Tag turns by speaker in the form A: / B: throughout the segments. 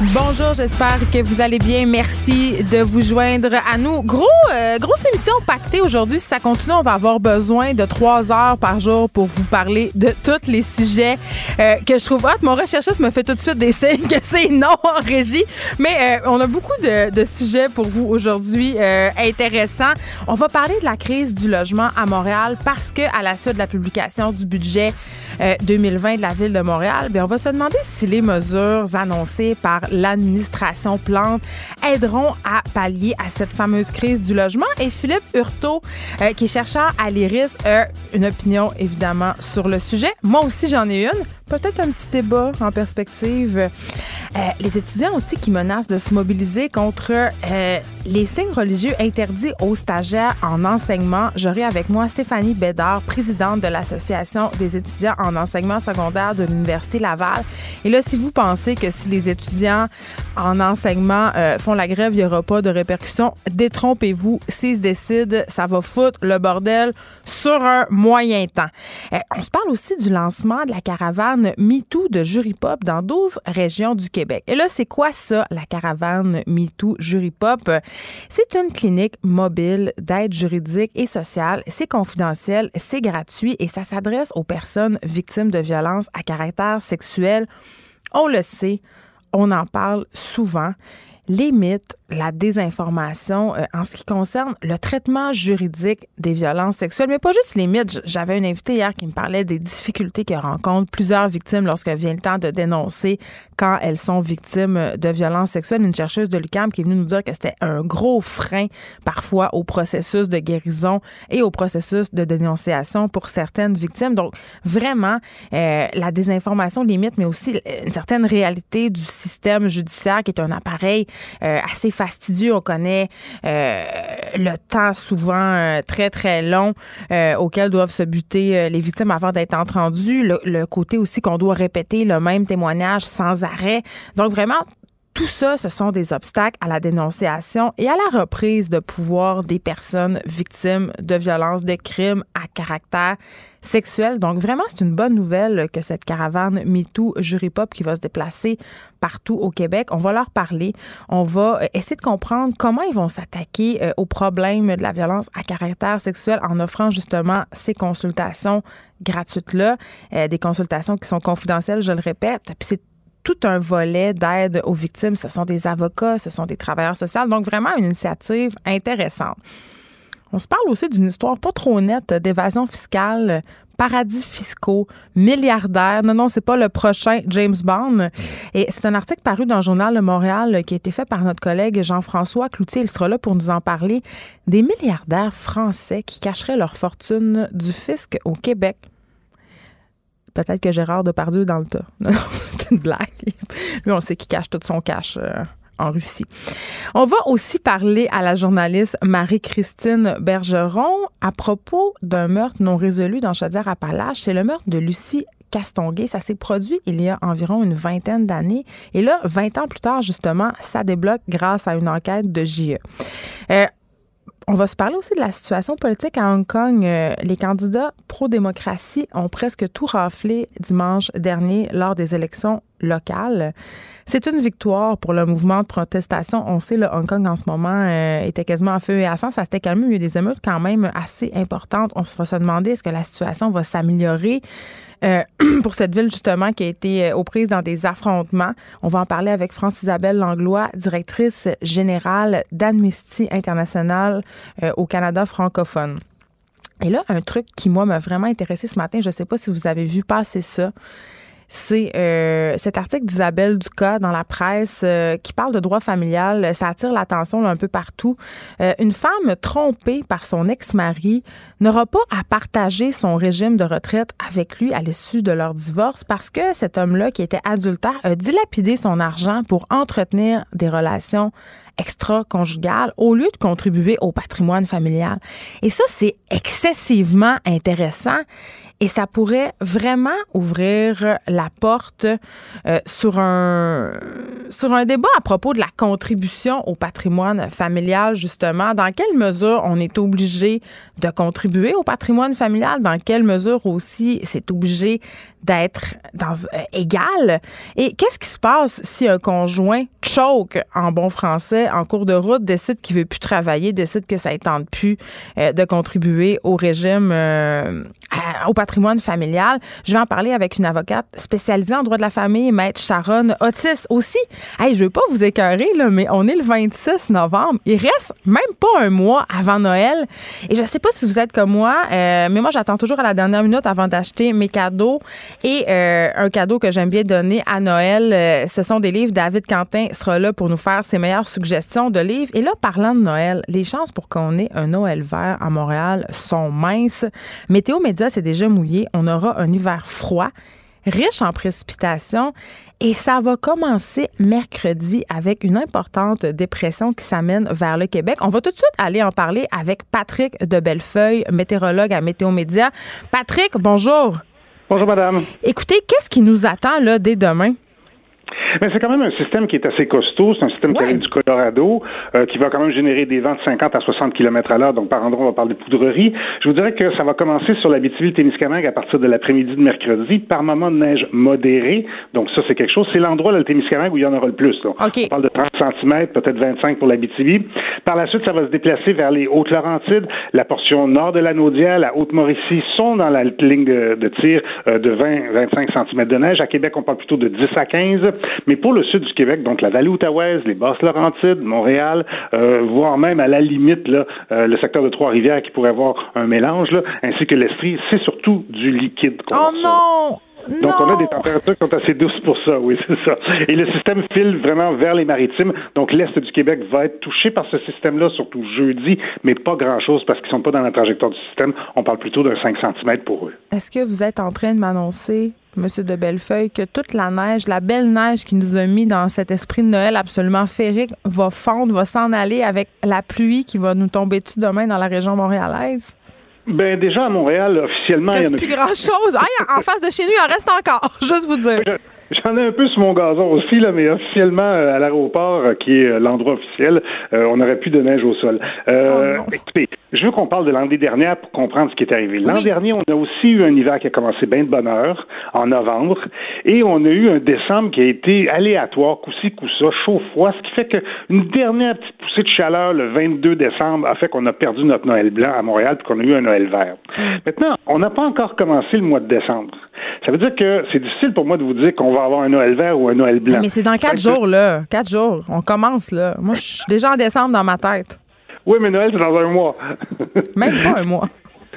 A: Bonjour, j'espère que vous allez bien. Merci de vous joindre à nous. Gros, euh, grosse émission pactée aujourd'hui. Si ça continue, on va avoir besoin de trois heures par jour pour vous parler de tous les sujets euh, que je trouve hot. Mon recherchiste me fait tout de suite des signes que c'est non en régie. Mais euh, on a beaucoup de, de, sujets pour vous aujourd'hui intéressants. On va parler de la crise du logement à Montréal parce que à la suite de la publication du budget 2020 de la ville de Montréal, bien, on va se demander si les mesures annoncées par l'administration Plante aideront à pallier à cette fameuse crise du logement. Et Philippe Hurtaud, euh, qui est chercheur à l'IRIS, a une opinion évidemment sur le sujet. Moi aussi, j'en ai une. Peut-être un petit débat en perspective. Euh, les étudiants aussi qui menacent de se mobiliser contre euh, les signes religieux interdits aux stagiaires en enseignement. J'aurai avec moi Stéphanie Bédard, présidente de l'Association des étudiants en enseignement secondaire de l'Université Laval. Et là, si vous pensez que si les étudiants en enseignement euh, font la grève, il n'y aura pas de répercussions, détrompez-vous. S'ils se décident, ça va foutre le bordel sur un moyen temps. on se parle aussi du lancement de la caravane MeToo de Jury Pop dans 12 régions du Québec. Et là, c'est quoi ça, la caravane MeToo Jury Pop? C'est une clinique mobile d'aide juridique et sociale. C'est confidentiel, c'est gratuit et ça s'adresse aux personnes victimes de violences à caractère sexuel. On le sait, on en parle souvent. Les mythes, la désinformation euh, en ce qui concerne le traitement juridique des violences sexuelles, mais pas juste les mythes. J'avais une invitée hier qui me parlait des difficultés que rencontrent plusieurs victimes lorsque vient le temps de dénoncer quand elles sont victimes de violences sexuelles. Une chercheuse de l'UQAM qui est venue nous dire que c'était un gros frein parfois au processus de guérison et au processus de dénonciation pour certaines victimes. Donc, vraiment, euh, la désinformation, les mythes, mais aussi une certaine réalité du système judiciaire qui est un appareil euh, assez fastidieux. On connaît euh, le temps souvent euh, très, très long auquel doivent se buter les victimes avant d'être entendues. Le côté aussi qu'on doit répéter le même témoignage sans arrêt. Donc, vraiment, tout ça, ce sont des obstacles à la dénonciation et à la reprise de pouvoir des personnes victimes de violences, de crimes à caractère sexuel. Donc vraiment, c'est une bonne nouvelle que cette caravane MeToo Jury Pop qui va se déplacer partout au Québec, on va leur parler. On va euh, essayer de comprendre comment ils vont s'attaquer euh, aux problèmes de la violence à caractère sexuel en offrant justement ces consultations gratuites-là, euh, des consultations qui sont confidentielles, je le répète. Tout un volet d'aide aux victimes. Ce sont des avocats, ce sont des travailleurs sociaux. Donc, vraiment une initiative intéressante. On se parle aussi d'une histoire pas trop nette d'évasion fiscale, paradis fiscaux, milliardaires. Non, non, c'est pas le prochain James Bond. Et c'est un article paru dans le journal de Montréal qui a été fait par notre collègue Jean-François Cloutier. Il sera là pour nous en parler. Des milliardaires français qui cacheraient leur fortune du fisc au Québec. Peut-être que Gérard Depardieu dans le tas. Non, c'est une blague. Lui, on sait qu'il cache tout son cash. Euh, en Russie. On va aussi parler à la journaliste Marie-Christine Bergeron à propos d'un meurtre non résolu dans Chaudière-Appalaches. C'est le meurtre de Lucie Castonguay. Ça s'est produit il y a environ une vingtaine d'années. Et là, 20 ans plus tard, justement, ça débloque grâce à une enquête de JE. Euh, on va se parler aussi de la situation politique à Hong Kong. Euh, les candidats pro-démocratie ont presque tout raflé dimanche dernier lors des élections locales. C'est une victoire pour le mouvement de protestation. On sait, le Hong Kong en ce moment euh, était quasiment à feu et à sang. Ça s'était calmé. Il y a eu des émeutes quand même assez importantes. On va se demander est-ce que la situation va s'améliorer? Euh, pour cette ville, justement, qui a été euh, aux prises dans des affrontements. On va en parler avec France-Isabelle Langlois, directrice générale d'Amnesty International au Canada francophone. Et là, un truc qui, moi, m'a vraiment intéressé ce matin, je ne sais pas si vous avez vu passer ça, c'est euh, cet article d'Isabelle Ducas dans la presse euh, qui parle de droit familial. Ça attire l'attention un peu partout. Euh, une femme trompée par son ex-mari n'aura pas à partager son régime de retraite avec lui à l'issue de leur divorce parce que cet homme-là, qui était adultère, a dilapidé son argent pour entretenir des relations extra-conjugales au lieu de contribuer au patrimoine familial. Et ça, c'est excessivement intéressant et ça pourrait vraiment ouvrir la porte euh, sur un sur un débat à propos de la contribution au patrimoine familial justement. Dans quelle mesure on est obligé de contribuer au patrimoine familial? Dans quelle mesure aussi c'est obligé d'être dans euh, égal? Et qu'est-ce qui se passe si un conjoint choke en bon français en cours de route décide qu'il veut plus travailler décide que ça ne tente plus euh, de contribuer au régime au patrimoine familial. Je vais en parler avec une avocate spécialisée en droit de la famille, Maître Sharon Otis aussi. Hey, je veux pas vous écœurer, là, mais on est le 26 novembre. Il reste même pas un mois avant Noël. Et je sais pas si vous êtes comme moi, euh, mais moi, j'attends toujours à la dernière minute avant d'acheter mes cadeaux. Et euh, un cadeau que j'aime bien donner à Noël, euh, ce sont des livres. David Quentin sera là pour nous faire ses meilleures suggestions de livres. Et là, parlant de Noël, les chances pour qu'on ait un Noël vert à Montréal sont minces. Météo Média, c'est déjà mouillé. On aura un hiver froid, riche en précipitations. Et ça va commencer mercredi avec une importante dépression qui s'amène vers le Québec. On va tout de suite aller en parler avec Patrick de Bellefeuille, météorologue à Météo Média. Patrick, bonjour.
B: Bonjour, madame.
A: Écoutez, qu'est-ce qui nous attend là dès demain?
B: Mais c'est quand même un système qui est assez costaud. C'est un système qui arrive du Colorado, euh, qui va quand même générer des vents de 50 à 60 km à l'heure. Donc, par endroit, on va parler de poudrerie. Je vous dirais que ça va commencer sur la Témiscamingue à partir de l'après-midi de mercredi, par moment de neige modérée. Donc, ça, c'est quelque chose. C'est l'endroit, de le Témiscamingue, où il y en aura le plus. On parle de 30 cm, peut-être 25 pour la Par la suite, ça va se déplacer vers les Hautes-Laurentides. La portion nord de la Naudière, la Haute-Mauricie sont dans la ligne de, tir euh, de 20-25 cm de neige. À Québec, on parle plutôt de 10 à 15. Mais pour le sud du Québec, donc la vallée outaouaise, les Basses-Laurentides, Montréal, euh, voire même à la limite là, euh, le secteur de Trois-Rivières qui pourrait avoir un mélange, là, ainsi que l'Estrie, c'est surtout du liquide.
A: Oh non!
B: Donc, on a des températures qui sont assez douces pour ça, oui, c'est ça. Et le système file vraiment vers les maritimes. Donc, l'Est du Québec va être touché par ce système-là, surtout jeudi, mais pas grand-chose parce qu'ils sont pas dans la trajectoire du système. On parle plutôt d'un 5 cm pour eux.
A: Est-ce que vous êtes en train de m'annoncer Monsieur de Bellefeuille, que toute la neige, la belle neige qui nous a mis dans cet esprit de Noël absolument féerique, va fondre, va s'en aller avec la pluie qui va nous tomber dessus demain dans la région montréalaise?
B: Ben déjà à Montréal, officiellement,
A: il y en a plus grand chose. en face de chez nous, il en reste encore. Juste vous dire.
B: J'en ai un peu sur mon gazon aussi, là, mais officiellement, euh, à l'aéroport, euh, qui est euh, l'endroit officiel, on n'aurait plus de neige au sol. Oh, écoutez, je veux qu'on parle de l'année dernière pour comprendre ce qui est arrivé. L'an dernier, on a aussi eu un hiver qui a commencé bien de bonne heure, en novembre, et on a eu un décembre qui a été aléatoire, coup-ci, coup-ça, chaud-froid, ce qui fait qu'une dernière petite poussée de chaleur le 22 décembre a fait qu'on a perdu notre Noël blanc à Montréal puis qu'on a eu un Noël vert. Mm. Maintenant, on n'a pas encore commencé le mois de décembre. Ça veut dire que c'est difficile pour moi de vous dire qu'on va avoir un Noël vert ou un Noël blanc.
A: Mais c'est dans quatre jours, là. Quatre jours. On commence, là. Moi, je suis déjà en décembre dans ma tête.
B: Oui, mais Noël, c'est dans un mois.
A: Même pas un mois.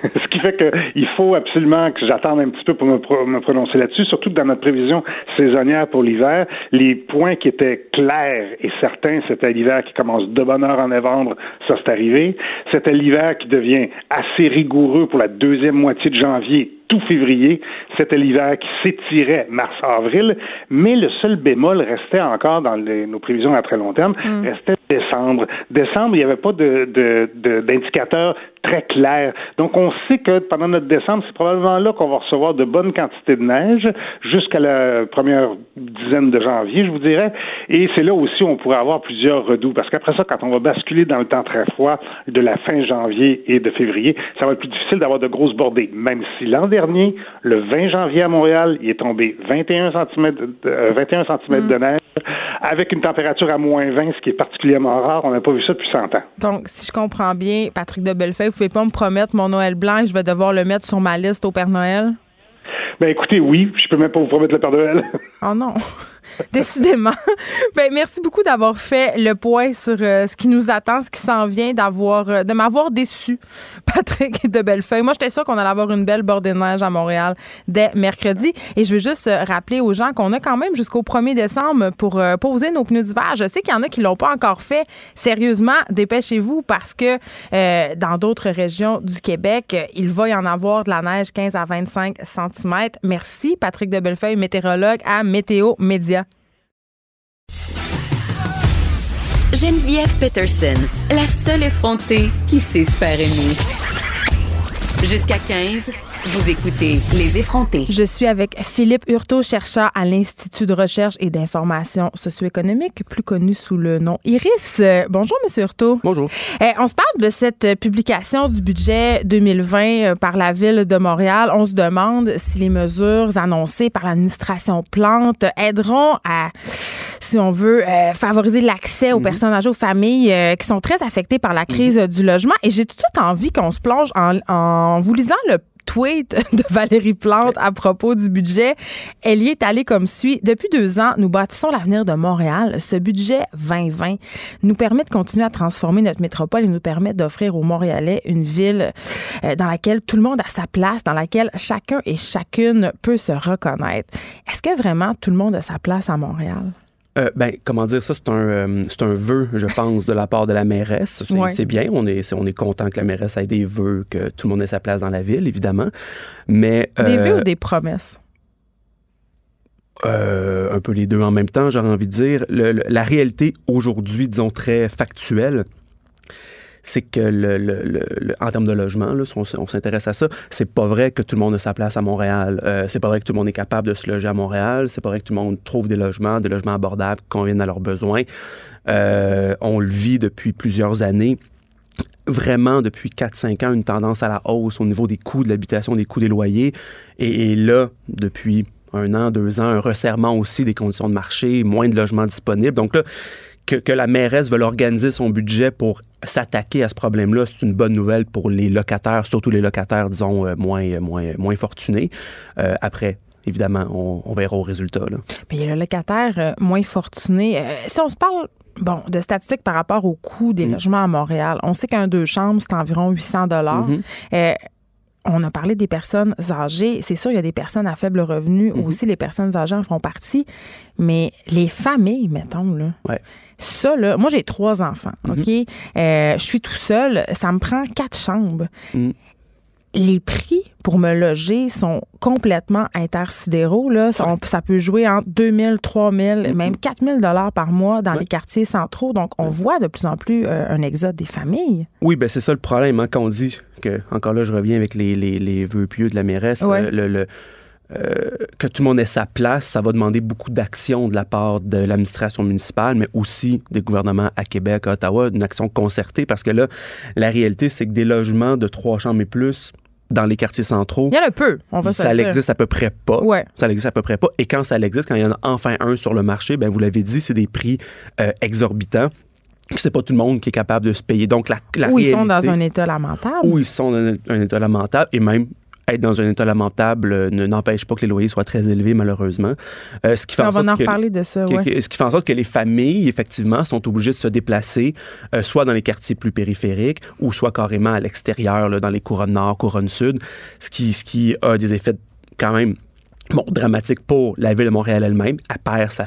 B: Ce qui fait qu'il faut absolument que j'attende un petit peu pour me, me prononcer là-dessus, surtout que dans notre prévision saisonnière pour l'hiver, les points qui étaient clairs et certains, c'était l'hiver qui commence de bonne heure en novembre, ça c'est arrivé. C'était l'hiver qui devient assez rigoureux pour la deuxième moitié de janvier, tout février. C'était l'hiver qui s'étirait mars-avril, mais le seul bémol restait encore dans nos prévisions à très long terme, mm. restait décembre. Décembre, il n'y avait pas d'indicateur de, très clair. Donc, on sait que pendant notre décembre, c'est probablement là qu'on va recevoir de bonnes quantités de neige jusqu'à la première dizaine de janvier, je vous dirais. Et c'est là aussi où on pourrait avoir plusieurs redoux. Parce qu'après ça, quand on va basculer dans le temps très froid de la fin janvier et de février, ça va être plus difficile d'avoir de grosses bordées. Même si l'an dernier, le 20 janvier à Montréal, il est tombé 21 cm, de, 21 cm de neige avec une température à moins 20, ce qui est particulièrement rare. On n'a pas vu ça depuis 100 ans.
A: Donc, si je comprends bien, Patrick de Bellefeuille, pouvez pas me promettre mon Noël blanc et je vais devoir le mettre sur ma liste au Père Noël?
B: Ben écoutez, oui, je peux même pas vous promettre le Père Noël.
A: Oh non. décidément. ben, merci beaucoup d'avoir fait le point sur euh, ce qui nous attend, ce qui s'en vient, d'avoir, euh, de m'avoir déçu, Patrick de Bellefeuille. Moi, j'étais sûre qu'on allait avoir une belle bordée de neige à Montréal dès mercredi. Et je veux juste euh, rappeler aux gens qu'on a quand même jusqu'au 1er décembre pour poser nos pneus d'hiver. Je sais qu'il y en a qui l'ont pas encore fait. Sérieusement, dépêchez-vous parce que dans d'autres régions du Québec, il va y en avoir de la neige 15 à 25 cm. Merci, Patrick de Bellefeuille, météorologue à Météo Média.
C: Geneviève Peterson, la seule effrontée qui sait se faire aimer. Jusqu'à 15, vous écoutez Les effrontés.
A: Je suis avec Philippe Hurtaud, chercheur à l'Institut de recherche et d'information socio-économique, plus connu sous le nom IRIS. Euh, bonjour, Monsieur Hurtaud.
D: Bonjour.
A: Euh, on se parle de cette publication du budget 2020 euh, par la Ville de Montréal. On se demande si les mesures annoncées par l'administration Plante aideront à, si on veut, favoriser l'accès aux mhm. personnes âgées, aux familles qui sont très affectées par la crise mhm. du logement. Et j'ai tout de suite envie qu'on se plonge en, en vous lisant le tweet de Valérie Plante à propos du budget. Elle y est allée comme suit. Depuis deux ans, nous bâtissons l'avenir de Montréal. Ce budget 2020 nous permet de continuer à transformer notre métropole et nous permet d'offrir aux Montréalais une ville euh, dans laquelle tout le monde a sa place, dans laquelle chacun et chacune peut se reconnaître. Est-ce que vraiment tout le monde a sa place à Montréal?
D: Euh, ben, comment dire ça, c'est un, euh, c'est un vœu, je pense, de la part de la mairesse. C'est, bien, on est, on est content que la mairesse ait des vœux, que tout le monde ait sa place dans la ville, évidemment. Mais,
A: des vœux euh, ou des promesses?
D: un peu les deux en même temps, j'aurais envie de dire. la réalité aujourd'hui, disons très factuelle, c'est que le, le, en termes de logement, là, on, on s'intéresse à ça, c'est pas vrai que tout le monde a sa place à Montréal. Euh, c'est pas vrai que tout le monde est capable de se loger à Montréal. C'est pas vrai que tout le monde trouve des logements, des logements abordables qui conviennent à leurs besoins. Euh, on le vit depuis plusieurs années vraiment depuis 4-5 ans une tendance à la hausse au niveau des coûts de l'habitation, des coûts des loyers. Et, et, là, depuis un an, deux ans, un resserrement aussi des conditions de marché, moins de logements disponibles. Donc là, que, la mairesse veut organiser son budget pour s'attaquer à ce problème-là, c'est une bonne nouvelle pour les locataires, surtout les locataires, disons, euh, moins, euh, moins, moins fortunés. Euh, après, évidemment, on, verra au résultat. Là.
A: il y a le locataire moins fortuné. si on se parle Bon, de statistiques par rapport au coût des mm. logements à Montréal, on sait qu'un deux chambres, c'est environ 800 dollars. Mm-hmm. on a parlé des personnes âgées. C'est sûr, il y a des personnes à faible revenu. Mm-hmm. Aussi, les personnes âgées en font partie. Mais les familles, mettons, là.
D: Ouais.
A: Ça, là, moi, j'ai trois enfants, mhm. OK? Euh, je suis tout seul. Ça me prend quatre chambres. Mhm. Les prix pour me loger sont complètement intersidéraux. Là. Ça, peut jouer entre 2 000, 3 000, même 4 000 par mois dans les quartiers centraux. Donc, on voit de plus en plus euh, un exode des familles.
D: Oui, ben c'est ça le problème. Hein, quand on dit que, encore là, je reviens avec les, les, les vœux pieux de la mairesse, euh, le euh, que tout le monde ait sa place, ça va demander beaucoup d'action de la part de l'administration municipale, mais aussi des gouvernements à Québec, à Ottawa, une action concertée, parce que là, la réalité, c'est que des logements de trois chambres et plus dans les quartiers centraux.
A: Il y en a peu, on va
D: Ça l'existe à peu près pas.
A: Ouais.
D: Ça l'existe à peu près pas. Et quand ça l'existe, quand il y en a enfin un sur le marché, ben vous l'avez dit, c'est des prix euh, exorbitants c'est pas tout le monde qui est capable de se payer. Donc, la, la
A: Ou ils sont dans un état lamentable.
D: Ou ils sont dans un état lamentable et même être dans un état lamentable euh, ne n'empêche pas que les loyers soient très élevés, malheureusement.
A: Euh, ce qui fait On en va en reparler de ça,
D: Ce qui fait en sorte que les familles, effectivement, sont obligées de se déplacer, euh, soit dans les quartiers plus périphériques, ou soit carrément à l'extérieur, dans les couronnes nord, couronnes sud, ce qui, ce qui a des effets quand même bon, dramatique pour la ville de Montréal elle-même. Elle perd sa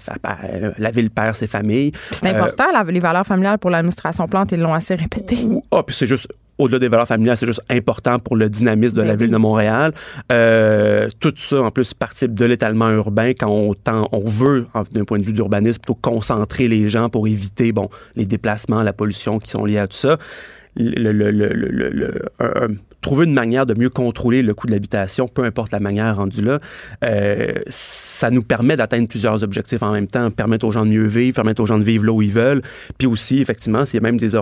D: la ville perd ses familles.
A: C'est important, les valeurs familiales pour l'administration Plante, ils l'ont assez répété.
D: Ah, puis c'est juste au-delà des valeurs familiales, c'est juste important pour le dynamisme de la ben ville de Montréal. Euh, tout ça, en plus, participe de l'étalement urbain quand on, on veut, d'un point de vue d'urbanisme, plutôt concentrer les gens pour éviter bon, les déplacements, la pollution qui sont liés à tout ça. Trouver une manière de mieux contrôler le coût de l'habitation, peu importe la manière rendue là, euh, ça nous permet d'atteindre plusieurs objectifs en même temps, permettre aux gens de mieux vivre, permettre aux gens de vivre là où ils veulent, puis aussi, effectivement, s'il y a même des,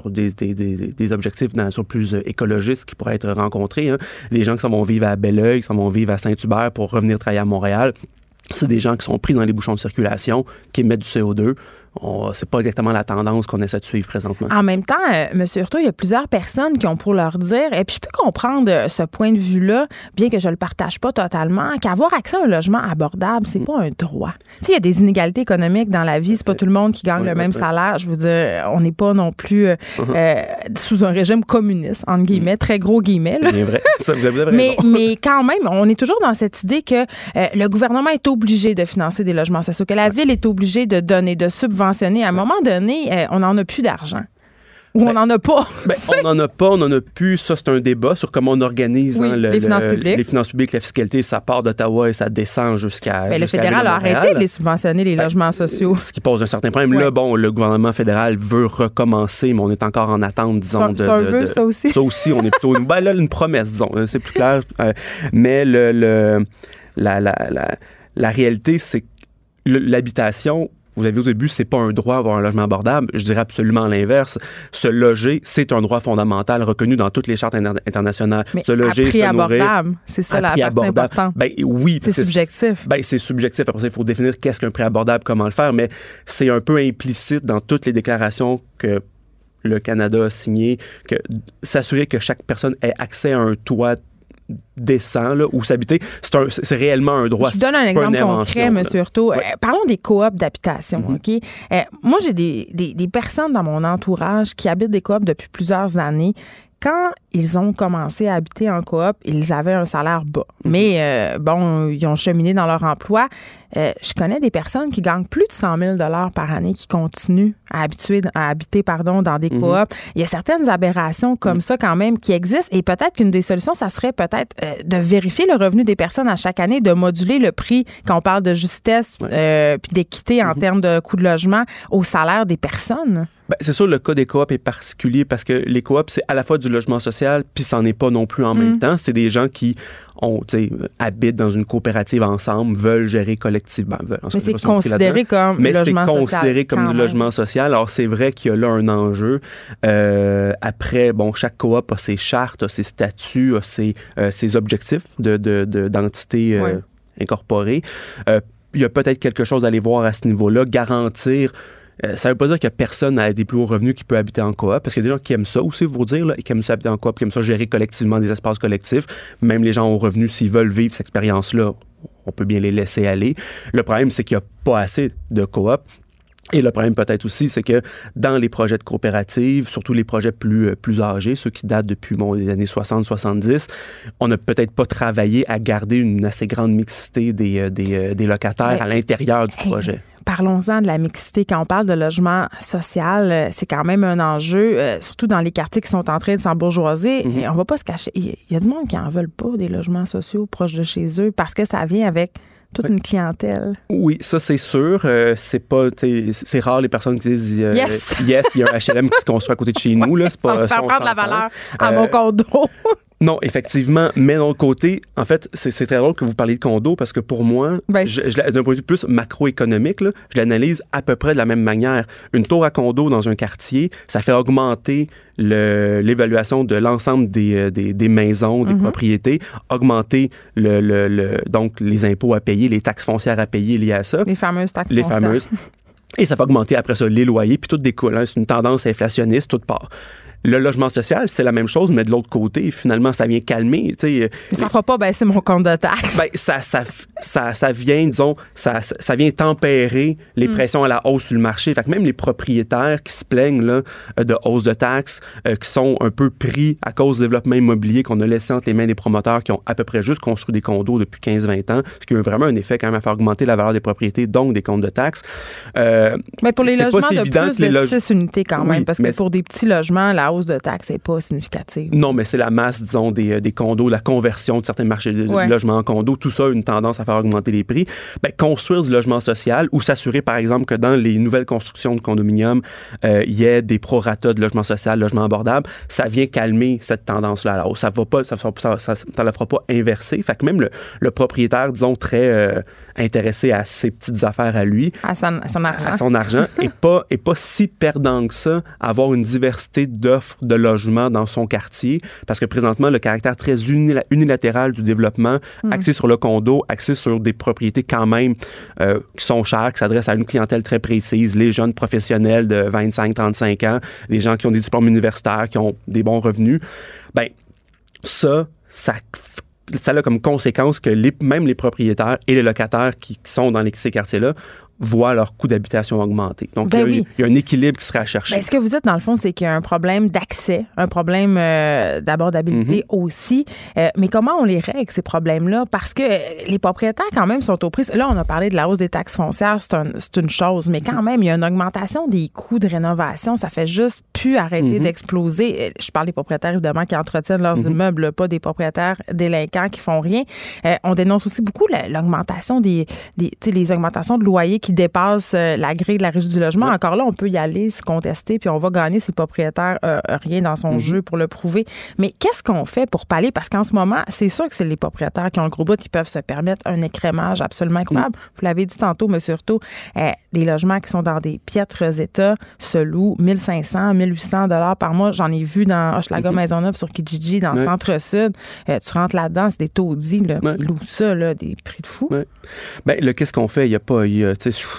D: objectifs dans, sur plus euh, écologistes qui pourraient être rencontrés, hein. les gens qui s'en vont vivre à Belleuil, qui s'en vont vivre à Saint-Hubert pour revenir travailler à Montréal, c'est des gens qui sont pris dans les bouchons de circulation, qui émettent du CO2 c'est pas exactement la tendance qu'on essaie de suivre présentement.
A: En même temps, euh, M. Hurtaud, il y a plusieurs personnes qui ont pour leur dire, et puis je peux comprendre euh, ce point de vue-là, bien que je le partage pas totalement, qu'avoir accès à un logement abordable, c'est pas un droit. S'il y a des inégalités économiques dans la vie, c'est pas tout le monde qui gagne le même salaire. Je veux dire, on n'est pas non plus euh, uh-huh. sous un régime communiste, entre guillemets, mm. très gros guillemets.
D: C'est vrai. Ça, vous avez
A: mais, mais quand même, on est toujours dans cette idée que le gouvernement est obligé de financer des logements sociaux, que la ville est obligée de donner, de subventionner. À un moment donné, on n'en a plus d'argent. Ou on n'en ben, a pas.
D: Ben, on n'en a pas, on n'en a plus. Ça, c'est un débat sur comment on organise hein,
A: les, finances publiques.
D: les finances publiques. La fiscalité, ça part d'Ottawa et ça descend jusqu'à.
A: Ben, le fédéral a arrêté de les subventionner, les logements sociaux.
D: Ce qui pose un certain problème. Là, bon, le gouvernement fédéral veut recommencer, mais on est encore en attente, disons.
A: C'est un, vœu, ça aussi.
D: Ça aussi, on est plutôt. ben, là, une promesse, disons. C'est plus clair. Euh, mais le, le la, la, la, la réalité, c'est que l'habitation vous avez au début, c'est pas un droit d'avoir un logement abordable. Je dirais absolument l'inverse. Se loger, c'est un droit fondamental reconnu dans toutes les chartes internationales.
A: Mais
D: se loger,
A: prix abordable, c'est ça la partie importante.
D: Ben oui,
A: c'est subjectif.
D: Ben c'est subjectif. Après ça, il faut définir qu'est-ce qu'un prix abordable, comment le faire, mais c'est un peu implicite dans toutes les déclarations que le Canada a signé que s'assurer que chaque personne ait accès à un toit décent là, où s'habiter, c'est réellement un droit.
A: Je donne un exemple concret, M. Hurtaud. Euh, parlons des coops d'habitation. Mm-hmm. OK? Euh, moi, j'ai des, des, des, personnes dans mon entourage qui habitent des coops depuis plusieurs années quand ils ont commencé à habiter en coop, ils avaient un salaire bas. Mhm. Mais euh, bon, ils ont cheminé dans leur emploi. Euh, je connais des personnes qui gagnent plus de 100 000 par année qui continuent à, habituer, à habiter pardon, dans des mhm. coops. Il y a certaines aberrations comme mhm. ça quand même qui existent et peut-être qu'une des solutions, ça serait peut-être euh, de vérifier le revenu des personnes à chaque année, de moduler le prix quand on parle de justesse puis d'équité en termes de coût de logement au salaire des personnes.
D: Ben, c'est sûr, le cas des coops est particulier parce que les coops, c'est à la fois du logement social, puis c'en est pas non plus en même mm. temps. C'est des gens qui ont, habitent dans une coopérative ensemble, veulent gérer collectivement.
A: mais c'est considéré comme
D: Mais c'est considéré comme du logement social. Alors, c'est vrai qu'il y a là un enjeu. Euh, après, bon, chaque coop a ses chartes, a ses statuts, a ses, euh, ses objectifs de, d'entité de, euh, incorporée. il y a peut-être quelque chose à aller voir à ce niveau-là, garantir euh, ça veut pas dire a personne à des plus hauts revenus qui peut habiter en coop, parce qu'il y a des gens qui aiment ça aussi, vous dire, là, qui aiment ça habiter en coop, qui aiment ça gérer collectivement des espaces collectifs. Même les gens aux revenus, s'ils veulent vivre cette expérience-là, on peut bien les laisser aller. Le problème, c'est qu'il n'y a pas assez de coop. Et le problème peut-être aussi, c'est que dans les projets de coopératives, surtout les projets plus, euh, plus âgés, ceux qui datent depuis bon, les années 60-70, on n'a peut-être pas travaillé à garder une assez grande mixité des, euh, des, des locataires à l'intérieur du projet
A: parlons-en de la mixité. Quand on parle de logement social, euh, c'est quand même un enjeu, euh, surtout dans les quartiers qui sont en train de s'embourgeoiser. Mm On va pas se cacher. Il y a du monde qui en veulent pas des logements sociaux proches de chez eux parce que ça vient avec toute une clientèle.
D: Oui, ça c'est sûr. Euh, c'est pas, c'est rare les personnes qui disent
A: yes,
D: yes, il y a un HLM qui se construit à côté de chez nous là. C'est pas.
A: Faire prendre la valeur à mon condo.
D: Non, effectivement. Mais d'un autre côté, en fait, c'est très drôle que vous parliez de condo parce que pour moi, ben, d'un point de vue plus macroéconomique, je l'analyse à peu près de la même manière. Une tour à condo dans un quartier, ça fait augmenter l'évaluation de l'ensemble des, euh, des, des, maisons, des mm-hmm. propriétés, augmenter le, le, donc les impôts à payer, les taxes foncières à payer liées à ça.
A: Les fameuses taxes
D: les fameuses. Et ça va augmenter après ça les loyers, puis tout découle. Hein. C'est une tendance inflationniste, toute part. Le logement social, c'est la même chose, mais de l'autre côté, finalement, ça vient calmer.
A: sais. ça fera pas baisser mon compte de taxes.
D: Ben, ça, ça, ça, ça, vient, disons, ça, ça vient tempérer les mm. pressions à la hausse sur le marché. Fait que même les propriétaires qui se plaignent là, euh, de hausse de taxes, euh, qui sont un peu pris à cause du développement immobilier qu'on a laissé entre les mains des promoteurs qui ont à peu près juste construit des condos depuis 15-20 ans, ce qui a vraiment un effet quand même à faire augmenter la valeur des propriétés, donc des comptes de taxes.
A: Euh, mais pour les logements de plus de 6 unités quand même, parce que pour des petits logements, la hausse de taxes n'est pas significative.
D: Non, mais c'est la masse, disons, des, euh, des, condos, la conversion de certains marchés de logements en condos, tout ça a une tendance à faire augmenter les prix. Ben, construire du logement social ou s'assurer, par exemple, que dans les nouvelles constructions de condominiums, euh, il y ait des prorata de logement social, logement abordable, ça vient calmer cette tendance-là. Alors, ça va pas, ça, ça, ça, ça la fera pas inverser. Fait que même le, le propriétaire, disons, très euh, intéressé à ses petites affaires à lui,
A: à son, argent,
D: à son argent, est pas est pas si perdant que ça, avoir une diversité d'offres l'offre de logement dans son quartier, parce que présentement, le caractère très unilatéral du développement, hmm. axé sur le condo, axé sur des propriétés quand même euh, qui sont chères, qui s'adressent à une clientèle très précise, les jeunes professionnels de 25-35 ans, les gens qui ont des diplômes universitaires, qui ont des bons revenus, ben ça, ça ça a comme conséquence que les, même les propriétaires et les locataires qui, qui sont dans les, ces quartiers-là voient leur coût d'habitation augmenter. Donc,
A: ben
D: il, y a un équilibre qui sera à chercher.
A: Ben, ce que vous dites, dans le fond, c'est qu'il y a un problème d'accès, un problème euh, d'abordabilité mhm. aussi. Euh, mais comment on les règle, ces problèmes-là? Parce que les propriétaires, quand même, sont aux prises. Là, on a parlé de la hausse des taxes foncières, c'est un, une chose. Mais quand même, il y a une augmentation des coûts de rénovation. Ça fait juste plus arrêter mhm. d'exploser. Euh, je parle des propriétaires, évidemment, qui entretiennent leurs mhm. immeubles, pas des propriétaires délinquants qui font rien. on dénonce aussi beaucoup l'augmentation des, des les augmentations de loyers qui dépasse euh, la grille de la régie du logement. Encore là, on peut y aller, se contester, puis on va gagner si le propriétaire euh, rien dans son mhm. jeu pour le prouver. Mais qu'est-ce qu'on fait pour pallier? Parce qu'en ce moment, c'est sûr que c'est les propriétaires qui ont le gros bout qui peuvent se permettre un écrémage absolument incroyable. Mhm. Vous l'avez dit tantôt, mais surtout, euh, des logements qui sont dans des piètres états se louent 1500, 1800 dollars par mois. J'en ai vu dans Hochelaga mm Maisonneuve sur Kijiji, dans le centre-sud. tu rentres là-dedans, c'est des taudis, là, ils louent ça, là, des prix de fou.
D: Bien, qu'est-ce qu'on fait? Il n'y a pas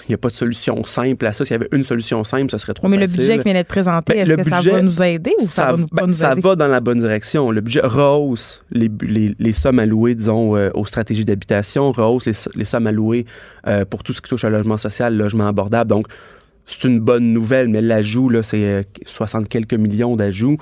D: n'y a pas de solution simple à ça. S'il y avait une solution simple, ce serait trop
A: mais
D: facile.
A: Mais le budget qui vient d'être présenté, ben, est-ce que ça va nous aider ou ça, va nous, pas nous
D: ça va dans la bonne direction. Le budget rehausse les, les, sommes allouées, disons, euh, aux stratégies d'habitation, rehausse les, sommes allouées euh, pour tout ce qui touche au logement social, logement abordable. Donc, c'est une bonne nouvelle, mais l'ajout, c'est 60 euh, quelques millions d'ajouts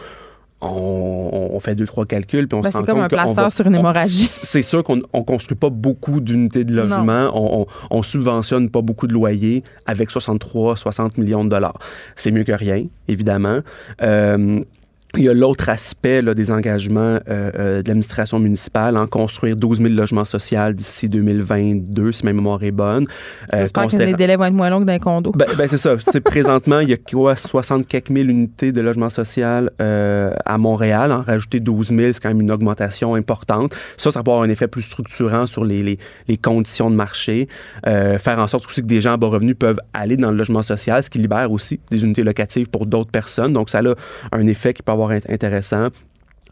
D: on, fait deux, trois calculs, puis on
A: ben,
D: se rend
A: compte comme un plaster sur une hémorragie.
D: C'est sûr qu'on ne construit pas beaucoup d'unités de logement. On, on, subventionne pas beaucoup de loyers avec 63, 60 millions de dollars. C'est mieux que rien, évidemment. Euh, il y a l'autre aspect là, des engagements euh, euh, de l'administration municipale en construire 12 000 logements sociaux d'ici 2022, si ma mémoire est bonne.
A: Euh, J'espère que les délais vont être moins longs que d'un condo.
D: Ben, ben c'est ça. présentement, il y a quoi, 64 000 unités de logements social euh, à Montréal. En rajouter 12 000, c'est quand même une augmentation importante. Ça, ça peut avoir un effet plus structurant sur les, les, les conditions de marché. Faire en sorte aussi que des gens à bas revenus peuvent aller dans le logement social, ce qui libère aussi des unités locatives pour d'autres personnes. Donc, ça a un effet qui peut avoir intéressant.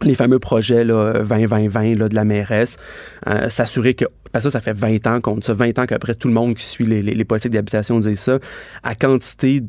D: Les fameux projets 20-20-20 de la mairesse, euh, s'assurer que, parce que ça, ça fait 20 ans qu'on dit ça, 20 ans qu'après tout le monde qui suit les, les, politiques d'habitation dit ça, à quantité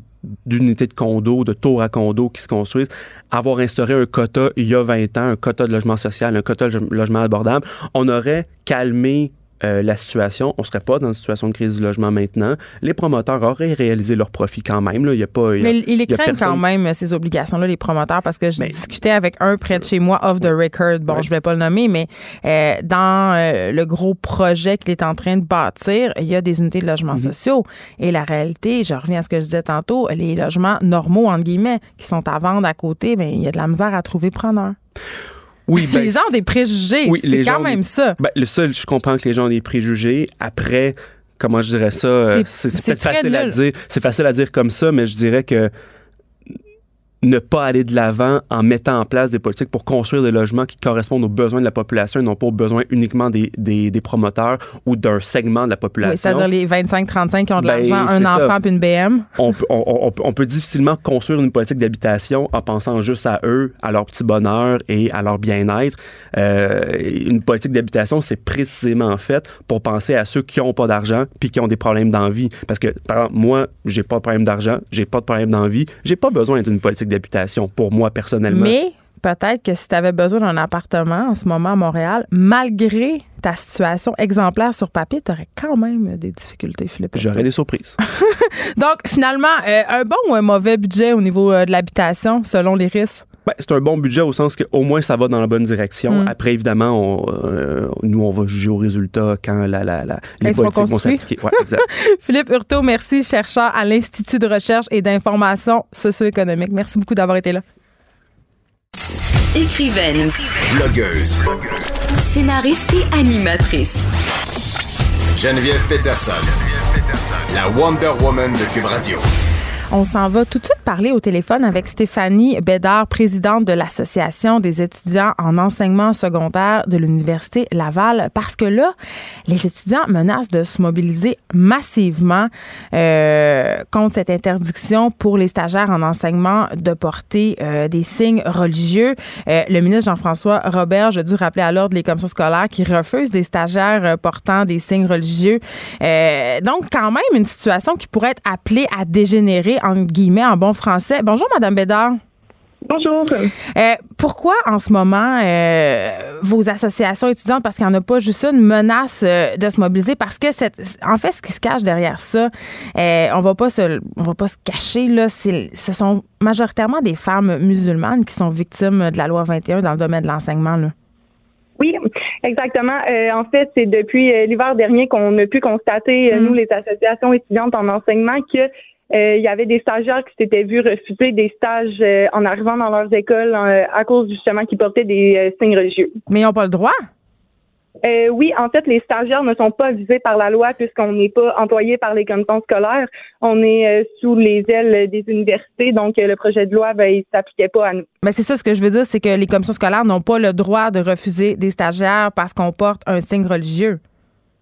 D: d'unités de condos, de tours à condos qui se construisent, avoir instauré un quota il y a 20 ans, un quota de logement social, un quota de logement abordable, on aurait calmé euh, la situation, on serait pas dans une situation de crise du logement maintenant. Les promoteurs auraient réalisé leur profit quand même. Là. Il y a pas,
A: Mais ils craignent quand même, ces obligations-là, les promoteurs, parce que je discutais avec un près de chez moi, off the record, bon, je vais pas le nommer, mais euh, dans euh, le gros projet qu'il est en train de bâtir, il y a des unités de logements mm-hmm. sociaux. Et la réalité, je reviens à ce que je disais tantôt, les logements normaux, entre guillemets, qui sont à vendre à côté, bien, il y a de la misère à trouver preneur.
D: Oui,
A: ben, les gens ont des préjugés. Oui, c'est quand même ça.
D: Ben, le seul, je comprends que les gens ont des préjugés. Après, comment je dirais ça, euh, c'est peut-être facile à dire. C'est facile à dire comme ça, mais je dirais que ne pas aller de l'avant en mettant en place des politiques pour construire des logements qui correspondent aux besoins de la population et non pas aux besoins uniquement des, des, des promoteurs ou d'un segment de la population. Oui,
A: c'est-à-dire les 25-35 qui ont de ben, l'argent, un enfant puis une BM.
D: On, on, on, peut difficilement construire une politique d'habitation en pensant juste à eux, à leur petit bonheur et à leur bien-être. Euh, une politique d'habitation, c'est précisément faite pour penser à ceux qui n'ont pas d'argent puis qui ont des problèmes d'envie. Parce que, par exemple, moi, j'ai pas de problème d'argent, j'ai pas de problème d'envie, j'ai pas besoin d'une politique d'habitation pour moi personnellement.
A: Mais peut-être que si tu avais besoin d'un appartement en ce moment à Montréal, malgré ta situation exemplaire sur papier, tu aurais quand même des difficultés, Philippe.
D: J'aurais des surprises.
A: Donc, finalement, euh, un bon ou un mauvais budget au niveau euh, de l'habitation selon les risques?
D: Ben, c'est un bon budget au sens qu'au moins ça va dans la bonne direction. Mm. Après, évidemment, euh, nous, on va juger au résultat quand la, la, la les politiques vont s'appliquer.
A: Philippe Hurtaud, merci, chercheur à l'Institut de recherche et d'information socio-économique. Merci beaucoup d'avoir été là.
C: Écrivaine. Blogueuse. Scénariste et animatrice.
E: Geneviève Peterson. La Wonder Woman de Cube Radio.
A: On s'en va tout de suite parler au téléphone avec Stéphanie Bédard, présidente de l'Association des étudiants en enseignement secondaire de l'Université Laval, parce que là, les étudiants menacent de se mobiliser massivement euh, contre cette interdiction pour les stagiaires en enseignement de porter euh, des signes religieux. Euh, le ministre Jean-François Robert a dû rappeler à l'ordre les commissions scolaires qui refusent des stagiaires portant des signes religieux. Donc, quand même, une situation qui pourrait être appelée à dégénérer en guillemets, en bon français. Bonjour, Madame Bédard.
F: Bonjour.
A: Euh, pourquoi en ce moment euh, vos associations étudiantes, parce qu'il n'y en a pas juste une, menace euh, de se mobiliser? Parce que cette, en fait, ce qui se cache derrière ça, on va pas se, on va pas se cacher là. Ce sont majoritairement des femmes musulmanes qui sont victimes de la loi 21 dans le domaine de l'enseignement. Là.
F: Oui, exactement. Euh, en fait, c'est depuis euh, l'hiver dernier qu'on a pu constater, euh,
A: Mm.
F: nous, les associations étudiantes en enseignement, que il y avait des stagiaires qui s'étaient vus refuser des stages euh, en arrivant dans leurs écoles euh, à cause justement qu'ils portaient des euh, signes religieux.
A: Mais ils n'ont pas le droit?
F: Euh, oui, en fait, les stagiaires ne sont pas visés par la loi puisqu'on n'est pas employé par les commissions scolaires. On est euh, sous les ailes des universités, donc euh, le projet de loi, ben, il s'appliquait pas à nous.
A: Mais c'est ça ce que je veux dire, c'est que les commissions scolaires n'ont pas le droit de refuser des stagiaires parce qu'on porte un signe religieux.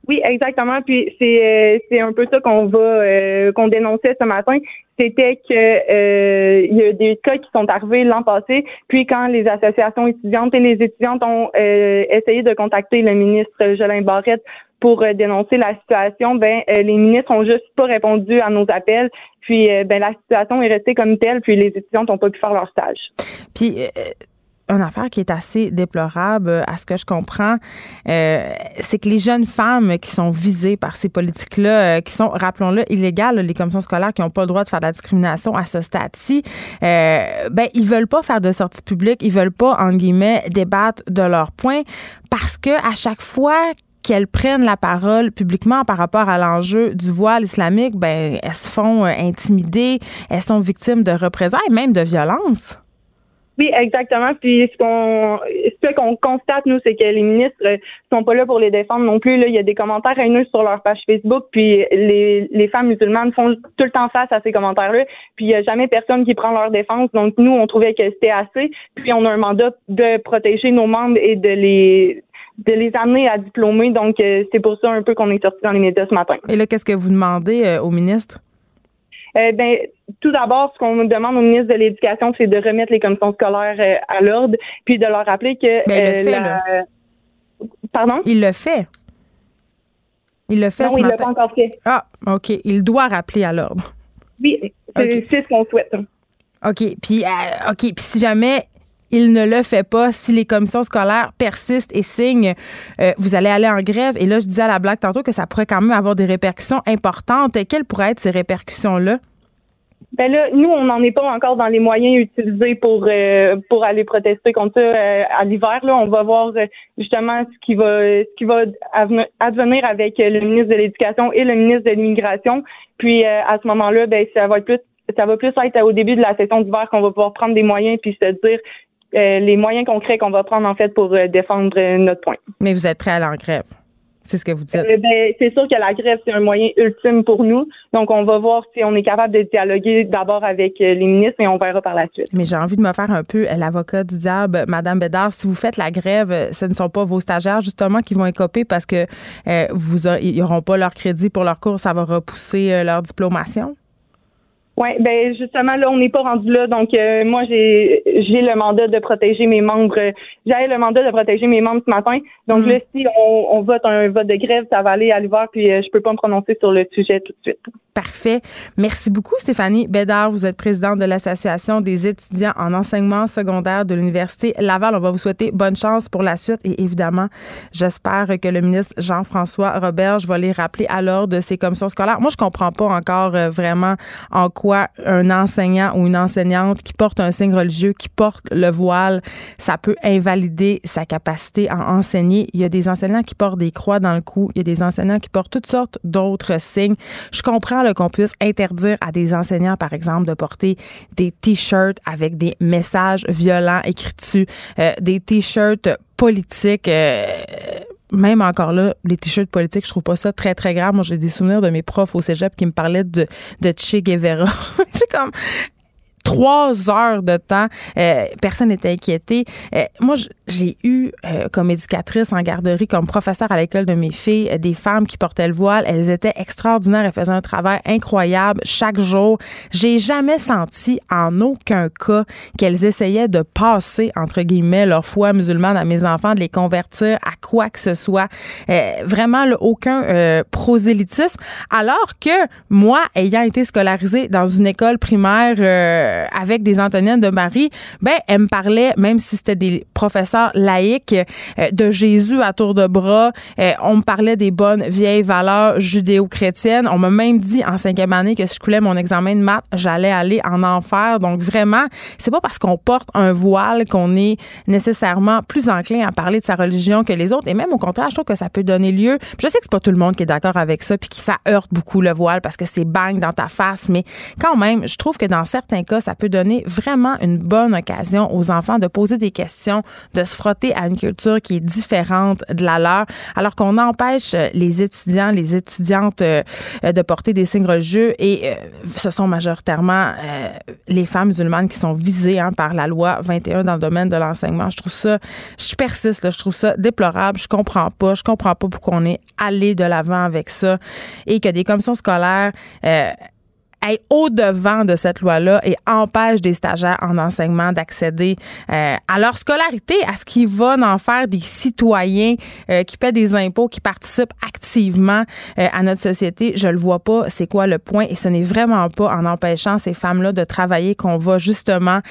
F: Oui, exactement. Puis c'est euh, c'est un peu ça qu'on va euh, qu'on dénonçait ce matin. C'était que euh, il y a des cas qui sont arrivés l'an passé. Puis quand les associations étudiantes et les étudiantes ont euh, essayé de contacter le ministre Jolin Barrette pour euh, dénoncer la situation, ben euh, les ministres ont juste pas répondu à nos appels. Puis ben la situation est restée comme telle. Puis les étudiantes n'ont pas pu faire leur stage.
A: Puis, une affaire qui est assez déplorable, euh, à ce que je comprends, euh, c'est que les jeunes femmes qui sont visées par ces politiques-là, euh, qui sont, rappelons-le, illégales, les commissions scolaires qui n'ont pas le droit de faire de la discrimination à ce stade-ci, euh, ben, ils veulent pas faire de sortie publique, ils veulent pas, en guillemets, débattre de leurs points parce que à chaque fois qu'elles prennent la parole publiquement par rapport à l'enjeu du voile islamique, ben, elles se font euh, intimider, elles sont victimes de représailles, même de violences.
F: Oui, exactement. Puis ce qu'on ce qu'on constate nous, c'est que les ministres sont pas là pour les défendre non plus. Là, il y a des commentaires haineux sur leur page Facebook, puis les, les femmes musulmanes font tout le temps face à ces commentaires-là. Puis il y a jamais personne qui prend leur défense. Donc nous, on trouvait que c'était assez. Puis on a un mandat de protéger nos membres et de les de les amener à diplômer. Donc euh, c'est pour ça un peu qu'on est sorti dans les médias ce matin.
A: Et là, qu'est-ce que vous demandez euh, au ministre?
F: Euh, ben, tout d'abord, ce qu'on demande au ministre de l'Éducation, c'est de remettre les commissions scolaires euh, à l'ordre, puis de leur rappeler que
A: Ben, il le
F: euh,
A: fait,
F: la-
A: là.
F: Pardon?
A: Il le fait. Il le fait
F: non,
A: ce
F: il l'a
A: matin.
F: pas encore fait.
A: Ah, OK. Il doit rappeler à l'ordre.
F: Oui, c'est ce qu'on souhaite.
A: OK. Puis, euh, OK. Puis, si jamais il ne le fait pas, si les commissions scolaires persistent et signent, euh, vous allez aller en grève. Et là, je disais à la blague tantôt que ça pourrait quand même avoir des répercussions importantes. Quelles pourraient être ces répercussions-là?
F: Ben là, nous, on n'en est pas encore dans les moyens utilisés pour euh, pour aller protester contre ça euh, à l'hiver. Là, on va voir euh, justement ce qui va ce qui va advenir avec euh, le ministre de l'Éducation et le ministre de l'Immigration. Puis euh, à ce moment-là, ben ça va être plus ça va plus être au début de la session d'hiver qu'on va pouvoir prendre des moyens puis se dire les moyens concrets qu'on va prendre en fait pour défendre notre point.
A: Mais vous êtes prêt à aller grève? C'est ce que vous dites.
F: Euh, ben, c'est sûr que la grève, c'est un moyen ultime pour nous. Donc, on va voir si on est capable de dialoguer d'abord avec euh, les ministres et on verra par la suite.
A: Mais j'ai envie de me faire un peu l'avocat du diable, Madame Bédard. Si vous faites la grève, euh, ce ne sont pas vos stagiaires justement qui vont écoper parce que euh, vous a- ils n'auront pas leur crédit pour leur cours, ça va repousser euh, leur diplomation?
F: Oui, ben justement, là, on n'est pas rendu là. Donc, euh, moi, j'ai j'ai le mandat de protéger mes membres. J'avais le mandat de protéger mes membres ce matin. Donc
A: Mm.
F: là, si on, on vote un vote de grève, ça va aller à l'hiver, puis euh, je peux pas me prononcer sur le sujet tout de suite.
A: Parfait. Merci beaucoup, Stéphanie Bédard. Vous êtes présidente de l'Association des étudiants en enseignement secondaire de l'Université Laval. On va vous souhaiter bonne chance pour la suite et évidemment, j'espère que le ministre Jean-François Roberge va les rappeler à l'ordre de ces commissions scolaires. Moi, je comprends pas encore euh, vraiment en quoi un enseignant ou une enseignante qui porte un signe religieux, qui porte le voile, ça peut invalider sa capacité à enseigner. Il y a des enseignants qui portent des croix dans le cou, il y a des enseignants qui portent toutes sortes d'autres signes. Je comprends qu'on puisse interdire à des enseignants, par exemple, de porter des t-shirts avec des messages violents écrits dessus, euh, des t-shirts politiques. euh, même encore là, les t-shirts politiques, je trouve pas ça très, très grave. Moi, j'ai des souvenirs de mes profs au cégep qui me parlaient de, de Che Guevara. j'ai comme, trois heures de temps. Euh, personne n'était inquiété. Euh, moi, j'ai eu euh, comme éducatrice en garderie, comme professeur à l'école de mes filles, des femmes qui portaient le voile. Elles étaient extraordinaires. Elles faisaient un travail incroyable chaque jour. J'ai jamais senti en aucun cas qu'elles essayaient de passer, entre guillemets, leur foi musulmane à mes enfants, de les convertir à quoi que ce soit. vraiment, aucun prosélytisme. Alors que moi, ayant été scolarisée dans une école primaire euh, avec des Antoniennes de Marie, ben elle me parlait, même si c'était des professeurs laïcs, euh, de Jésus à tour de bras. Euh, on me parlait des bonnes vieilles valeurs judéo-chrétiennes. On m'a même dit en cinquième année que si je coulais mon examen de maths, j'allais aller en enfer. Donc vraiment, c'est pas parce qu'on porte un voile qu'on est nécessairement plus enclin à parler de sa religion que les autres. Et même au contraire, je trouve que ça peut donner lieu. Je sais que c'est pas tout le monde qui est d'accord avec ça, puis que ça heurte beaucoup le voile parce que c'est bang dans ta face, mais quand même, je trouve que dans certains cas, ça peut donner vraiment une bonne occasion aux enfants de poser des questions, de se frotter à une culture qui est différente de la leur, alors qu'on empêche les étudiants, les étudiantes euh, de porter des signes religieux et euh, ce sont majoritairement euh, les femmes musulmanes qui sont visées hein, par la loi 21 dans le domaine de l'enseignement. Je trouve ça, je persiste, là, je trouve ça déplorable. Je comprends pas, je comprends pas pourquoi on est allé de l'avant avec ça et que des commissions scolaires au-devant de cette loi-là et empêche des stagiaires en enseignement d'accéder euh, à leur scolarité, à ce qui va en faire des citoyens euh, qui paient des impôts, qui participent activement euh, à notre société. Je le vois pas, c'est quoi le point? Et ce n'est vraiment pas en empêchant ces femmes-là de travailler qu'on va justement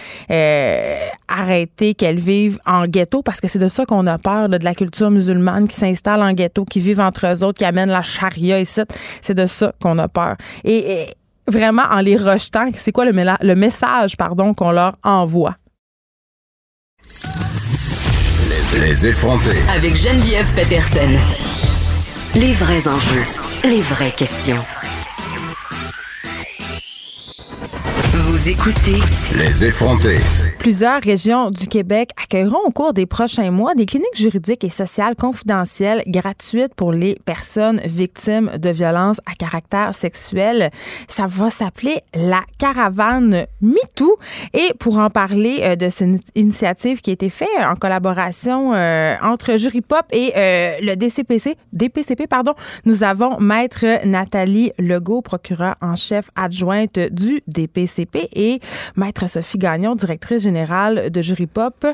A: arrêter qu'elles vivent en ghetto, parce que c'est de ça qu'on a peur, de la culture musulmane qui s'installe en ghetto, qui vivent entre eux autres, qui amènent la charia ici. C'est de ça qu'on a peur. et vraiment en les rejetant, c'est quoi le, le message pardon qu'on leur envoie?
E: Les effronter.
C: Avec Geneviève Peterson. Les vrais enjeux, les vraies questions. Vous écoutez
E: Les effronter.
A: Plusieurs régions du Québec accueilleront au cours des prochains mois des cliniques juridiques et sociales confidentielles gratuites pour les personnes victimes de violences à caractère sexuel. Ça va s'appeler la caravane MeToo. Et pour en parler euh, de cette initiative qui a été faite en collaboration euh, entre Jury Pop et euh, le DCPC, DPCP, pardon, nous avons Maître Nathalie Legault, procureure en chef adjointe du DPCP et Maître Sophie Gagnon, directrice générale de Jury Pop.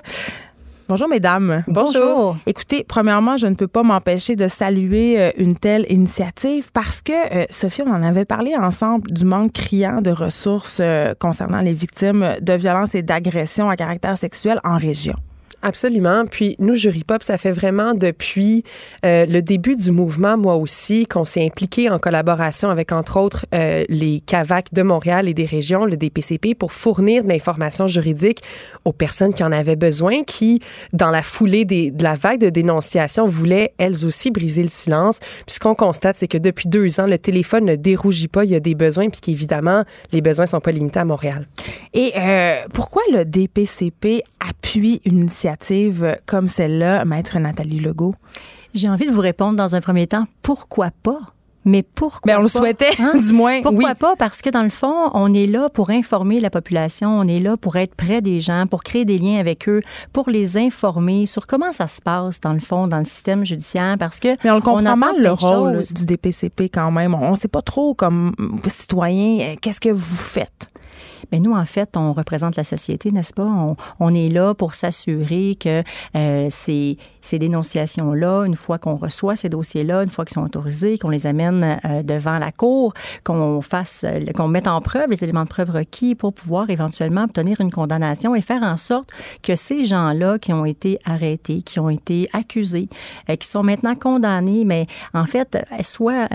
A: Bonjour, mesdames.
G: Bonjour.
A: Écoutez, premièrement, je ne peux pas m'empêcher de saluer euh, une telle initiative parce que, euh, Sophie, on en avait parlé ensemble du manque criant de ressources euh, concernant les victimes de violences et d'agressions à caractère sexuel en région.
G: Absolument. Puis nous, Jury Pop, ça fait vraiment depuis euh, le début du mouvement, moi aussi, qu'on s'est impliqué en collaboration avec, entre autres, euh, les CAVAC de Montréal et des régions, le DPCP, pour fournir de l'information juridique aux personnes qui en avaient besoin, qui, dans la foulée de la vague de dénonciation, voulaient elles aussi briser le silence. Puis ce qu'on constate, c'est que depuis deux ans, le téléphone ne dérougit pas. Il y a des besoins, puis qu'évidemment, les besoins sont pas limités à Montréal.
A: Et euh, pourquoi le DPCP appuie une initiative comme celle-là, Maître Nathalie Legault?
H: J'ai envie de vous répondre dans un premier temps, pourquoi pas? Mais pourquoi
A: Mais ben, on
H: le
A: souhaitait, hein? du moins.
H: Pourquoi pas? Parce que dans le fond, on est là pour informer la population, on est là pour être près des gens, pour créer des liens avec eux, pour les informer sur comment ça se passe dans le fond, dans le système judiciaire. Parce que
A: Mais on le comprend mal le rôle du DPCP quand même. On ne sait pas trop comme citoyen euh, qu'est-ce que vous faites?
H: Mais nous, en fait, on représente la société, n'est-ce pas? On, est là pour s'assurer que euh, ces, ces dénonciations-là, une fois qu'on reçoit ces dossiers-là, une fois qu'ils sont autorisés, qu'on les amène euh, devant la cour, qu'on fasse, euh, qu'on mette en preuve les éléments de preuve requis pour pouvoir éventuellement obtenir une condamnation et faire en sorte que ces gens-là qui ont été arrêtés, qui ont été accusés, qui sont maintenant condamnés, mais en fait, soient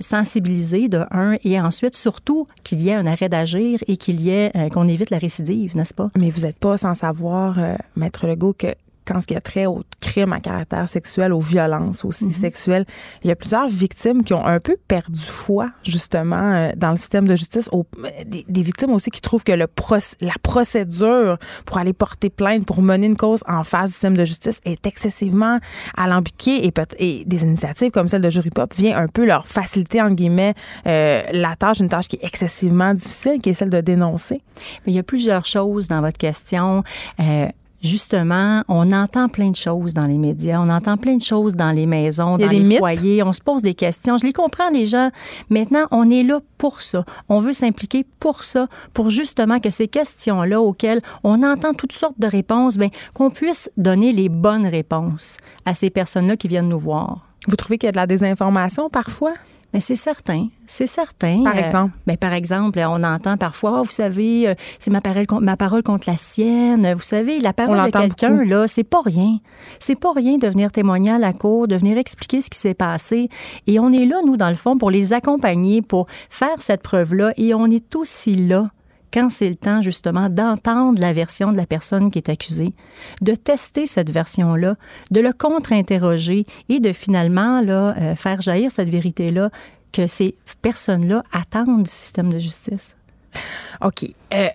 H: sensibilisés de un et ensuite surtout qu'il y ait un arrêt d'agir et qu'il y ait euh, qu'on évite la récidive, n'est-ce pas?
A: Mais vous n'êtes pas sans savoir, euh, Maître Legault, que quand ce qui a trait aux crimes à caractère sexuel, aux violences aussi sexuelles, il y a plusieurs victimes qui ont un peu perdu foi, justement, euh, dans le système de justice. Au- euh, des, des victimes aussi qui trouvent que le proc- la procédure pour aller porter plainte, pour mener une cause en face du système de justice est excessivement alambiquée et, des initiatives comme celle de Jury Pop vient un peu leur faciliter, en guillemets, euh, la tâche, une tâche qui est excessivement difficile, qui est celle de dénoncer.
H: Mais il y a plusieurs choses dans votre question. Euh, Justement, on entend plein de choses dans les médias, on entend plein de choses dans les maisons, dans les
A: mythes.
H: foyers, on se pose des questions. Je les comprends, les gens. Maintenant, on est là pour ça. On veut s'impliquer pour ça, pour justement que ces questions-là auxquelles on entend toutes sortes de réponses, ben, qu'on puisse donner les bonnes réponses à ces personnes-là qui viennent nous voir.
A: Vous trouvez qu'il y a de la désinformation parfois?
H: Mais c'est certain, c'est certain.
A: Par
H: Euh,
A: exemple?
H: ben, par exemple, on entend parfois, Ah, vous savez, euh, c'est ma parole, contre, ma parole contre la sienne. Vous savez, la parole de quelqu'un, là, c'est pas rien. C'est pas rien de venir témoigner à la cour, de venir expliquer ce qui s'est passé. Et on est là, nous, dans le fond, pour les accompagner, pour faire cette preuve-là. Et on est aussi là quand c'est le temps justement d'entendre la version de la personne qui est accusée, de tester cette version-là, de le contre-interroger et de finalement là, euh, faire jaillir cette vérité-là que ces personnes-là attendent du système de justice.
A: OK. Euh,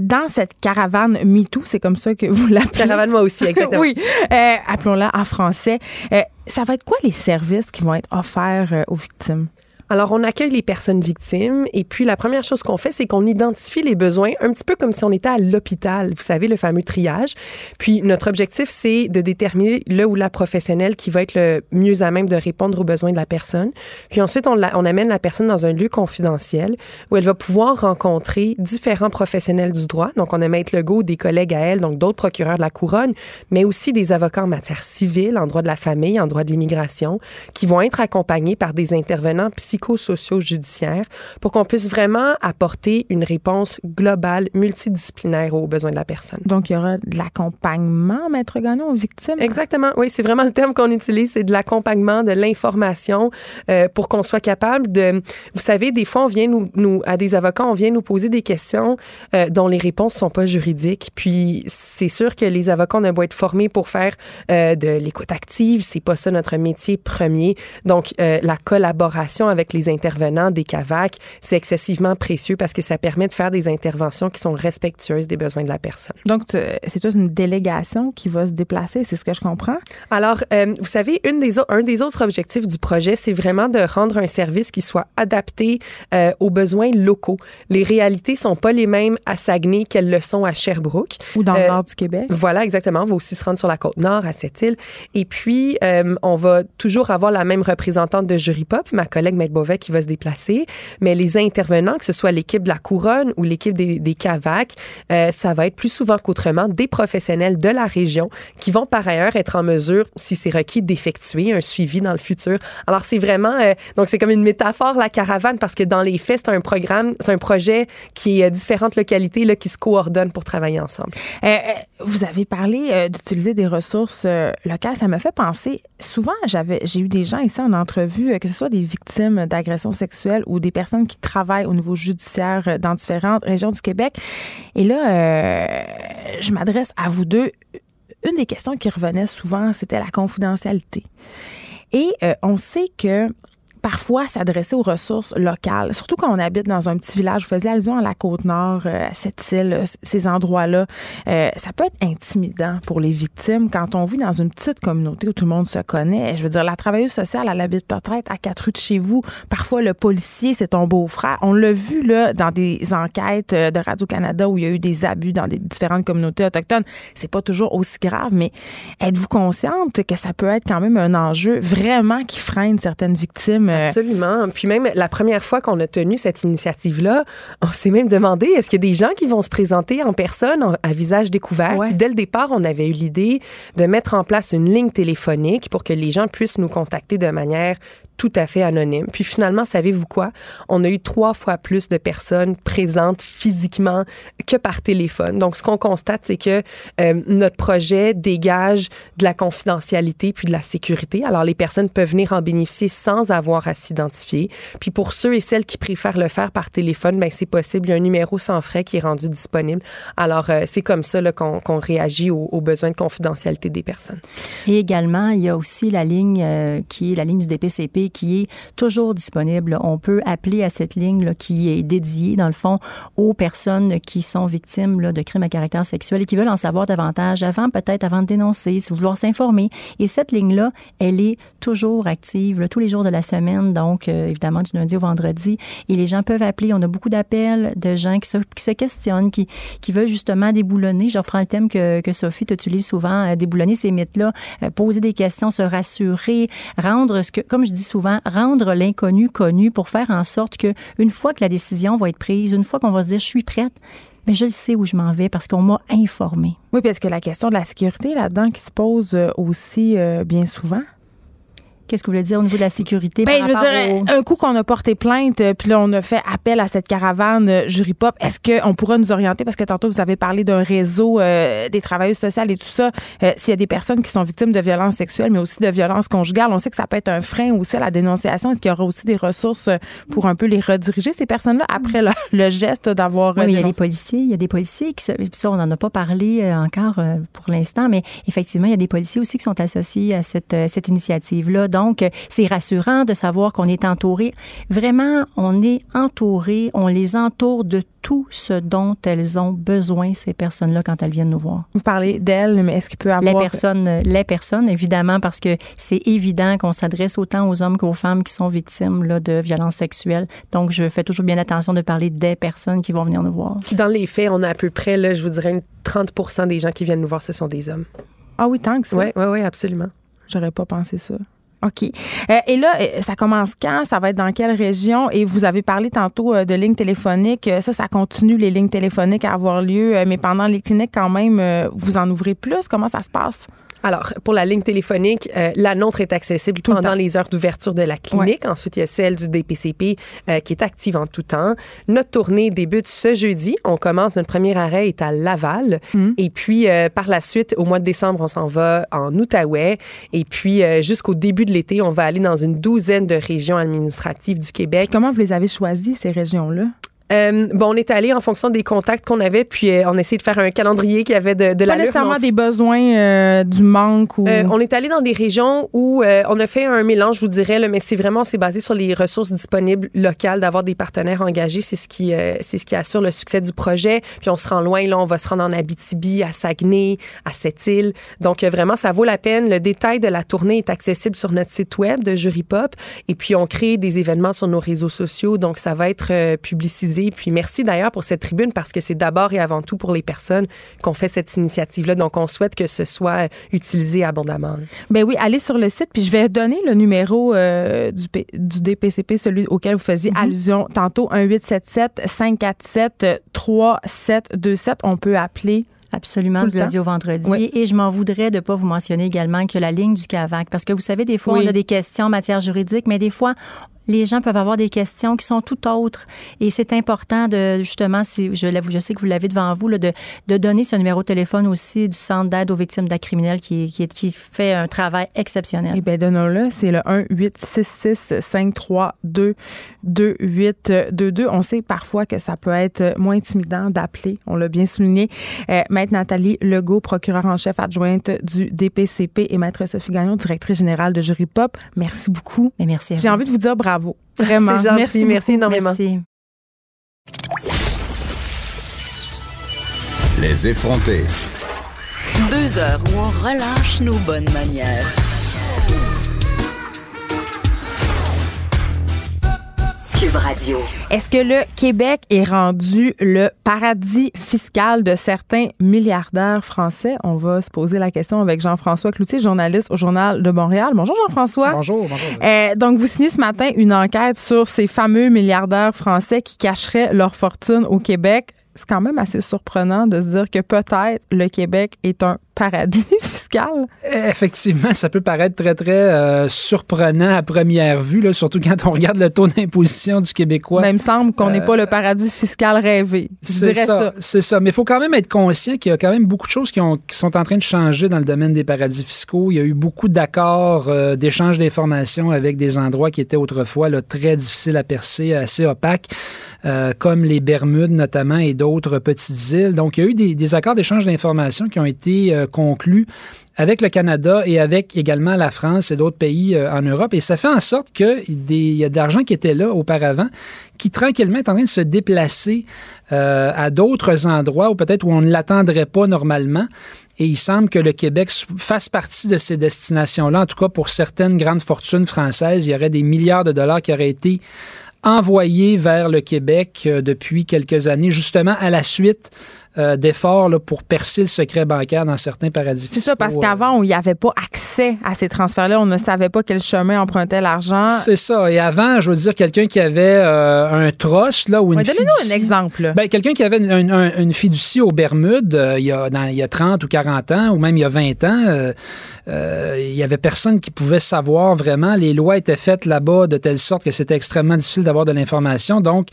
A: dans cette caravane MeToo, c'est comme ça que vous l'appelez.
G: Caravane, moi aussi, exactement.
A: oui. Euh, Appelons-la en français. Euh, ça va être quoi les services qui vont être offerts euh, aux victimes?
G: Alors, on accueille les personnes victimes et puis la première chose qu'on fait, c'est qu'on identifie les besoins un petit peu comme si on était à l'hôpital, vous savez, le fameux triage. Puis notre objectif, c'est de déterminer le ou la professionnelle qui va être le mieux à même de répondre aux besoins de la personne. Puis ensuite, on, amène la personne dans un lieu confidentiel où elle va pouvoir rencontrer différents professionnels du droit. Donc, on a Maître Legault, des collègues à elle, donc d'autres procureurs de la couronne, mais aussi des avocats en matière civile, en droit de la famille, en droit de l'immigration, qui vont être accompagnés par des intervenants psychosociaux judiciaires pour qu'on puisse vraiment apporter une réponse globale, multidisciplinaire aux besoins de la personne.
A: Donc, il y aura de l'accompagnement, Maître Gagnon, aux victimes?
G: Exactement, oui, c'est vraiment le terme qu'on utilise, c'est de l'accompagnement, de l'information euh, pour qu'on soit capable de... Vous savez, des fois, on vient nous, nous à des avocats, on vient nous poser des questions euh, dont les réponses sont pas juridiques. Puis c'est sûr que les avocats, on a beau être formés pour faire euh, de l'écoute active, c'est pas ça notre métier premier. Donc, la collaboration avec les intervenants des CAVAC, c'est excessivement précieux parce que ça permet de faire des interventions qui sont respectueuses des besoins de la personne.
A: Donc, c'est toute une délégation qui va se déplacer, c'est ce que je comprends?
G: Alors, euh, vous savez, une des, un des autres objectifs du projet, c'est vraiment de rendre un service qui soit adapté euh, aux besoins locaux. Les réalités sont pas les mêmes à Saguenay qu'elles le sont à Sherbrooke.
A: Ou dans le
G: Euh,
A: nord du Québec?
G: Voilà, exactement. On va aussi se rendre sur la côte nord, à cette île. Et puis, on va toujours avoir la même représentante de Jury Pop, ma collègue Maître Qui va se déplacer. Mais les intervenants, que ce soit l'équipe de la Couronne ou l'équipe des, des CAVAC, euh, ça va être plus souvent qu'autrement des professionnels de la région qui vont par ailleurs être en mesure, si c'est requis, d'effectuer un suivi dans le futur. Alors, c'est vraiment... euh, donc, c'est comme une métaphore, la caravane, parce que dans les faits, c'est un programme, c'est un projet qui est euh, différentes localités là, qui se coordonnent pour travailler ensemble.
A: Vous avez parlé d'utiliser des ressources locales. Ça me fait penser, souvent, j'ai eu des gens ici en entrevue, que ce soit des victimes d'agressions sexuelles ou des personnes qui travaillent au niveau judiciaire euh, dans différentes régions du Québec. Et là, euh, je m'adresse à vous deux. Une des questions qui revenait souvent, c'était la confidentialité. Et euh, on sait que parfois s'adresser aux ressources locales, surtout quand on habite dans un petit village. Vous faisiez allusion à la Côte-Nord, euh, à cette île, euh, ces endroits-là. Euh, ça peut être intimidant pour les victimes quand on vit dans une petite communauté où tout le monde se connaît. Je veux dire, la travailleuse sociale, elle habite peut-être à quatre rues de chez vous. Parfois, le policier, c'est ton beau-frère. On l'a vu là dans des enquêtes de Radio-Canada où il y a eu des abus dans des différentes communautés autochtones. C'est pas toujours aussi grave, mais êtes-vous consciente que ça peut être quand même un enjeu vraiment qui freine certaines victimes? Euh,
G: Absolument. Puis même la première fois qu'on a tenu cette initiative-là, on s'est même demandé est-ce qu'il y a des gens qui vont se présenter en personne en- à visage découvert?
A: Ouais.
G: Puis dès le départ, on avait eu l'idée de mettre en place une ligne téléphonique pour que les gens puissent nous contacter de manière tout à fait anonyme. Puis finalement, savez-vous quoi? On a eu trois fois plus de personnes présentes physiquement que par téléphone. Donc, ce qu'on constate, c'est que euh, notre projet dégage de la confidentialité puis de la sécurité. Alors, les personnes peuvent venir en bénéficier sans avoir à s'identifier. Puis pour ceux et celles qui préfèrent le faire par téléphone, ben c'est possible. Il y a un numéro sans frais qui est rendu disponible. Alors, euh, c'est comme ça qu'on réagit aux, besoins de confidentialité des personnes.
H: Et également, il y a aussi la ligne euh, qui est la ligne du DPCP qui est toujours disponible. On peut appeler à cette ligne là, qui est dédiée, dans le fond, aux personnes qui sont victimes de crimes à caractère sexuel et qui veulent en savoir davantage avant, peut-être avant de dénoncer, vouloir s'informer. Et cette ligne-là, elle est toujours active tous les jours de la semaine, donc euh, évidemment du lundi au vendredi. Et les gens peuvent appeler. On a beaucoup d'appels de gens qui se, questionnent, qui, qui veulent justement déboulonner. Je reprends le thème que, que Sophie utilise souvent, euh, déboulonner ces mythes-là, euh, poser des questions, se rassurer, rendre ce que, comme je dis souvent, rendre l'inconnu connu pour faire en sorte que une fois que la décision va être prise, une fois qu'on va se dire je suis prête, mais je sais où je m'en vais parce qu'on m'a informé.
A: Oui, parce que la question de la sécurité là-dedans qui se pose aussi bien souvent.
H: Qu'est-ce que vous voulez dire au niveau de la sécurité?
A: Ben, je veux dire, un coup qu'on a porté plainte, euh, puis là, on a fait appel à cette caravane euh, jury pop, est-ce qu'on pourra nous orienter? Parce que tantôt, vous avez parlé d'un réseau euh, des travailleuses sociales et tout ça. S'il y a des personnes qui sont victimes de violences sexuelles, mais aussi de violences conjugales, on sait que ça peut être un frein aussi à la dénonciation. Est-ce qu'il y aura aussi des ressources pour un peu les rediriger, ces personnes-là, après le, geste d'avoir.
H: Oui, mais il y a des policiers. Il y a des policiers qui. Ça, on n'en a pas parlé encore pour l'instant, mais effectivement, il y a des policiers aussi qui sont associés à cette, cette initiative-là. Donc, c'est rassurant de savoir qu'on est entouré. Vraiment, on est entouré, on les entoure de tout ce dont elles ont besoin, ces personnes-là, quand elles viennent nous voir.
A: Vous parlez d'elles, mais est-ce qu'il peut avoir...
H: Les personnes, les personnes, évidemment, parce que c'est évident qu'on s'adresse autant aux hommes qu'aux femmes qui sont victimes là, de violences sexuelles. Donc, je fais toujours bien attention de parler des personnes qui vont venir nous voir.
G: Dans les faits, on a à peu près, là, je vous dirais, 30% des gens qui viennent nous voir, ce sont des hommes.
A: Ah oui, tant que ça?
G: Oui, oui, oui, absolument.
A: J'aurais pas pensé ça. OK. Euh, et là, euh, ça commence quand? Ça va être dans quelle région? Et vous avez parlé tantôt euh, de lignes téléphoniques. Ça, ça continue, les lignes téléphoniques à avoir lieu. mais pendant les cliniques, quand même, vous en ouvrez plus? Comment ça se passe?
G: Alors, pour la ligne téléphonique, euh, la nôtre est accessible Tout pendant les heures d'ouverture de la clinique. Ensuite, il y a celle du DPCP euh, qui est active en tout temps. Notre tournée débute ce jeudi. On commence, notre premier arrêt est à Laval. Mm. Et puis, euh, par la suite, au mois de décembre, on s'en va en Outaouais. Et puis, jusqu'au début de l'été, on va aller dans une douzaine de régions administratives du Québec.
A: comment vous les avez choisies, ces régions-là?
G: Euh, bon, on est allé en fonction des contacts qu'on avait, puis euh, on a essayé de faire un calendrier qui avait de, de
A: Pas nécessairement des besoins, euh, du manque ou.
G: on est allé dans des régions où on a fait un mélange, je vous dirais, là, mais c'est vraiment c'est basé sur les ressources disponibles locales, d'avoir des partenaires engagés, c'est ce qui c'est ce qui assure le succès du projet. Puis on se rend loin, là, on va se rendre en Abitibi, à Saguenay, à Sept-Îles. Donc vraiment, ça vaut la peine. Le détail de la tournée est accessible sur notre site web de Jury Pop, et puis on crée des événements sur nos réseaux sociaux, donc ça va être publicisé puis merci d'ailleurs pour cette tribune parce que c'est d'abord et avant tout pour les personnes qu'on fait cette initiative-là. Donc, on souhaite que ce soit utilisé abondamment.
A: Ben oui, allez sur le site, puis je vais donner le numéro euh, du, du, DPCP, celui auquel vous faisiez mm-hmm. allusion tantôt, 1877-547-3727. On peut appeler
H: Absolument, du lundi au vendredi. Et je m'en voudrais de ne pas vous mentionner également que la ligne du CAVAC, parce que vous savez, des fois, on a des questions en matière juridique, mais des fois, les gens peuvent avoir des questions qui sont tout autres. Et c'est important de, justement, si je, je sais que vous l'avez devant vous, là, de, de, donner ce numéro de téléphone aussi du Centre d'aide aux victimes d'actes criminels qui, qui, qui, fait un travail exceptionnel.
A: Eh bien, donnons-le. C'est le 1-866-532-2822. On sait parfois que ça peut être moins intimidant d'appeler. On l'a bien souligné. Euh, Maître Nathalie Legault, procureure en chef adjointe du DPCP et Maître Sophie Gagnon, directrice générale de Jury Pop. Merci beaucoup.
H: Et merci
A: J'ai envie de vous dire bravo Vraiment.
G: Merci, merci énormément. Merci.
E: Les effrontés.
C: Deux heures où on relâche nos bonnes manières. Radio.
A: Est-ce que le Québec est rendu le paradis fiscal de certains milliardaires français? On va se poser la question avec Jean-François Cloutier, journaliste au Journal de Montréal. Bonjour Jean-François.
I: Bonjour, bonjour.
A: Euh, donc, vous signez ce matin une enquête sur ces fameux milliardaires français qui cacheraient leur fortune au Québec c'est quand même assez surprenant de se dire que peut-être le Québec est un paradis fiscal.
I: Effectivement, ça peut paraître très, très euh, surprenant à première vue, là, surtout quand on regarde le taux d'imposition du Québécois.
A: Mais il me semble qu'on n'est pas le paradis fiscal rêvé.
I: C'est ça. C'est ça. Mais il faut quand même être conscient qu'il y a quand même beaucoup de choses qui, ont, qui, sont en train de changer dans le domaine des paradis fiscaux. Il y a eu beaucoup d'accords, euh, d'échanges d'informations avec des endroits qui étaient autrefois là, très difficiles à percer, assez opaques. Euh, comme les Bermudes notamment et d'autres petites îles. Donc, il y a eu des, des accords d'échange d'informations qui ont été euh, conclus avec le Canada et avec également la France et d'autres pays euh, en Europe. Et ça fait en sorte qu'il y a de l'argent qui était là auparavant, qui tranquillement est en train de se déplacer euh, à d'autres endroits ou peut-être où on ne l'attendrait pas normalement. Et il semble que le Québec fasse partie de ces destinations-là. En tout cas, pour certaines grandes fortunes françaises, il y aurait des milliards de dollars qui auraient été envoyé vers le Québec euh, depuis quelques années, justement à la suite euh, d'efforts pour percer le secret bancaire dans certains paradis fiscaux.
A: C'est ça, parce qu'avant, on n'y avait pas accès à ces transferts-là. On ne savait pas quel chemin empruntait l'argent.
I: C'est ça. Et avant, je veux dire, quelqu'un qui avait euh, un trust là, ou une
A: Donnez-nous un exemple.
I: Ben, quelqu'un qui avait une, une, fiducie aux Bermudes il, y a, dans, il y a 30 ou 40 ans, ou même il y a 20 ans, il y avait personne qui pouvait savoir vraiment. Les lois étaient faites là-bas de telle sorte que c'était extrêmement difficile d'avoir de l'information. Donc,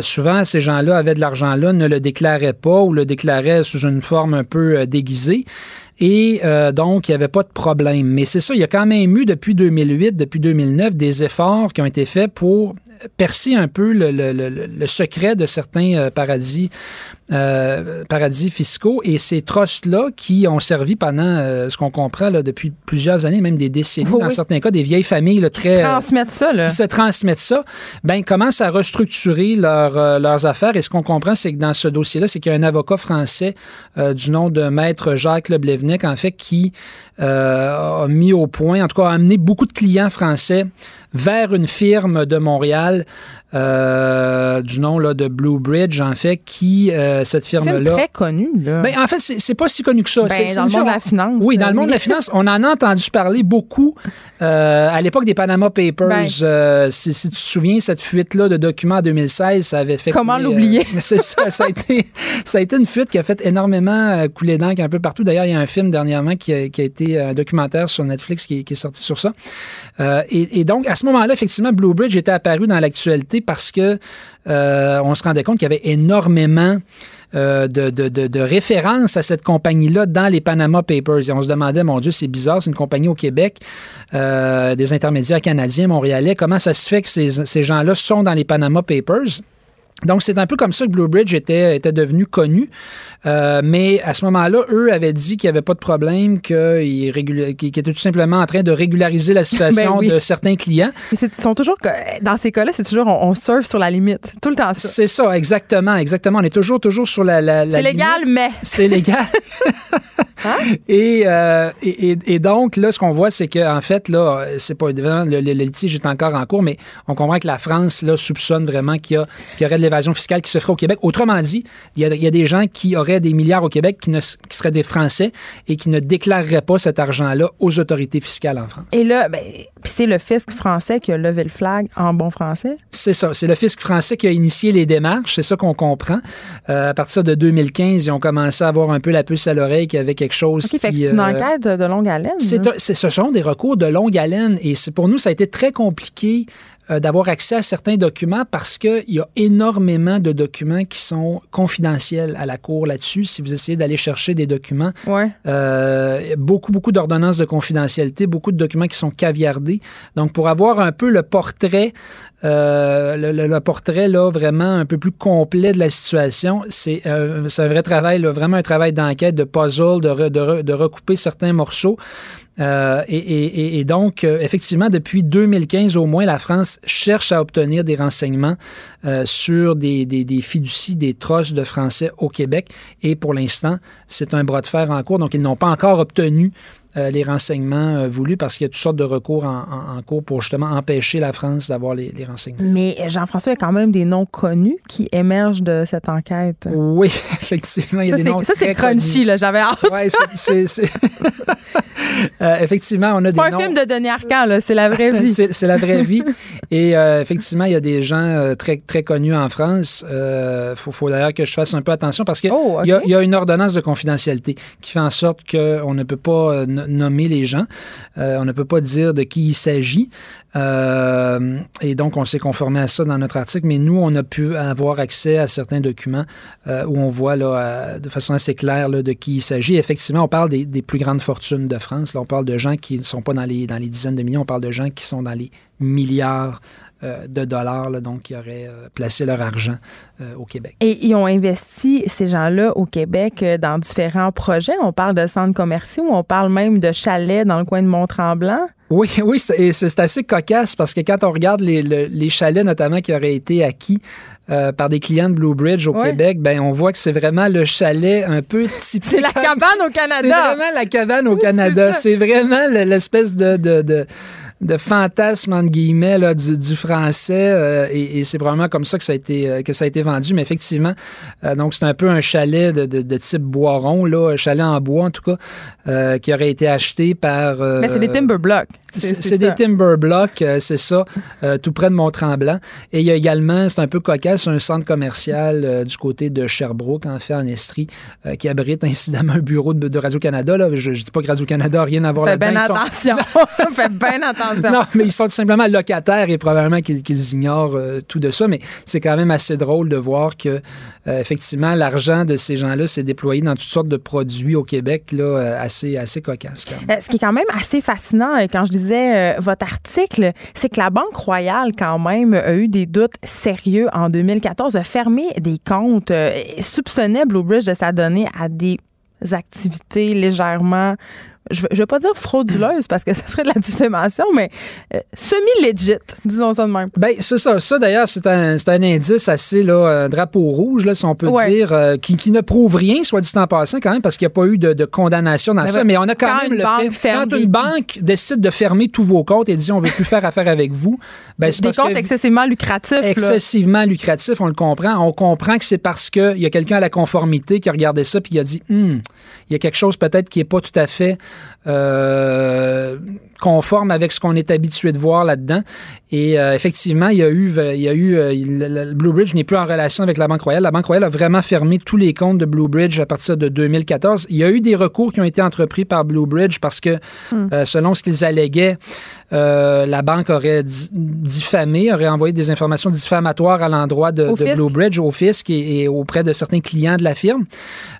I: souvent, ces gens-là avaient de l'argent-là, ne le déclaraient pas ou le déclarait sous une forme un peu euh, déguisée. Et euh, donc, il n'y avait pas de problème. Mais c'est ça, il y a quand même eu depuis 2008, depuis 2009, des efforts qui ont été faits pour percer un peu le, secret de certains euh, paradis, euh, paradis fiscaux. Et ces trusts-là qui ont servi pendant, euh, ce qu'on comprend là, depuis plusieurs années, même des décennies, dans certains cas, des vieilles familles là, très...
A: Qui transmettent ça, là.
I: Qui se transmettent ça, ben commencent à restructurer leur, leurs affaires? Et ce qu'on comprend, c'est que dans ce dossier-là, c'est qu'il y a un avocat français du nom de Maître Jacques Leblevnick, en fait, qui a mis au point, en tout cas, a amené beaucoup de clients français vers une firme de Montréal euh, du nom là, de Blue Bridge, en fait, qui, euh, cette firme-là...
A: très connue, là.
I: Ben, en fait, c'est pas si connu que ça.
A: Ben, dans le monde de la finance.
I: Oui, dans le monde de la finance, on en a entendu parler beaucoup euh, à l'époque des Panama Papers. Ben. si, tu te souviens, cette fuite-là de documents en 2016, ça avait fait...
A: Comment l'oublier?
I: c'est ça, ça a, été, ça a été une fuite qui a fait énormément couler d'encre un peu partout. D'ailleurs, il y a un film dernièrement qui a, qui a été un documentaire sur Netflix qui, qui est sorti sur ça. Et, et, donc, à ce moment-là, effectivement, Blue Bridge était apparu dans l'actualité parce que euh, on se rendait compte qu'il y avait énormément euh, de, références à cette compagnie-là dans les Panama Papers. Et on se demandait, mon Dieu, c'est bizarre, c'est une compagnie au Québec, euh, des intermédiaires canadiens, montréalais. Comment ça se fait que ces gens-là sont dans les Panama Papers? Donc, c'est un peu comme ça que Blue Bridge était, était devenu connu. Euh, mais à ce moment-là, eux avaient dit qu'il n'y avait pas de problème, qu'ils étaient tout simplement en train de régulariser la situation ben de certains clients.
A: Mais sont toujours, dans ces cas-là, c'est toujours, on, surfe sur la limite. Tout le temps ça.
I: C'est ça, exactement, exactement. On est toujours, toujours sur la, la,
A: C'est légal, mais.
I: C'est légal. Hein? Euh, et, et, donc, là, ce qu'on voit, c'est qu'en en fait, là, c'est pas évidemment, le, le, litige est encore en cours, mais on comprend que la France, là, soupçonne vraiment qu'il y, y aurait de l'évasion fiscale qui se ferait au Québec. Autrement dit, il y, a, il y a des gens qui auraient des milliards au Québec qui, ne, qui seraient des Français et qui ne déclareraient pas cet argent-là aux autorités fiscales en France.
A: Et là, ben, c'est le fisc français qui a levé le flag en bon français?
I: C'est ça. C'est le fisc français qui a initié les démarches. C'est ça qu'on comprend. Euh, à partir de 2015, ils ont commencé à avoir un peu la puce à l'oreille qu'il y avait quelque chose
A: qui... Fait que c'est une euh, enquête de longue haleine.
I: C'est, ce sont des recours de longue haleine et c'est, pour nous, ça a été très compliqué euh, d'avoir accès à certains documents parce qu'il y a énormément de documents qui sont confidentiels à la Cour là-dessus. Si vous essayez d'aller chercher des documents,
A: ouais.
I: euh, beaucoup, beaucoup d'ordonnances de confidentialité, beaucoup de documents qui sont caviardés. Donc, pour avoir un peu le portrait, euh, le, le, portrait là, vraiment un peu plus complet de la situation, c'est euh, un vrai travail, là, vraiment un travail d'enquête, de puzzle, de, re, de, de recouper certains morceaux. Euh, et, donc, euh, effectivement, depuis 2015 au moins, la France cherche à obtenir des renseignements euh, sur des, fiducies, des trusts de Français au Québec. Et pour l'instant, c'est un bras de fer en cours. Donc, ils n'ont pas encore obtenu euh, les renseignements euh, voulus parce qu'il y a toutes sortes de recours en, cours pour justement empêcher la France d'avoir les, renseignements.
A: Mais Jean-François, il y a quand même des noms connus qui émergent de cette enquête.
I: Oui, effectivement. Il y a
A: ça,
I: des noms
A: ça, c'est crunchy, là. J'avais hâte.
I: Oui, c'est. effectivement, on a des
A: pas
I: noms.
A: un film de Denis Arcand, là. C'est la vraie vie.
I: c'est la vraie vie. Et effectivement, il y a des gens très, très connus en France. Il faut, faut d'ailleurs que je fasse un peu attention parce qu'il oh, y, y, a une ordonnance de confidentialité qui fait en sorte qu'on ne peut pas euh, nommer les gens, euh, on ne peut pas dire de qui il s'agit. Euh, et donc, on s'est conformé à ça dans notre article, mais nous, on a pu avoir accès à certains documents où on voit là, de façon assez claire là, de qui il s'agit. Effectivement, on parle des, plus grandes fortunes de France. On parle de gens qui ne sont pas dans les, dans les dizaines de millions, on parle de gens qui sont dans les milliards euh, de dollars, donc qui auraient euh, placé leur argent euh, au Québec.
A: Et ils ont investi, ces gens-là, au Québec dans différents projets. On parle de centres commerciaux, on parle même de chalets dans le coin de Mont-Tremblant.
I: Oui, oui, et c'est assez cocasse parce que quand on regarde les, chalets notamment qui auraient été acquis par des clients de Blue Bridge au Québec, ben on voit que c'est vraiment le chalet un peu typique.
A: c'est la cabane au Canada.
I: C'est vraiment la cabane au Canada. c'est vraiment l'espèce de, de de fantasme entre guillemets là, du, du français euh, et, et c'est probablement comme ça que ça a été euh, que ça a été vendu. Mais effectivement euh, donc c'est un peu un chalet de, de, de, type boiron là un chalet en bois en tout cas qui aurait été acheté par
A: mais c'est des timber blocks
I: c'est des timber blocks c'est ça tout près de Mont-Tremblant. Et il y a également c'est un peu cocasse un centre commercial du côté de Sherbrooke en fait en Estrie qui abrite incidemment un bureau de, Radio-Canada là. Je, je dis pas que Radio-Canada a rien à voir là-dedans
A: bien attention. Fais bien attention
I: non, mais ils sont tout simplement locataires et probablement qu'ils ignorent euh, tout de ça. Mais c'est quand même assez drôle de voir que, euh, effectivement, l'argent de ces gens-là s'est déployé dans toutes sortes de produits au Québec, là, euh, assez, assez cocasse.
A: ce qui est quand même assez fascinant, quand je disais votre article, c'est que la Banque Royale, quand même, a eu des doutes sérieux en 2014, a fermé des comptes, soupçonnait Blue Bridge de s'adonner à des activités légèrement je ne vais pas dire frauduleuse parce que ça serait de la diffamation, mais euh, semi-legit, disons ça de même.
I: Ben, c'est ça. Ça, d'ailleurs, c'est un, un, indice assez, là, un drapeau rouge, là, si on peut dire, euh, qui, qui, ne prouve rien, soit dit en passant, quand même, parce qu'il n'y a pas eu de, de condamnation dans ça. mais on a quand, même le fait. Quand une banque décide de fermer tous vos comptes et dit on ne veut plus faire affaire avec vous, ben,
A: c'est Des comptes excessivement lucratifs.
I: Excessivement lucratifs, on le comprend. On comprend que c'est parce qu'il y a quelqu'un à la conformité qui a regardé ça puis qui a dit hum, il y a quelque chose peut-être qui n'est pas tout à fait euh, conforme avec ce qu'on est habitué de voir là-dedans. Et euh, effectivement, il y a eu, il y a eu euh, Blue Bridge n'est plus en relation avec la Banque Royale. La Banque Royale a vraiment fermé tous les comptes de Blue Bridge à partir de 2014. Il y a eu des recours qui ont été entrepris par Blue Bridge parce que, hmm. selon ce qu'ils alléguaient, la banque aurait diffamé, aurait envoyé des informations diffamatoires à l'endroit de, Blue Bridge, au fisc et, auprès de certains clients de la firme.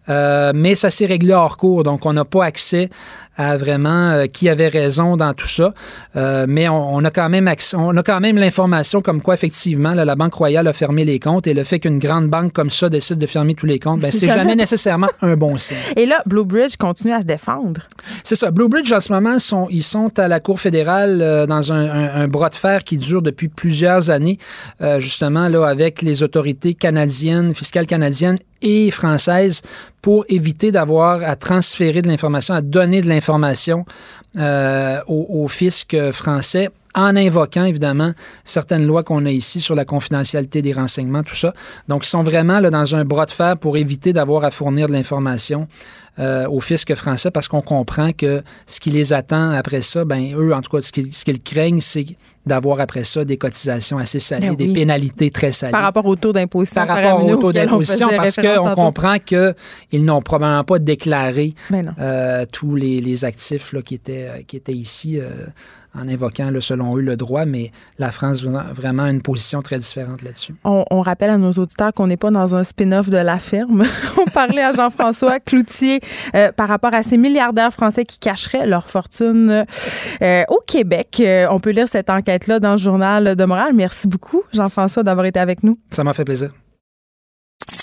I: mais ça s'est réglé hors cours, donc on n'a pas accès à vraiment euh, qui avait raison dans tout ça. Euh, mais on, a quand même on a quand même l'information comme quoi effectivement la Banque Royale a fermé les comptes et le fait qu'une grande banque comme ça décide de fermer tous les comptes, ben c'est jamais nécessairement un bon signe.
A: Et là, Blue Bridge continue à se défendre.
I: C'est ça. Blue Bridge en ce moment sont ils sont à la Cour fédérale euh, dans un, un, bras de fer qui dure depuis plusieurs années, justement là avec les autorités canadiennes, fiscales canadiennes et françaises pour éviter d'avoir à transférer de l'information, à donner de l'information euh, au, fisc français en invoquant évidemment certaines lois qu'on a ici sur la confidentialité des renseignements, tout ça. Donc, ils sont vraiment là, dans un bras de fer pour éviter d'avoir à fournir de l'information euh, au fisc français parce qu'on comprend que ce qui les attend après ça, ben eux, en tout cas, ce qu'ils craignent, c'est d'avoir après ça des cotisations assez salées, ben des pénalités très salées.
A: Par rapport au taux d'imposition.
I: Par rapport au taux d'imposition, parce qu'on comprend qu'ils n'ont probablement pas déclaré ben euh, tous les, les actifs là, qui, étaient, qui étaient ici. Euh, en invoquant, selon eux, le droit, mais la France vraiment a une position très différente là-dessus.
A: On, rappelle à nos auditeurs qu'on n'est pas dans un spin-off de la ferme. on parlait à Jean-François Cloutier euh, par rapport à ces milliardaires français qui cacheraient leur fortune euh, au Québec. Euh, on peut lire cette enquête-là dans le journal de Montréal. Merci beaucoup, Jean-François, d'avoir été avec nous.
I: Ça m'a fait plaisir.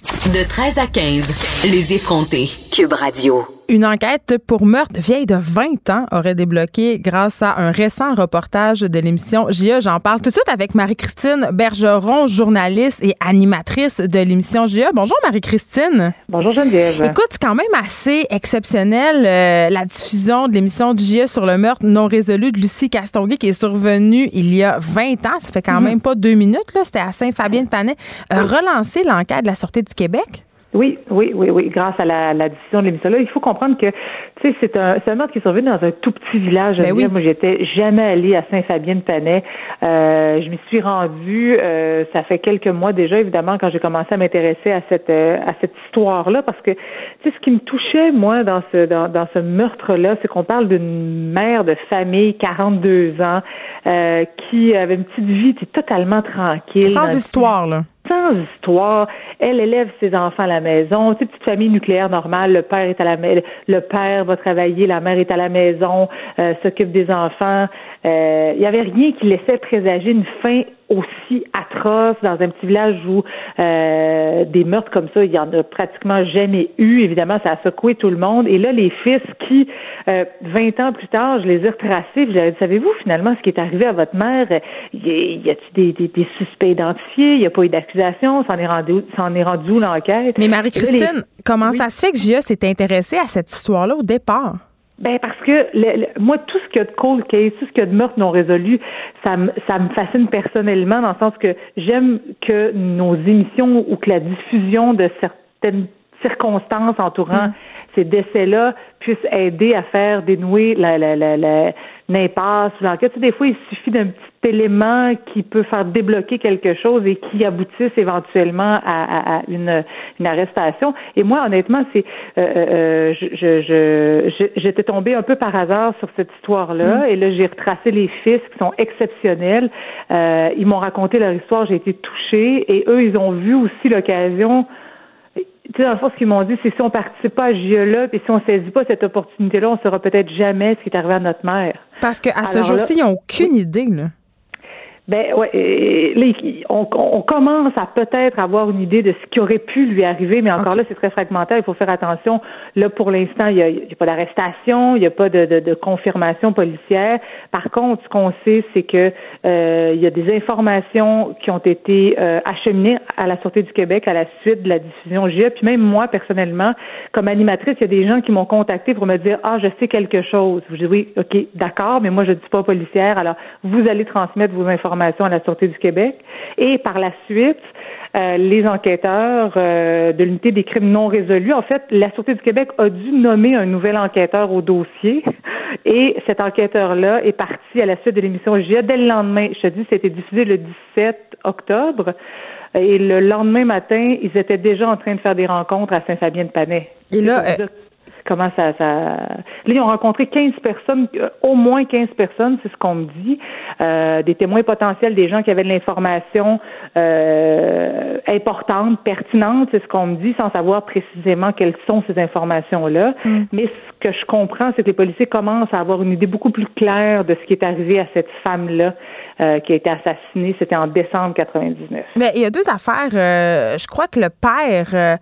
C: De 13 à 15. Les effrontés. Cube Radio.
A: Une enquête pour meurtre vieille de 20 ans aurait débloqué grâce à un récent reportage de l'émission JA. J'en parle tout de suite avec Marie-Christine Bergeron, journaliste et animatrice de l'émission JA. Bonjour Marie-Christine.
J: Bonjour Geneviève.
A: Écoute, c'est quand même assez exceptionnel euh, la diffusion de l'émission JA sur le meurtre non résolu de Lucie Castonguay qui est survenue il y a 20 ans. Ça fait quand
J: Mhm.
A: même pas deux minutes. là. C'était à Saint-Fabien-de-Panay. Euh, relancer l'enquête de la Sûreté du Québec?
J: Oui, oui, oui, oui. Grâce à la, la diffusion de l'émission-là, il faut comprendre que, tu sais, c'est un, meurtre qui est survenu dans un tout petit village.
A: Ben oui.
J: Moi, j'étais jamais allée à Saint-Fabien-de-Panay. Euh, je m'y suis rendue, euh, ça fait quelques mois déjà, évidemment, quand j'ai commencé à m'intéresser à cette, euh, à cette histoire-là, parce que, tu sais, ce qui me touchait, moi, dans ce, dans, dans ce meurtre-là, c'est qu'on parle d'une mère de famille, 42 ans, qui avait une petite vie, tu sais, totalement tranquille.
A: Sans histoire, là.
J: Sans histoire. Elle élève ses enfants à la maison. Tu sais, petite famille nucléaire normale. Le père est à la. Le père va travailler. La mère est à la maison. euh, s'occupe des enfants. Euh, Il y avait rien qui laissait présager une fin aussi atroce dans un petit village où euh, des meurtres comme ça, il y en a pratiquement jamais eu. Évidemment, ça a secoué tout le monde. Et là, les fils qui, euh, 20 ans plus tard, je les ai retracés. puis je leur ai dit, savez-vous finalement ce qui est arrivé à votre mère? Y y a-t-il des, des, des suspects identifiés? Il n'y a pas eu d'accusation? S'en est rendu, s'en est rendu où l'enquête?
A: Mais Marie-Christine,
J: les-
A: comment
J: Oui.
A: ça se fait que JA s'est intéressée à cette histoire-là au départ?
J: Ben parce que le- le- moi tout ce qu'il y a de cold case, tout ce qu'il y a de meurtre non résolu, ça me ça me fascine personnellement dans le sens que j'aime que nos émissions ou que la diffusion de certaines circonstances entourant ces décès-là puissent aider à faire dénouer la la la, la l'impasse ou l'enquête. Tu sais, des fois, il suffit d'un petit élément qui peut faire débloquer quelque chose et qui aboutisse éventuellement à, à- à une, une arrestation. Et moi, honnêtement, c'est euh, euh, je, je, je- je- j'étais tombée un peu par hasard sur cette histoire-là et là, j'ai retracé les fils qui sont exceptionnels. Euh, ils m'ont raconté leur histoire, j'ai été touchée et eux, ils ont vu aussi l'occasion tu sais, dans le fond, ce qu'ils m'ont dit, c'est si on participe pas à JE-là, puis si on saisit pas cette opportunité-là, on saura peut-être jamais ce qui est arrivé à notre mère.
A: Parce qu'à ce jour-ci, ils n'ont aucune idée. Là.
J: Ben ouais, là, il- on, on commence à peut-être avoir une idée de ce qui aurait pu lui arriver, mais encore là, c'est très fragmentaire. Il faut faire attention. Là, pour l'instant, il n'y a, a pas d'arrestation, il n'y a pas de, de, de confirmation policière. Par contre, ce qu'on sait, c'est que euh, il y a des informations qui ont été euh, acheminées à la Sûreté du Québec à la suite de la diffusion GIA. Puis même moi, personnellement, comme animatrice, il y a des gens qui m'ont contacté pour me dire ah, je sais quelque chose. Je dis oui, ok, d'accord, mais moi je ne dis pas policière. Alors vous allez transmettre vos informations à la Sûreté du Québec. Et par la suite, euh, les enquêteurs euh, de l'unité des crimes non résolus, en fait, la Sûreté du Québec a dû nommer un nouvel enquêteur au dossier. Et cet enquêteur-là est parti à la suite de l'émission GIA dès le lendemain. Je te dis, c'était diffusé le 17 octobre. Et le lendemain matin, ils étaient déjà en train de faire des rencontres à Saint-Fabien-de-Panay.
A: Et là,
J: comment ça, ça... Là, ils ont rencontré 15 personnes, euh, au moins 15 personnes, c'est ce qu'on me dit, euh, des témoins potentiels, des gens qui avaient de l'information euh, importante, pertinente, c'est ce qu'on me dit, sans savoir précisément quelles sont ces informations-là. Mais ce que je comprends, c'est que les policiers commencent à avoir une idée beaucoup plus claire de ce qui est arrivé à cette femme-là euh, qui a été assassinée. C'était en décembre 99.
A: Mais il y a deux affaires. euh, je crois que le père. euh,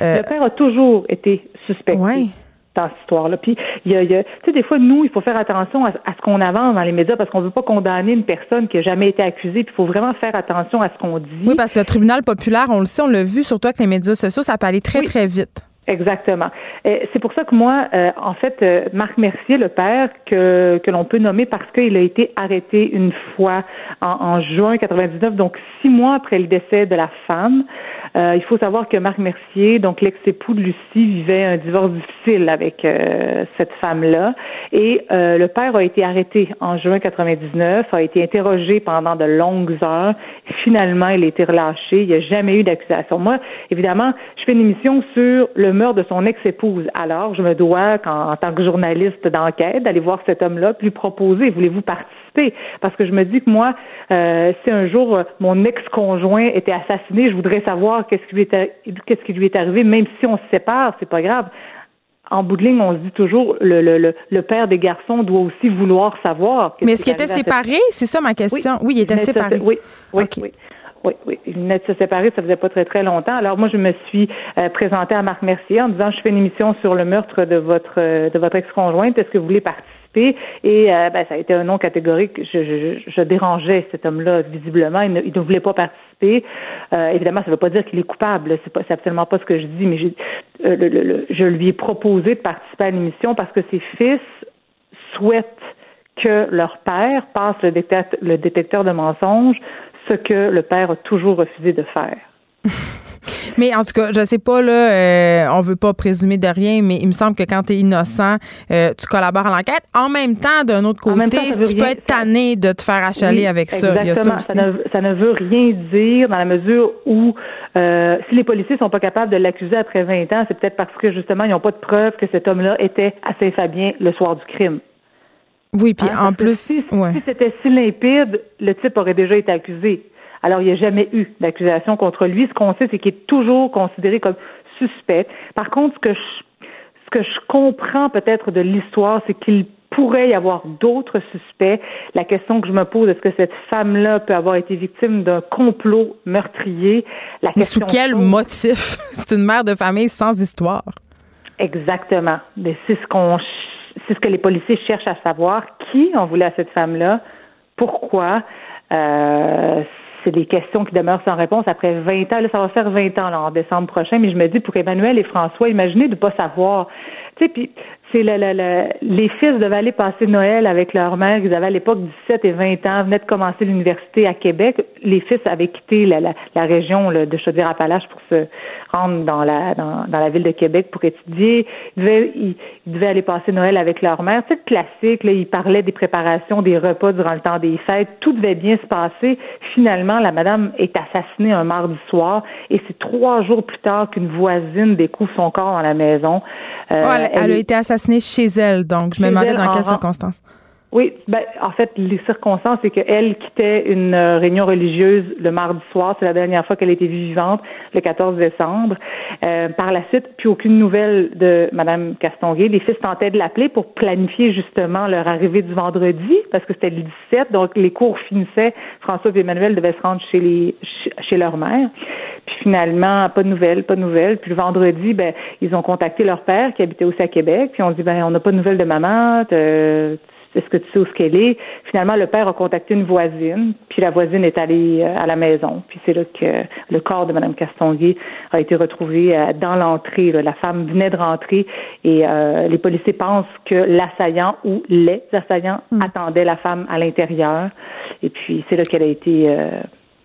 A: euh,
J: Le père a toujours été suspecté.
A: Ouais.
J: Dans cette histoire-là. Puis, il y a, il y a- tu sais, des fois, nous, il faut faire attention à, à ce qu'on avance dans les médias parce qu'on veut pas condamner une personne qui a jamais été accusée. Puis, il faut vraiment faire attention à ce qu'on dit.
A: oui, parce que le tribunal populaire, on le sait, on l'a vu, surtout avec les médias sociaux, ça peut aller très,
J: Oui.
A: très vite.
J: Exactement. C'est pour ça que moi, euh, en fait, euh, Marc Mercier, le père, que, que l'on peut nommer parce qu'il a été arrêté une fois en, en juin 99, donc six mois après le décès de la femme. Euh, il faut savoir que Marc Mercier, donc l'ex-époux de Lucie, vivait un divorce difficile avec euh, cette femme-là. Et euh, le père a été arrêté en juin 99, a été interrogé pendant de longues heures. Finalement, il a été relâché. Il n'y a jamais eu d'accusation. Moi, évidemment, je fais une émission sur le meurtre de son ex-épouse. Alors, je me dois, en tant que journaliste d'enquête, d'aller voir cet homme-là, puis lui proposer, voulez-vous participer? Parce que je me dis que moi, euh, si un jour euh, mon ex-conjoint était assassiné, je voudrais savoir qu'est-ce qui lui est, arri- qu'est-ce qui lui est arrivé, même si on se sépare, c'est pas grave. En bout de ligne, on se dit toujours, le, le, le, le père des garçons doit aussi vouloir savoir.
A: Mais est-ce qu'il était séparé? C'est ça ma question. Oui, il était séparé.
J: oui, oui. Oui, oui. Ils venaient de se séparer, ça faisait pas très très longtemps. Alors moi, je me suis euh, présentée à Marc Mercier en disant je fais une émission sur le meurtre de votre de votre ex-conjointe. Est-ce que vous voulez participer? Et ben, ça a été un nom catégorique. Je, je, je dérangeais cet homme-là visiblement. Il ne, voulait pas participer. évidemment, ça ne veut pas dire qu'il est coupable. C'est pas, c'est absolument pas ce que je dis. Mais le, je lui ai proposé de participer à l'émission parce que ses fils souhaitent que leur père passe le le détecteur de mensonges, ce que le père a toujours refusé de faire.
A: Mais en tout cas, je sais pas, là, euh, on veut pas présumer de rien, mais il me semble que quand tu es innocent, euh, tu collabores à l'enquête. En même temps, d'un autre côté, tu peux être tanné de te faire achaler avec ça.
J: Exactement. ça, ne, ça, ne, veut rien dire dans la mesure où euh, si les policiers sont pas capables de l'accuser après 20 ans, c'est peut-être parce que justement, ils n'ont pas de preuve que cet homme-là était à Saint-Fabien le soir du crime.
A: Oui, puis hein, en plus,
J: si, c'était si limpide, le type aurait déjà été accusé. Alors, il n'y a jamais eu d'accusation contre lui. Ce qu'on sait, c'est qu'il est toujours considéré comme suspect. Par contre, ce que je, ce que je comprends peut-être de l'histoire, c'est qu'il pourrait y avoir d'autres suspects. La question que je me pose, est-ce que cette femme-là peut avoir été victime d'un complot meurtrier?
A: La question sous quel motif? c'est une mère de famille sans histoire.
J: Exactement. Mais c'est ce qu'on c'est ce que les policiers cherchent à savoir. Qui on voulait à cette femme-là? Pourquoi? Euh, c'est des questions qui demeurent sans réponse après 20 ans. Là, ça va faire 20 ans là, en décembre prochain, mais je me dis pour Emmanuel et François, imaginez de ne pas savoir. Tu sais, puis c'est les fils devaient aller passer Noël avec leur mère. Ils avaient à l'époque 17 et 20 ans, venaient de commencer l'université à Québec. Les fils avaient quitté la, région de Chaudière-Appalaches pour se rendre dans la dans, la ville de Québec pour étudier. Ils devaient, ils, devaient aller passer Noël avec leur mère. C'est classique. Là, ils parlaient des préparations, des repas durant le temps des fêtes. Tout devait bien se passer. Finalement, la madame est assassinée un mardi soir et c'est trois jours plus tard qu'une voisine découvre son corps dans la maison.
A: Euh, elle, a été assassinée chez elle. Donc, je me demandais dans quelles circonstances.
J: Oui, ben, en fait, les circonstances, c'est qu'elle quittait une euh, réunion religieuse le mardi soir. C'est la dernière fois qu'elle était vivante, le 14 décembre. Euh, par la suite, puis aucune nouvelle de Mme Castonguay. Les fils tentaient de l'appeler pour planifier justement leur arrivée du vendredi, parce que c'était le 17, donc les cours finissaient. François et Emmanuel devaient se rendre chez les chez leur mère. Puis finalement, pas de nouvelles, pas de nouvelles. Puis le vendredi, ben, ils ont contacté leur père qui habitait aussi à Québec. Puis on dit, ben, on n'a pas de nouvelles de maman est-ce que tu sais où ce qu'elle est? Finalement, le père a contacté une voisine, puis la voisine est allée euh, à la maison. Puis c'est là que le corps de Mme Castonguay a été retrouvé euh, dans l'entrée. La femme venait de rentrer et euh, les policiers pensent que l'assaillant ou les assaillants hmm. attendaient la femme à l'intérieur. Et puis c'est là qu'elle a été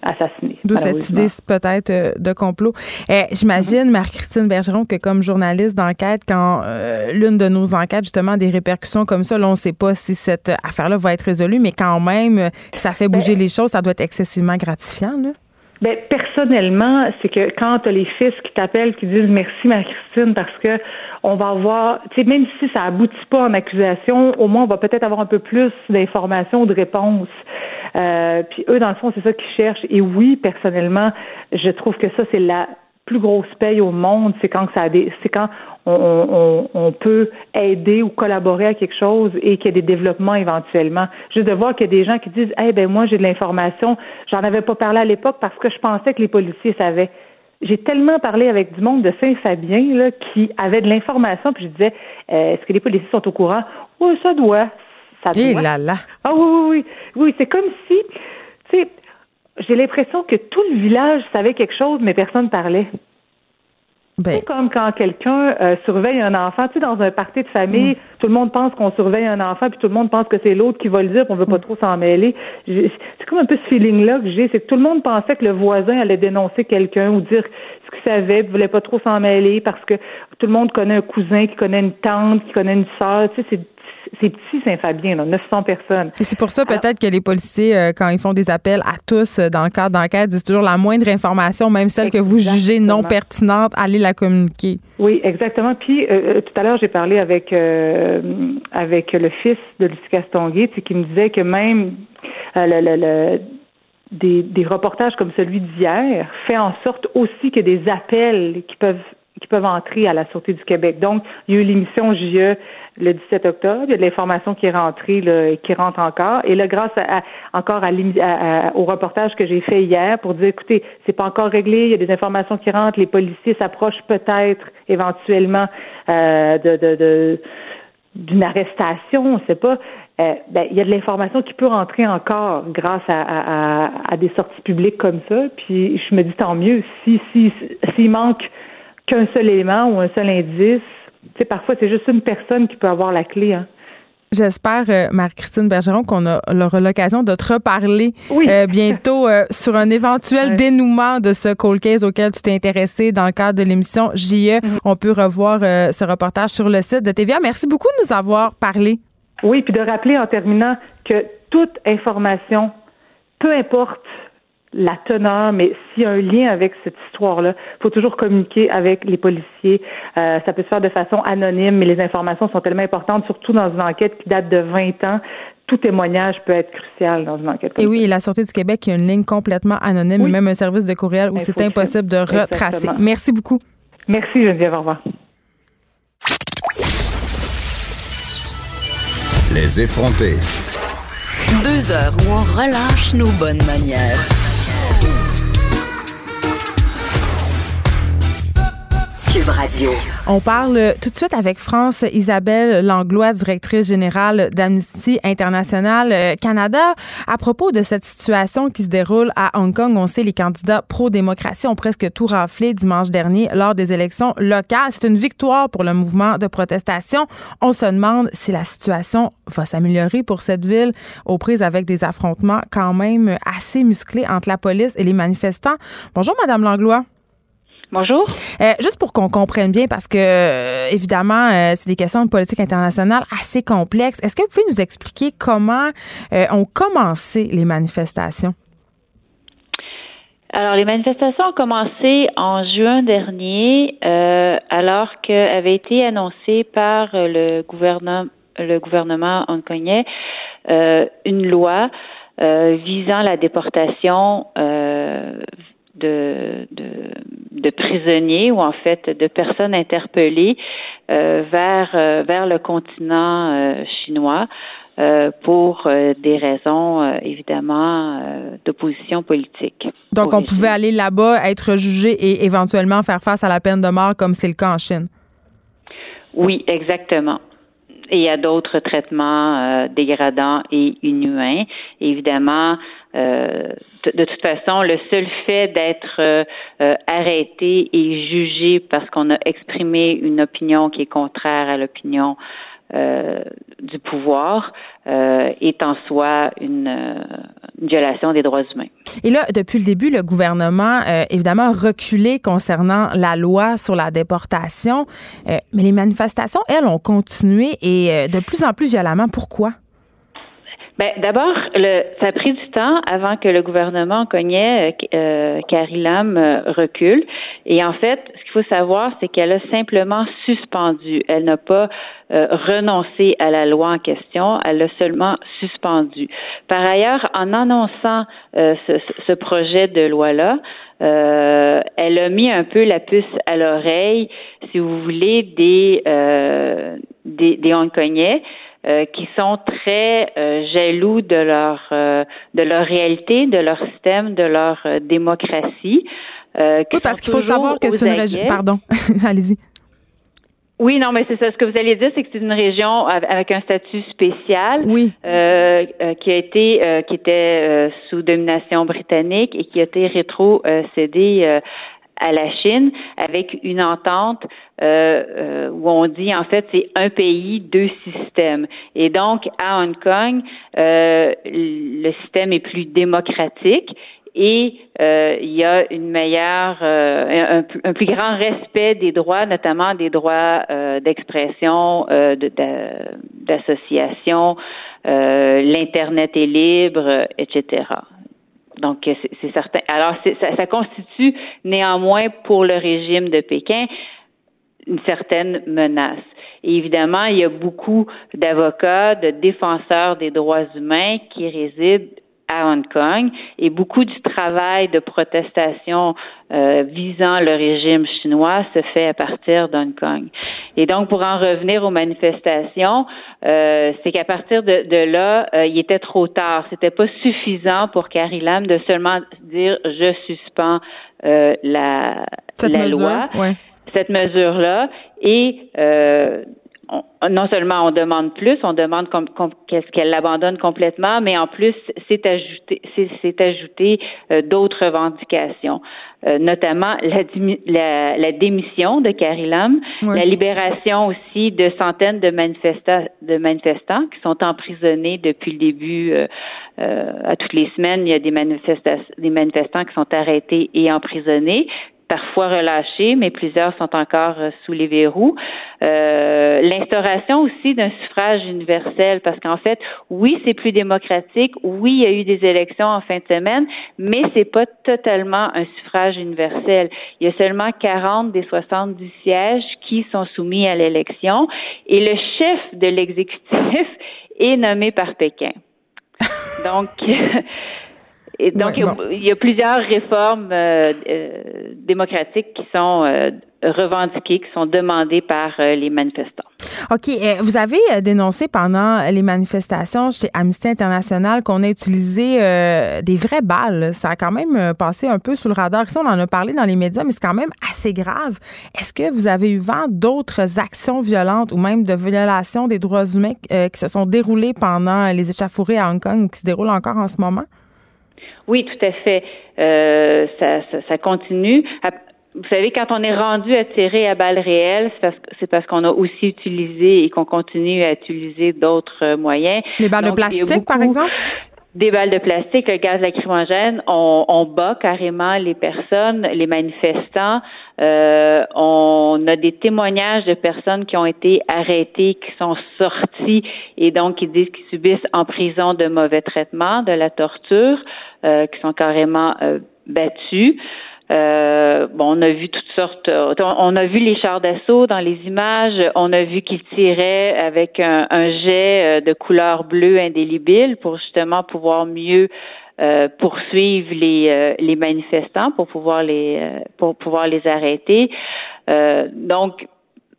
J: assassiné.
A: D'où cette idée peut-être euh, de complot. Eh, j'imagine, mm Marie-Christine Bergeron, que comme journaliste d'enquête, quand euh, l'une de nos enquêtes, justement, a des répercussions comme ça, là, on ne sait pas si cette affaire-là va être résolue, mais quand même, ça fait bouger ben les choses, ça doit être excessivement gratifiant. Là.
J: Ben, personnellement, c'est que quand tu as les fils qui t'appellent, qui disent merci Marie-Christine parce que on va avoir, tu sais, même si ça aboutit pas en accusation, au moins on va peut-être avoir un peu plus d'informations ou de réponses. Euh, puis eux, dans le fond, c'est ça qu'ils cherchent. Et oui, personnellement, je trouve que ça, c'est la plus grosse paye au monde, c'est quand ça a des, c'est quand on, on, peut aider ou collaborer à quelque chose et qu'il y a des développements éventuellement. Juste de voir qu'il y a des gens qui disent, eh ben moi j'ai de l'information, j'en avais pas parlé à l'époque parce que je pensais que les policiers savaient. J'ai tellement parlé avec du monde de Saint-Fabien là, qui avait de l'information, puis je disais, euh, est-ce que les policiers sont au courant? Oui, ça doit. Ça
A: eh doit. là là.
J: Ah oui, oui, oui. Oui, c'est comme si, tu sais, j'ai l'impression que tout le village savait quelque chose, mais personne parlait. Ben. C'est comme quand quelqu'un euh, surveille un enfant, tu sais, dans un party de famille, mm. tout le monde pense qu'on surveille un enfant, puis tout le monde pense que c'est l'autre qui va le dire, puis on veut pas mm. trop s'en mêler. C'est comme un peu ce feeling-là que j'ai, c'est que tout le monde pensait que le voisin allait dénoncer quelqu'un ou dire ce qu'il savait, puis voulait pas trop s'en mêler parce que tout le monde connaît un cousin, qui connaît une tante, qui connaît une sœur, tu sais, c'est c'est petit Saint-Fabien, 900 personnes.
A: Et c'est pour ça peut-être que les policiers, euh, quand ils font des appels à tous euh, dans le cadre d'enquête, disent toujours la moindre information, même celle que vous jugez non pertinente, allez la communiquer.
J: Oui, exactement. Puis euh, tout à l'heure, j'ai parlé avec avec le fils de Lucie Castonguay, qui me disait que même le, des, des reportages comme celui d'hier fait en sorte aussi que des appels qui peuvent qui peuvent entrer à la Sûreté du Québec. Donc, il y a eu l'émission JE le 17 octobre. Il y a de l'information qui est rentrée là, et qui rentre encore. Et là, grâce à, encore à, au reportage que j'ai fait hier pour dire, écoutez, c'est pas encore réglé, il y a des informations qui rentrent, les policiers s'approchent peut-être éventuellement euh, de, de, d'une arrestation, on ne sait pas. Euh, ben, il y a de l'information qui peut rentrer encore grâce à, à, à, des sorties publiques comme ça. Puis je me dis tant mieux si s'il si, manque qu'un seul élément ou un seul indice, c'est parfois c'est juste une personne qui peut avoir la clé. Hein.
A: J'espère, euh, Marie-Christine Bergeron, qu'on aura l'occasion de te reparler euh, bientôt euh, sur un éventuel dénouement de ce cold case auquel tu t'es intéressé dans le cadre de l'émission JE. Mm-hmm. On peut revoir ce reportage sur le site de TVA. Merci beaucoup de nous avoir parlé.
J: Oui, puis de rappeler en terminant que toute information, peu importe la teneur, mais s'il y a un lien avec cette histoire-là, il faut toujours communiquer avec les policiers. Euh, ça peut se faire de façon anonyme, mais les informations sont tellement importantes, surtout dans une enquête qui date de 20 ans. Tout témoignage peut être crucial dans une enquête.
A: Et oui, la Sûreté du Québec, il y a une ligne complètement anonyme, même un service de courriel où c'est impossible de retracer. Merci beaucoup.
J: Merci Geneviève, au revoir.
E: Les effrontés.
C: Deux heures où on relâche nos bonnes manières.
A: On parle tout de suite avec France Isabelle Langlois, directrice générale d'Amnesty International euh, Canada. À propos de cette situation qui se déroule à Hong Kong, on sait les candidats pro-démocratie ont presque tout raflé dimanche dernier lors des élections locales. C'est une victoire pour le mouvement de protestation. On se demande si la situation va s'améliorer pour cette ville aux prises avec des affrontements quand même assez musclés entre la police et les manifestants. Bonjour, Madame Langlois.
K: Bonjour.
A: Euh, juste pour qu'on comprenne bien, parce que euh, évidemment, euh, c'est des questions de politique internationale assez complexes. Est-ce que vous pouvez nous expliquer comment ont commencé les manifestations?
K: Alors, les manifestations ont commencé en juin dernier, alors qu'avait été annoncé par le gouvernement, le gouvernement hongkongais une loi visant la déportation de, de, prisonniers ou en fait de personnes interpellées euh, vers euh, vers le continent euh, chinois pour des raisons évidemment d'opposition politique.
A: Donc on pouvait aller là-bas, être jugé et éventuellement faire face à la peine de mort comme c'est le cas en Chine.
K: Oui, exactement. Et il y a d'autres traitements dégradants et inhumains. Évidemment, euh, de, toute façon, le seul fait d'être euh, euh, arrêté et jugé parce qu'on a exprimé une opinion qui est contraire à l'opinion du pouvoir est en soi une, violation des droits humains.
A: Et là, depuis le début, le gouvernement, évidemment, reculé concernant la loi sur la déportation, mais les manifestations, elles, ont continué et de plus en plus violemment. Pourquoi?
K: Ben, d'abord, ça a pris du temps avant que le gouvernement cognait euh, euh Carrie Lam euh, recule. Et en fait, ce qu'il faut savoir, c'est qu'elle a simplement suspendu. Elle n'a pas euh, renoncé à la loi en question. Elle l'a seulement suspendu. Par ailleurs, en annonçant ce, ce, projet de loi-là, euh, elle a mis un peu la puce à l'oreille, si vous voulez, des, euh, des, des Hongkongais. Euh, qui sont très euh, jaloux de leur euh, de leur réalité, de leur système, de leur démocratie.
A: oui, parce qu'il faut savoir que c'est une région. Pardon, allez-y.
K: Oui, non, mais c'est ça. Ce que vous allez dire, c'est que c'est une région avec un statut spécial,
A: oui.
K: euh, qui a été, qui était sous domination britannique et qui a été rétrocédé à la Chine avec une entente euh, euh, où on dit en fait c'est un pays, deux systèmes. Et donc à Hong Kong, euh, le système est plus démocratique et il y a une meilleure, un, plus grand respect des droits, notamment des droits d'expression, d'association, l'internet est libre, etc. Donc, c'est certain. Alors, ça, constitue néanmoins pour le régime de Pékin une certaine menace. Évidemment, il y a beaucoup d'avocats, de défenseurs des droits humains qui résident à Hong Kong et beaucoup du travail de protestation euh, visant le régime chinois se fait à partir d'Hong Kong. Et donc, pour en revenir aux manifestations, euh, c'est qu'à partir de, de là, euh, il était trop tard. C'était pas suffisant pour Carrie Lam de seulement dire je suspends la, la loi. Cette mesure-là. Et non seulement on demande plus, on demande qu'est-ce qu'elle l'abandonne complètement, mais en plus c'est ajouté, c'est ajouté euh, d'autres revendications, euh, notamment la, la, démission de Carrie Lam, la libération aussi de centaines de, manifestants, de manifestants qui sont emprisonnés depuis le début. Euh, à toutes les semaines, il y a des, des manifestants qui sont arrêtés et emprisonnés parfois relâchés, mais plusieurs sont encore euh, sous les verrous. Euh, l'instauration aussi d'un suffrage universel, parce qu'en fait, oui, c'est plus démocratique, oui, il y a eu des élections en fin de semaine, mais c'est pas totalement un suffrage universel. Il y a seulement 40 des 70 sièges qui sont soumis à l'élection, et le chef de l'exécutif est nommé par Pékin. Donc, Et donc, il, y a, plusieurs réformes euh, euh, démocratiques qui sont euh, revendiquées, qui sont demandées par les manifestants.
A: OK. vous avez dénoncé pendant les manifestations chez Amnesty International qu'on a utilisé des vraies balles. Ça a quand même passé un peu sous le radar. Ici, on en a parlé dans les médias, mais c'est quand même assez grave. Est-ce que vous avez eu vent d'autres actions violentes ou même de violations des droits humains qui se sont déroulées pendant les échauffourées à Hong Kong ou qui se déroulent encore en ce moment?
K: Oui, tout à fait. Euh, ça, ça, continue. Vous savez, quand on est rendu à tirer à balles réelles, c'est parce, qu'on a aussi utilisé et qu'on continue à utiliser d'autres moyens.
A: Les balles de plastique, par exemple?
K: Des balles de plastique, le gaz lacrymogène, on, on bat carrément les personnes, les manifestants. Euh, on a des témoignages de personnes qui ont été arrêtées, qui sont sorties et donc qui disent qu'ils subissent en prison de mauvais traitements, de la torture, euh, qui sont carrément euh, battus. Euh, bon, on a vu toutes sortes. On a vu les chars d'assaut dans les images. On a vu qu'ils tiraient avec un, jet de couleur bleue indélébile pour justement pouvoir mieux euh, poursuivre les, euh, les manifestants pour pouvoir les euh, pour pouvoir les arrêter. donc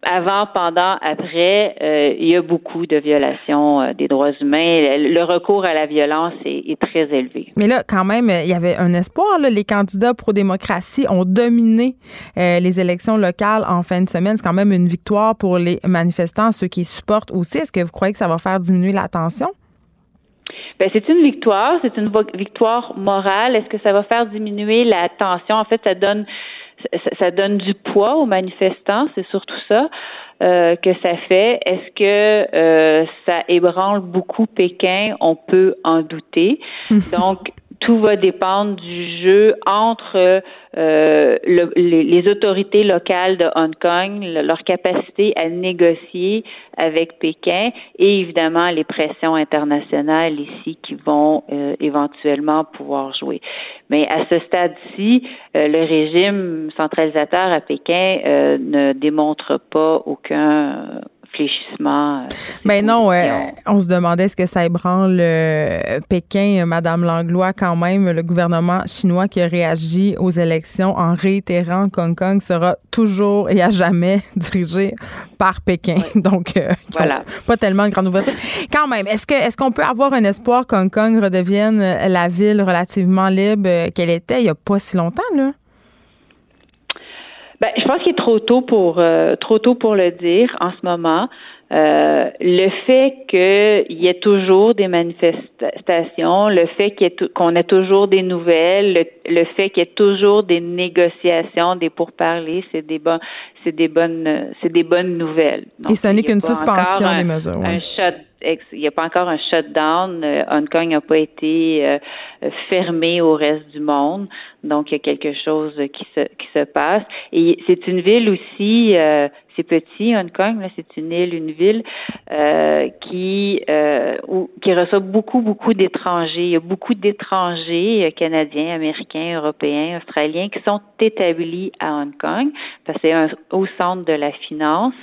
K: avant, pendant, après, il y a beaucoup de violations des droits humains. Le, recours à la violence est, très élevé.
A: Mais là, quand même, il y avait un espoir. Les candidats pro-démocratie ont dominé les élections locales en fin de semaine. C'est quand même une victoire pour les manifestants, ceux qui supportent aussi. Est-ce que vous croyez que ça va faire diminuer la tension?
K: Ben, c'est une victoire, c'est une victoire morale. Est-ce que ça va faire diminuer la tension? En fait, ça donne ça, donne du poids aux manifestants, c'est surtout ça euh, que ça fait. Est-ce que euh, ça ébranle beaucoup Pékin? On peut en douter. Donc, tout va dépendre du jeu entre euh, les, autorités locales de Hong Kong, leur capacité à négocier avec Pékin et évidemment les pressions internationales ici qui vont euh, éventuellement pouvoir jouer. Mais à ce stade-ci, euh, le régime centralisateur à Pékin ne démontre pas aucun fléchissement.
A: Mais euh, ben non, on se demandait est-ce que ça ébranle euh, Pékin, Madame Langlois, quand même, le gouvernement chinois qui a réagi aux élections en réitérant qu'Hong Kong sera toujours et à jamais dirigé par Pékin. Donc, euh, voilà. pas tellement de grande ouverture. Quand même, est-ce que est-ce qu'on peut avoir un espoir qu'Hong Kong redevienne la ville relativement libre qu'elle était il n'y a pas si longtemps, là?
K: Ben, je pense qu'il est trop tôt pour euh, trop tôt pour le dire en ce moment. Euh, le fait qu'il y ait toujours des manifestations, le fait qu'on ait toujours des nouvelles, le, fait qu'il y ait toujours des négociations, des pourparlers, c'est des c'est des bonnes, c'est des bonnes nouvelles.
A: Et ce n'est qu'une suspension des mesures.
K: Un shut, il n'y a pas encore un shutdown. Euh, Hong Kong n'a pas été euh, fermé au reste du monde, donc il y a quelque chose qui se qui se passe. Et c'est une ville aussi, euh, c'est petit Hong Kong, c'est une île, une ville euh, qui qui reçoit beaucoup beaucoup d'étrangers. Il y a beaucoup d'étrangers canadiens, américains, européens, australiens qui sont établis à Hong Kong parce que c'est au centre de la finance.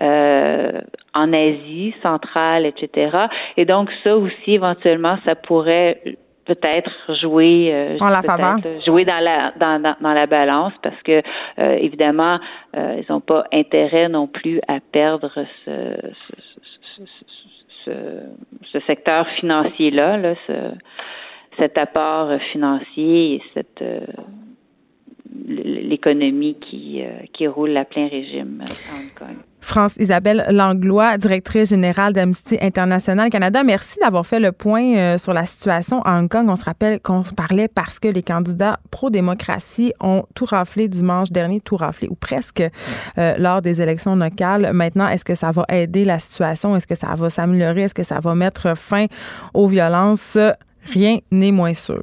K: Euh, en Asie centrale, etc. Et donc ça aussi, éventuellement, ça pourrait peut-être jouer euh,
A: en la faveur?
K: jouer dans la dans, dans, la balance parce que euh, évidemment euh, ils n'ont pas intérêt non plus à perdre ce ce, ce, ce secteur financier là là ce, cet apport financier et cette l'économie qui, qui roule à plein régime à Hong Kong.
A: France Isabelle Langlois, directrice générale d'Amnesty International Canada. Merci d'avoir fait le point euh, sur la situation à Hong Kong. On se rappelle qu'on parlait parce que les candidats pro-démocratie ont tout raflé dimanche dernier, tout raflé ou presque euh, lors des élections locales. Maintenant, est-ce que ça va aider la situation? Est-ce que ça va s'améliorer? Est-ce que ça va mettre fin aux violences? Rien n'est moins sûr.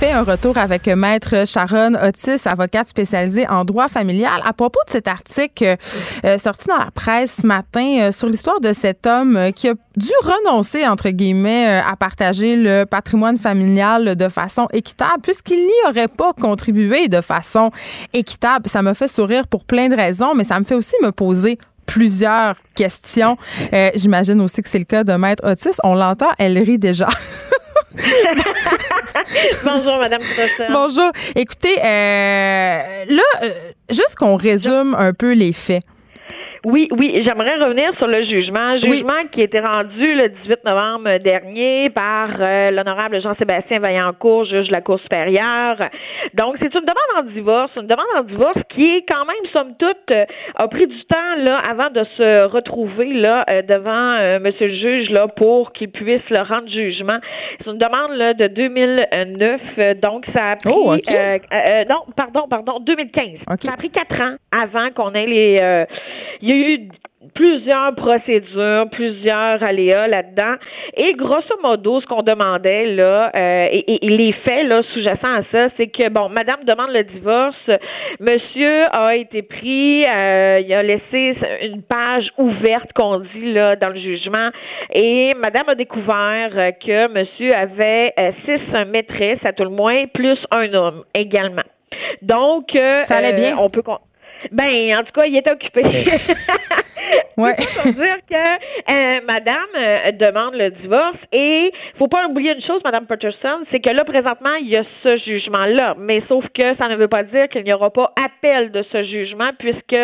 A: Fais un retour avec Maître Sharon Otis, avocate spécialisée en droit familial, à propos de cet article euh, sorti dans la presse ce matin euh, sur l'histoire de cet homme euh, qui a dû renoncer, entre guillemets, à partager le patrimoine familial de façon équitable, puisqu'il n'y aurait pas contribué de façon équitable. Ça me fait sourire pour plein de raisons, mais ça me fait aussi me poser plusieurs questions. J'imagine aussi que c'est le cas de Maître Otis. On l'entend, elle rit déjà.
L: Bonjour, Madame Professeur.
A: Bonjour. Écoutez, euh, là, euh, juste qu'on résume un peu les faits.
L: Oui, oui, j'aimerais revenir sur le jugement. Jugement qui a été rendu le 18 novembre dernier par euh, l'honorable Jean-Sébastien Vaillancourt, juge de la Cour supérieure. Donc, c'est une demande en divorce, une demande en divorce qui est quand même, somme toute, euh, a pris du temps là avant de se retrouver là euh, devant Monsieur le juge là pour qu'il puisse le rendre jugement. C'est une demande là de 2009, donc ça a pris
A: oh,
L: non, pardon, pardon, 2015. Ça a pris quatre ans avant qu'on ait les y a eu plusieurs procédures, plusieurs aléas là-dedans. Et grosso modo, ce qu'on demandait là, euh, et, les faits là sous-jacents à ça, c'est que bon, Madame demande le divorce, Monsieur a été pris, euh, il a laissé une page ouverte qu'on dit là dans le jugement, et Madame a découvert que Monsieur avait euh, six maîtresses à tout le moins, plus un homme également. Donc,
A: ça allait bien?
L: on peut ben, en tout cas, il est occupé.
A: ouais.
L: pour dire que euh, Madame euh, demande le divorce et faut pas oublier une chose, Madame Peterson, c'est que là présentement il y a ce jugement-là, mais sauf que ça ne veut pas dire qu'il n'y aura pas appel de ce jugement puisque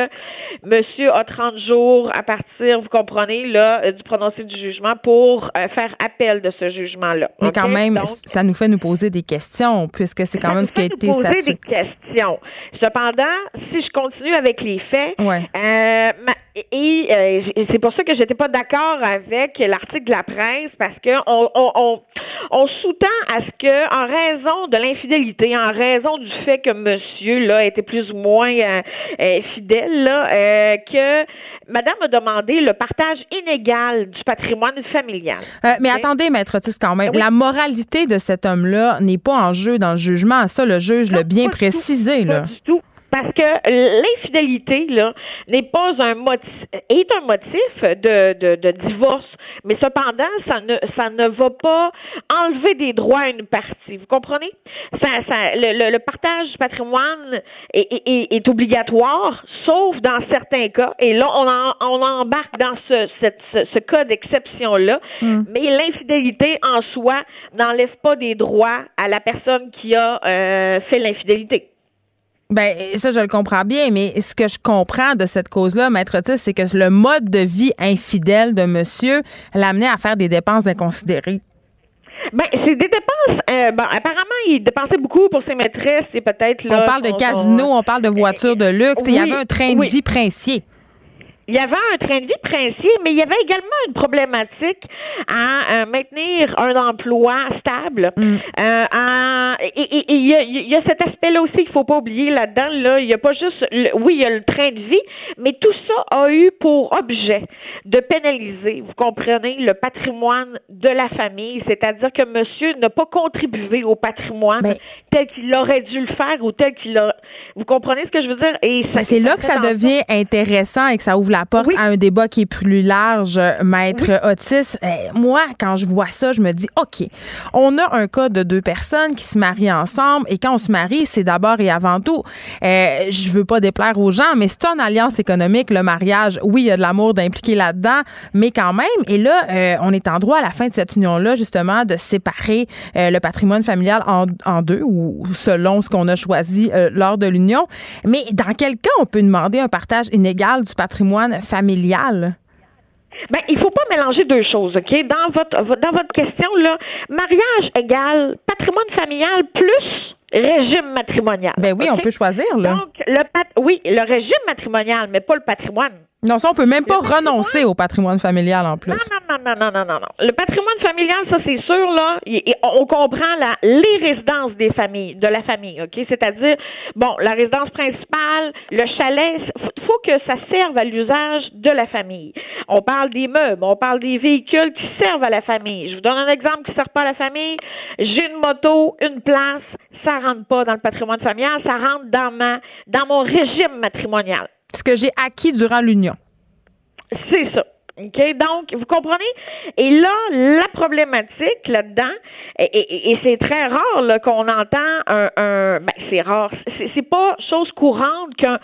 L: Monsieur a 30 jours à partir, vous comprenez là, euh, du prononcé du jugement pour faire appel de ce jugement-là.
A: Mais quand même, ça nous fait nous poser des questions puisque c'est quand même ce qui a été
L: statué. poser des questions. Cependant, si je continue avec les faits. Euh, et euh, c'est pour ça que j'étais pas d'accord avec l'article de la presse parce que on, on, on, sous-tend à ce que, en raison de l'infidélité, en raison du fait que monsieur là était plus ou moins euh, fidèle, là, que Madame a demandé le partage inégal du patrimoine familial.
A: mais attendez, maître Otis, quand même, la moralité de cet homme-là n'est pas en jeu dans le jugement. Ça, le juge l'a bien précisé. là.
L: du tout. Parce que l'infidélité, là, n'est pas un motif, est un motif de, de, de, divorce, mais cependant, ça ne, ça ne va pas enlever des droits à une partie. Vous comprenez? Ça, ça, le, le, partage du patrimoine est, est, est, obligatoire, sauf dans certains cas. Et là, on, en, on embarque dans ce, cette, ce, cas d'exception-là. Hmm. Mais l'infidélité en soi n'enlève pas des droits à la personne qui a euh, fait l'infidélité.
A: Ben, ça, je le comprends bien, mais ce que je comprends de cette cause-là, Maître Otis, c'est que le mode de vie infidèle de monsieur l'amenait à faire des dépenses inconsidérées.
L: Ben, c'est des dépenses. Euh, bon, apparemment, il dépensait beaucoup pour ses maîtresses et peut-être
A: On parle de casino, on parle de voitures de luxe. il y avait un train de vie princier
L: il y avait un train de vie princier, mais il y avait également une problématique à euh, maintenir un emploi stable. Mm. Euh, et il y, a, cet aspect-là aussi qu'il faut pas oublier là-dedans. Là, il y a pas juste, oui, il y a le train de vie, mais tout ça a eu pour objet de pénaliser, vous comprenez, le patrimoine de la famille, c'est-à-dire que Monsieur n'a pas contribué au patrimoine tel qu'il aurait dû le faire ou tel qu'il a. Vous comprenez ce que je veux dire?
A: Et c'est là que ça devient intéressant et que ça ouvre la porte à un débat qui est plus large, maître Otis. Eh, moi, quand je vois ça, je me dis, OK, on a un cas de deux personnes qui se marient ensemble et quand on se marie, c'est d'abord et avant tout, euh, je veux pas déplaire aux gens, mais c'est une alliance économique, le mariage. Oui, il y a de l'amour d'impliquer là-dedans, mais quand même, et là, euh, on est en droit à la fin de cette union-là, justement, de séparer euh, le patrimoine familial en, en, deux ou selon ce qu'on a choisi euh, lors de l'union. Mais dans quel cas on peut demander un partage inégal du patrimoine familial?
L: Ben, il faut pas mélanger deux choses, OK? Dans votre dans votre question là, mariage égal patrimoine familial plus régime matrimonial.
A: Ben oui, on peut choisir là.
L: Donc le pat oui, le régime matrimonial, mais pas le patrimoine.
A: Non, ça, on peut même pas renoncer au patrimoine familial en plus.
L: Non, non, non, non, non, non, non. Le patrimoine familial, ça, c'est sûr, là, on comprend la, les résidences des familles, de la famille, OK? C'est-à-dire, bon, la résidence principale, le chalet, il faut que ça serve à l'usage de la famille. On parle des meubles, on parle des véhicules qui servent à la famille. Je vous donne un exemple qui ne sert pas à la famille. J'ai une moto, une place, ça rentre pas dans le patrimoine familial, ça rentre dans ma, dans mon régime matrimonial
A: ce que j'ai acquis durant l'union.
L: C'est ça. OK? Donc, vous comprenez? Et là, la problématique là-dedans, et, c'est très rare qu'on entend un, ben, c'est rare. C'est, pas chose courante qu'un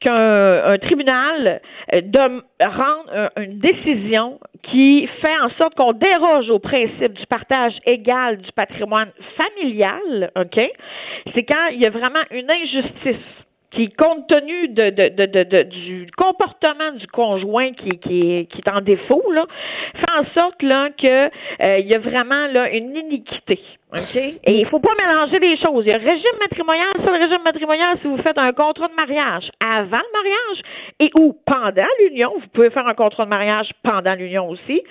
L: qu'un tribunal euh, de rendre une décision qui fait en sorte qu'on déroge au principe du partage égal du patrimoine familial, OK? C'est quand il y a vraiment une injustice qui, compte tenu de, de, de, de, du comportement du conjoint qui, est en défaut, fait en sorte là que euh, il y a vraiment là une iniquité. OK? Et il faut pas mélanger les choses. Il y a le régime matrimonial, c'est le régime matrimonial si vous faites un contrat de mariage avant le mariage et ou pendant l'union. Vous pouvez faire un contrat de mariage pendant l'union aussi.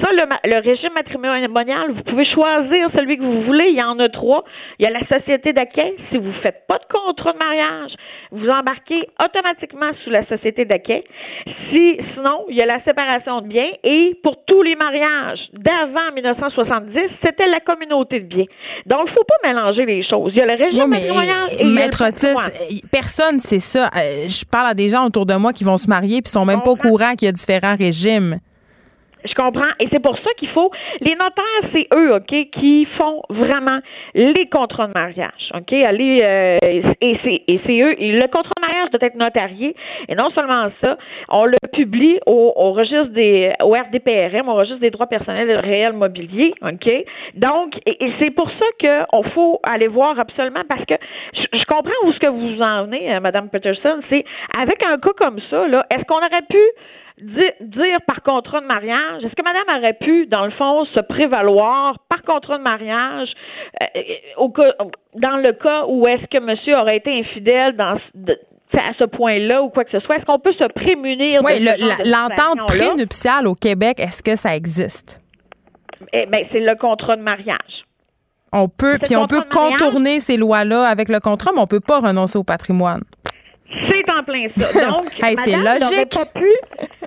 L: Ça, le, régime matrimonial, vous pouvez choisir celui que vous voulez. Il y en a trois. Il y a la société d'accueil. Si vous faites pas de contrat de mariage, vous embarquez automatiquement sous la société d'accueil. Si, sinon, il y a la séparation de biens et pour tous les mariages d'avant 1970, c'était la communauté de biens. Donc, il ne faut pas mélanger les choses. Il y a le régime matrimonial et
A: Maître Otis, personne sait ça. Euh, je parle à des gens autour de moi qui vont se marier puis sont même pas au courant qu'il y a différents régimes.
L: Je comprends. Et c'est pour ça qu'il faut. Les notaires, c'est eux, OK, qui font vraiment les contrats de mariage. OK? Aller, euh, et c'est, eux. Et le contrat de mariage doit être notarié. Et non seulement ça, on le publie au, registre des, au RDPRM, au registre des droits personnels réels mobiliers. OK? Donc, et, c'est pour ça qu'on faut aller voir absolument parce que je, comprends où ce que vous en venez, euh, Madame Peterson. C'est avec un cas comme ça, là, est-ce qu'on aurait pu dire, par contrat de mariage, est-ce que madame aurait pu, dans le fond, se prévaloir par contrat de mariage euh, au dans le cas où est-ce que monsieur aurait été infidèle dans à ce point-là ou quoi que ce soit, est-ce qu'on peut se prémunir
A: oui, l'entente prénuptiale au Québec, est-ce que ça existe?
L: Eh bien, c'est le contrat de mariage.
A: On peut, puis on peut contourner ces lois-là avec le contrat, mais on peut pas renoncer au patrimoine.
L: C'est en plein ça. Donc,
A: madame n'aurait
L: pas pu,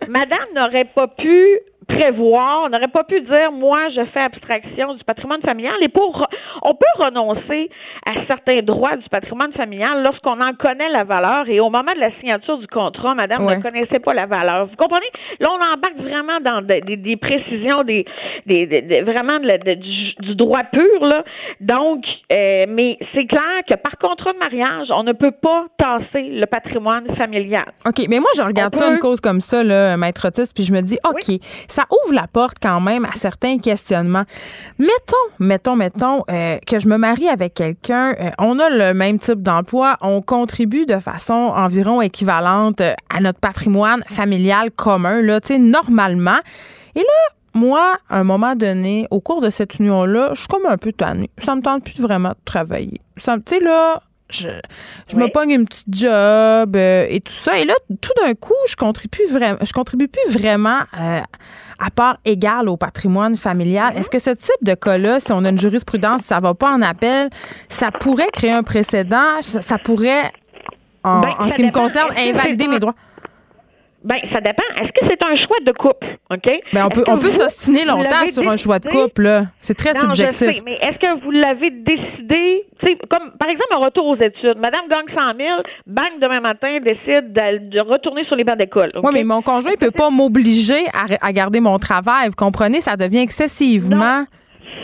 L: madame n'aurait pas pu prévoir, on n'aurait pas pu dire, moi, je fais abstraction du patrimoine familial. Et pour, on peut renoncer à certains droits du patrimoine familial lorsqu'on en connaît la valeur. Et au moment de la signature du contrat, madame ne connaissait pas la valeur. Vous comprenez? Là, on embarque vraiment dans des, précisions, des, des, vraiment du, droit pur, là. Donc, euh, mais c'est clair que par contrat de mariage, on ne peut pas tasser le patrimoine familial.
A: OK, mais moi, je regarde ça une cause comme ça, là, maître Otis, puis je me dis, OK, ça ouvre la porte quand même à certains questionnements. Mettons, mettons, mettons euh, que je me marie avec quelqu'un, euh, on a le même type d'emploi, on contribue de façon environ équivalente euh, à notre patrimoine familial commun, là, tu sais, normalement. Et là, moi, à un moment donné, au cours de cette union-là, je suis comme un peu tannée. Ça me tente plus vraiment de travailler. Tu sais, là, je, je me pogne une petite job et tout ça. Et là, tout d'un coup, je contribue vraiment, je contribue plus vraiment à part égale au patrimoine familial. Est-ce que ce type de cas-là, si on a une jurisprudence, ça va pas en appel, ça pourrait créer un précédent, ça, pourrait, en, ben, ce qui me concerne, invalider mes droits?
L: Ben, ça dépend. Est-ce que c'est un choix de couple, OK?
A: Ben, on peut, on peut s'ostiner longtemps sur un choix de couple, là. C'est très
L: non,
A: subjectif.
L: Sais, mais est-ce que vous l'avez décidé, comme, par exemple, un retour aux études. Madame gagne 100 000, bang, demain matin, décide de, retourner sur les bancs d'école.
A: Oui, mais mon conjoint ne peut pas m'obliger à, à garder mon travail. Vous comprenez? Ça devient excessivement.
L: Non.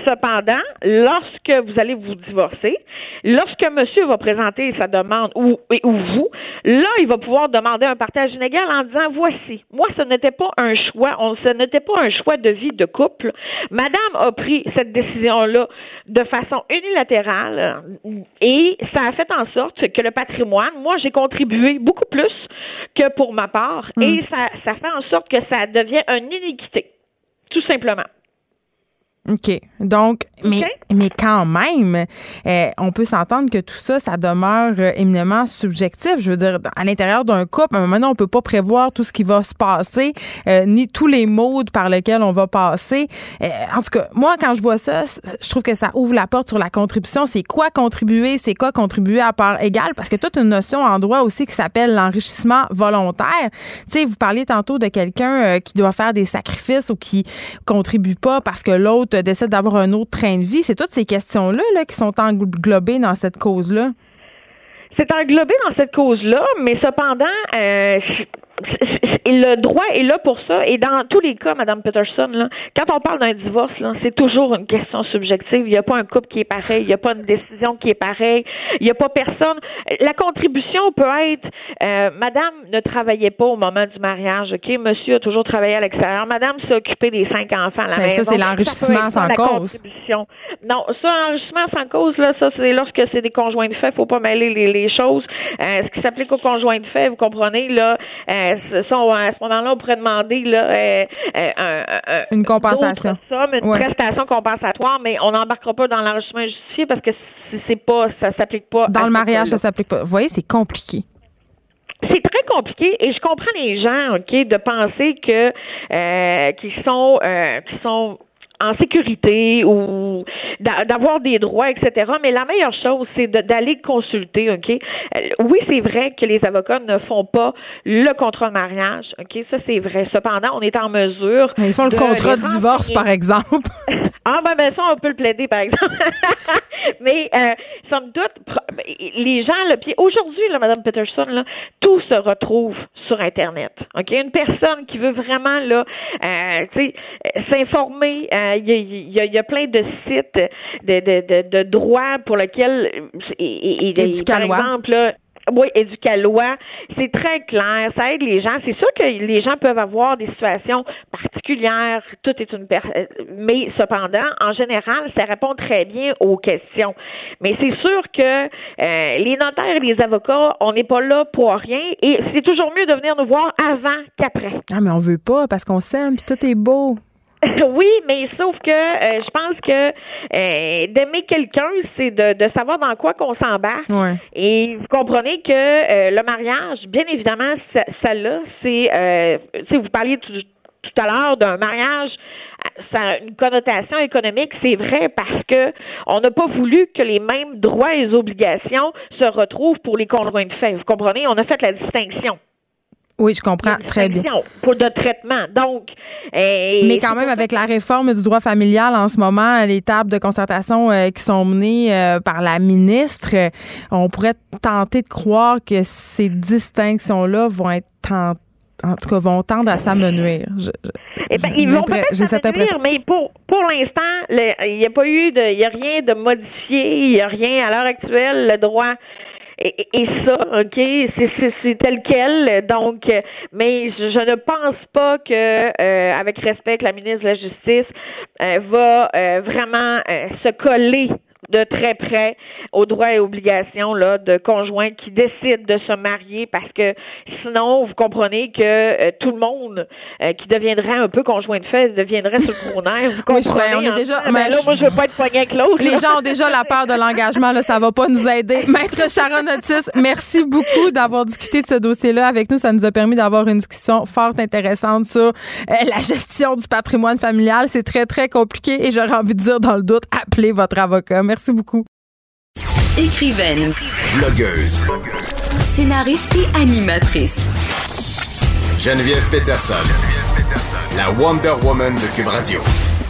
L: Cependant, lorsque vous allez vous divorcer, lorsque monsieur va présenter sa demande ou, ou vous, là, il va pouvoir demander un partage inégal en disant voici, moi, ce n'était pas un choix, on, ce n'était pas un choix de vie de couple. Madame a pris cette décision-là de façon unilatérale et ça a fait en sorte que le patrimoine, moi, j'ai contribué beaucoup plus que pour ma part et ça, ça fait en sorte que ça devient une iniquité, tout simplement.
A: OK. Donc, mais, mais quand même, euh, on peut s'entendre que tout ça, ça demeure euh, éminemment subjectif. Je veux dire, à l'intérieur d'un couple, à un moment donné, on peut pas prévoir tout ce qui va se passer, euh, ni tous les modes par lesquels on va passer. Euh, en tout cas, moi, quand je vois ça, je trouve que ça ouvre la porte sur la contribution. C'est quoi contribuer? C'est quoi contribuer à part égale? Parce que toute une notion en droit aussi qui s'appelle l'enrichissement volontaire. Tu sais, vous parliez tantôt de quelqu'un euh, qui doit faire des sacrifices ou qui contribue pas parce que l'autre décide d'avoir un autre train de vie. C'est toutes ces questions-là là, qui sont englobées dans cette cause-là.
L: C'est englobé dans cette cause-là, mais cependant, euh, le droit est là pour ça. Et dans tous les cas, Madame Peterson, là, quand on parle d'un divorce, là, c'est toujours une question subjective. Il n'y a pas un couple qui est pareil, il n'y a pas une décision qui est pareille, il n'y a pas personne. La contribution peut être euh, Madame ne travaillait pas au moment du mariage, ok? Monsieur a toujours travaillé à l'extérieur. Madame s'est occupée des cinq enfants à la
A: Mais
L: maison.
A: ça, c'est l'enrichissement sans
L: la
A: cause.
L: contribution. Non, ça, l'enrichissement sans cause, là, ça, c'est lorsque c'est des conjoints de fait. Faut pas mêler les, les choses. Euh, ce qui s'applique aux conjoints de fait, vous comprenez, là, euh, ça, on- à ce moment-là, on pourrait demander, là, euh, euh, un- un-
A: Une compensation.
L: sommes, une
A: Ouais.
L: prestation compensatoire, mais on n'embarquera pas dans l'enrichissement justifié parce que c'est- pas, ça s'applique pas.
A: Dans le
L: ce
A: mariage, ça s'applique pas. Vous voyez, c'est compliqué.
L: C'est très compliqué et je comprends les gens, ok, de penser que euh, qu'ils sont euh, qu'ils sont en sécurité ou d'a- d'avoir des droits, etc. Mais la meilleure chose, c'est d'aller consulter, OK? Euh, Oui, c'est vrai que les avocats ne font pas le contrat de mariage, OK? Ça, c'est vrai. Cependant, on est en mesure...
A: Ils font le contrat de divorce, par exemple.
L: Ah ben, ben ça, on peut le plaider, par exemple. Mais euh, somme toute, les gens, là, puis aujourd'hui, là, Madame Peterson, là, tout se retrouve sur Internet. OK? Une personne qui veut vraiment là, euh, tu sais, euh, s'informer, euh, il y, a, il y y a plein de sites de, de, de, de droits pour lesquels euh, et, et- et- par exemple, là, oui, éducalois. C'est très clair. Ça aide les gens. C'est sûr que les gens peuvent avoir des situations particulières. Tout est une per- euh, mais cependant, en général, ça répond très bien aux questions. Mais c'est sûr que euh, les notaires et les avocats, on n'est pas là pour rien. Et c'est toujours mieux de venir nous voir avant qu'après.
A: Ah, mais on veut pas parce qu'on s'aime puis tout est beau.
L: Oui, mais sauf que euh, je pense que euh, d'aimer quelqu'un, c'est de, de savoir dans quoi qu'on s'embarque.
A: Ouais.
L: Et vous comprenez que euh, le mariage, bien évidemment, ça, ça là, c'est, euh, sais, vous parliez tout, tout à l'heure d'un mariage, ça a une connotation économique, c'est vrai parce que on n'a pas voulu que les mêmes droits et obligations se retrouvent pour les conjoints de fait. Vous comprenez? On a fait la distinction.
A: Oui, je comprends très bien.
L: Pour de traitement. Donc, euh,
A: Mais quand même, avec la réforme du droit familial en ce moment, les tables de concertation euh, qui sont menées euh, par la ministre, on pourrait tenter de croire que ces distinctions-là vont être en, en tout cas vont tendre à s'amenuire.
L: Eh ben,
A: j'ai
L: ils vont peut-être s'amenuire, mais pour, pour l'instant, il n'y a pas eu de, il y a rien de modifié, il n'y a rien à l'heure actuelle, le droit et, et ça, ok, c'est, tel quel. Donc, mais je, je ne pense pas que, euh, avec respect, que la ministre de la Justice euh, va euh, vraiment euh, se coller de très près aux droits et obligations là de conjoints qui décident de se marier parce que sinon vous comprenez que euh, tout le monde euh, qui deviendrait un peu conjoint de fait deviendrait sur le nerf. Vous
A: Oui,
L: comprenez
A: ben, on est
L: en
A: déjà- mais
L: ben là, moi je veux pas être poigné avec l'autre.
A: Les
L: là.
A: gens ont déjà la peur de l'engagement, là, ça va pas nous aider. Maître Sharon Otis, merci beaucoup d'avoir discuté de ce dossier-là avec nous. Ça nous a permis d'avoir une discussion fort intéressante sur euh, la gestion du patrimoine familial. C'est très, très compliqué et j'aurais envie de dire, dans le doute, appelez votre avocat. Merci beaucoup.
C: Écrivaine,
E: Blogueuse.
C: scénariste et animatrice.
E: Geneviève Peterson, la Wonder Woman de Cube Radio.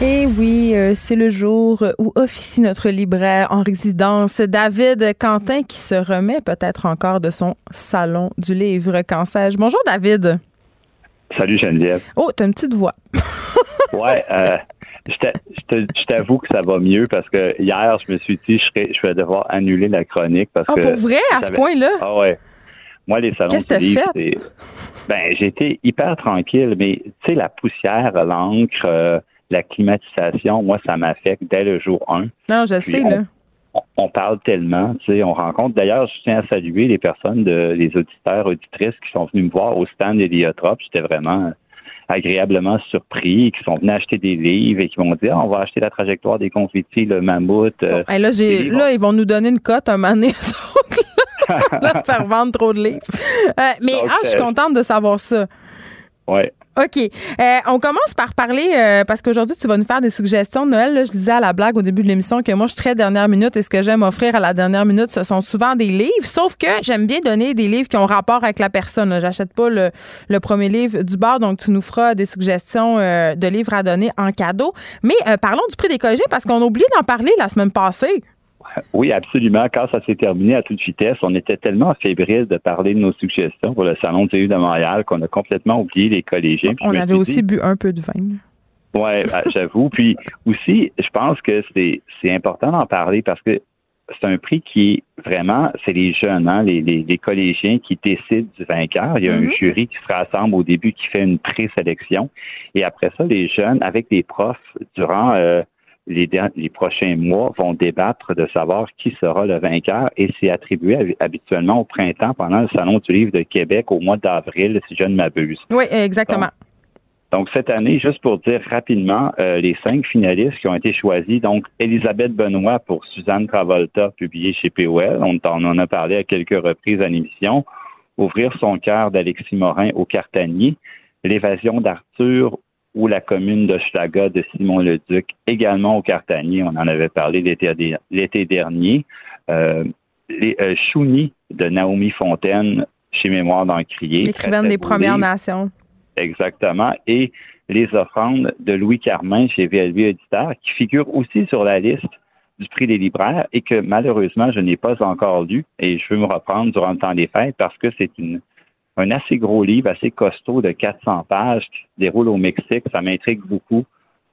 A: Et oui, euh, c'est le jour où officie notre libraire en résidence, David Quentin, qui se remet peut-être encore de son salon du livre. Qu'en sais-je? Bonjour, David.
M: Salut, Geneviève.
A: Oh, t'as une petite voix.
M: ouais, euh, je t'avoue que ça va mieux parce que hier, je me suis dit, je, je vais devoir annuler la chronique parce
A: ah,
M: que.
A: pour vrai, à ce point-là?
M: Ah ouais. Moi, les salons
A: Qu'est-ce que fait?
M: Ben, j'étais hyper tranquille, mais tu sais, la poussière, l'encre, euh, la climatisation, moi, ça m'affecte dès le jour 1.
A: Non, je sais,
M: on,
A: là.
M: On, parle tellement, tu sais, on rencontre. D'ailleurs, je tiens à saluer les personnes, de, les auditeurs, auditrices qui sont venus me voir au stand d'Héliotrope. J'étais vraiment agréablement surpris, qui sont venus acheter des livres et qui m'ont dit ah, on va acheter la trajectoire des confettis, le mammouth. euh,
A: Bon, là, j'ai, là, ils vont nous donner une cote un moment donné, là, là, faire vendre trop de livres. Euh, mais
M: Donc,
A: ah, je suis
M: euh,
A: contente de savoir ça.
M: Ouais.
A: OK. Euh, on commence par parler, euh, parce qu'aujourd'hui, tu vas nous faire des suggestions Noël. Je disais à la blague au début de l'émission que moi, je suis très dernière minute et ce que j'aime offrir à la dernière minute, ce sont souvent des livres. Sauf que j'aime bien donner des livres qui ont rapport avec la personne. J'achète pas le, le premier livre du bar, donc tu nous feras des suggestions euh, de livres à donner en cadeau. Mais euh, parlons du prix des collégiens parce qu'on a oublié d'en parler la semaine passée.
M: Oui, absolument. Quand ça s'est terminé à toute vitesse, on était tellement fébrile de parler de nos suggestions pour le Salon du livre de Montréal qu'on a complètement oublié les collégiens. Puis
A: On avait aussi
M: dit-
A: bu un peu de vin.
M: Ouais, bah, j'avoue. Puis aussi, je pense que c'est c'est important d'en parler parce que c'est un prix qui est vraiment, c'est les jeunes, hein, les, les, les collégiens qui décident du vainqueur. Il y a
N: Mhm.
M: un jury qui se rassemble au début qui fait une présélection. Et après ça, les jeunes, avec les profs, durant euh, les, prochains mois, vont débattre de savoir qui sera le vainqueur. Et c'est attribué hab- habituellement au printemps pendant le Salon du livre de Québec au mois d'avril, si je ne m'abuse.
A: Oui, exactement.
M: Donc, cette année, juste pour dire rapidement, euh, les cinq finalistes qui ont été choisis, donc Elisabeth Benoît pour Suzanne Travolta, publié chez POL, on on en a parlé à quelques reprises à l'émission, Ouvrir son cœur d'Alexis Morin au Cartanier, L'évasion d'Arthur ou la commune d'Hochelaga de Simon Leduc, également au Cartanier, on en avait parlé l'été dernier, euh, les euh, Chouni de Naomi Fontaine chez Mémoire d'Encrier.
A: L'écrivaine des Premières. Nations.
M: Exactement. Et les offrandes de Louis Carmin chez VLB Éditeur, qui figurent aussi sur la liste du prix des libraires et que malheureusement, je n'ai pas encore lu et je veux me reprendre durant le temps des fêtes parce que c'est une un assez gros livre, assez costaud de 400 pages qui se déroule au Mexique. Ça m'intrigue beaucoup.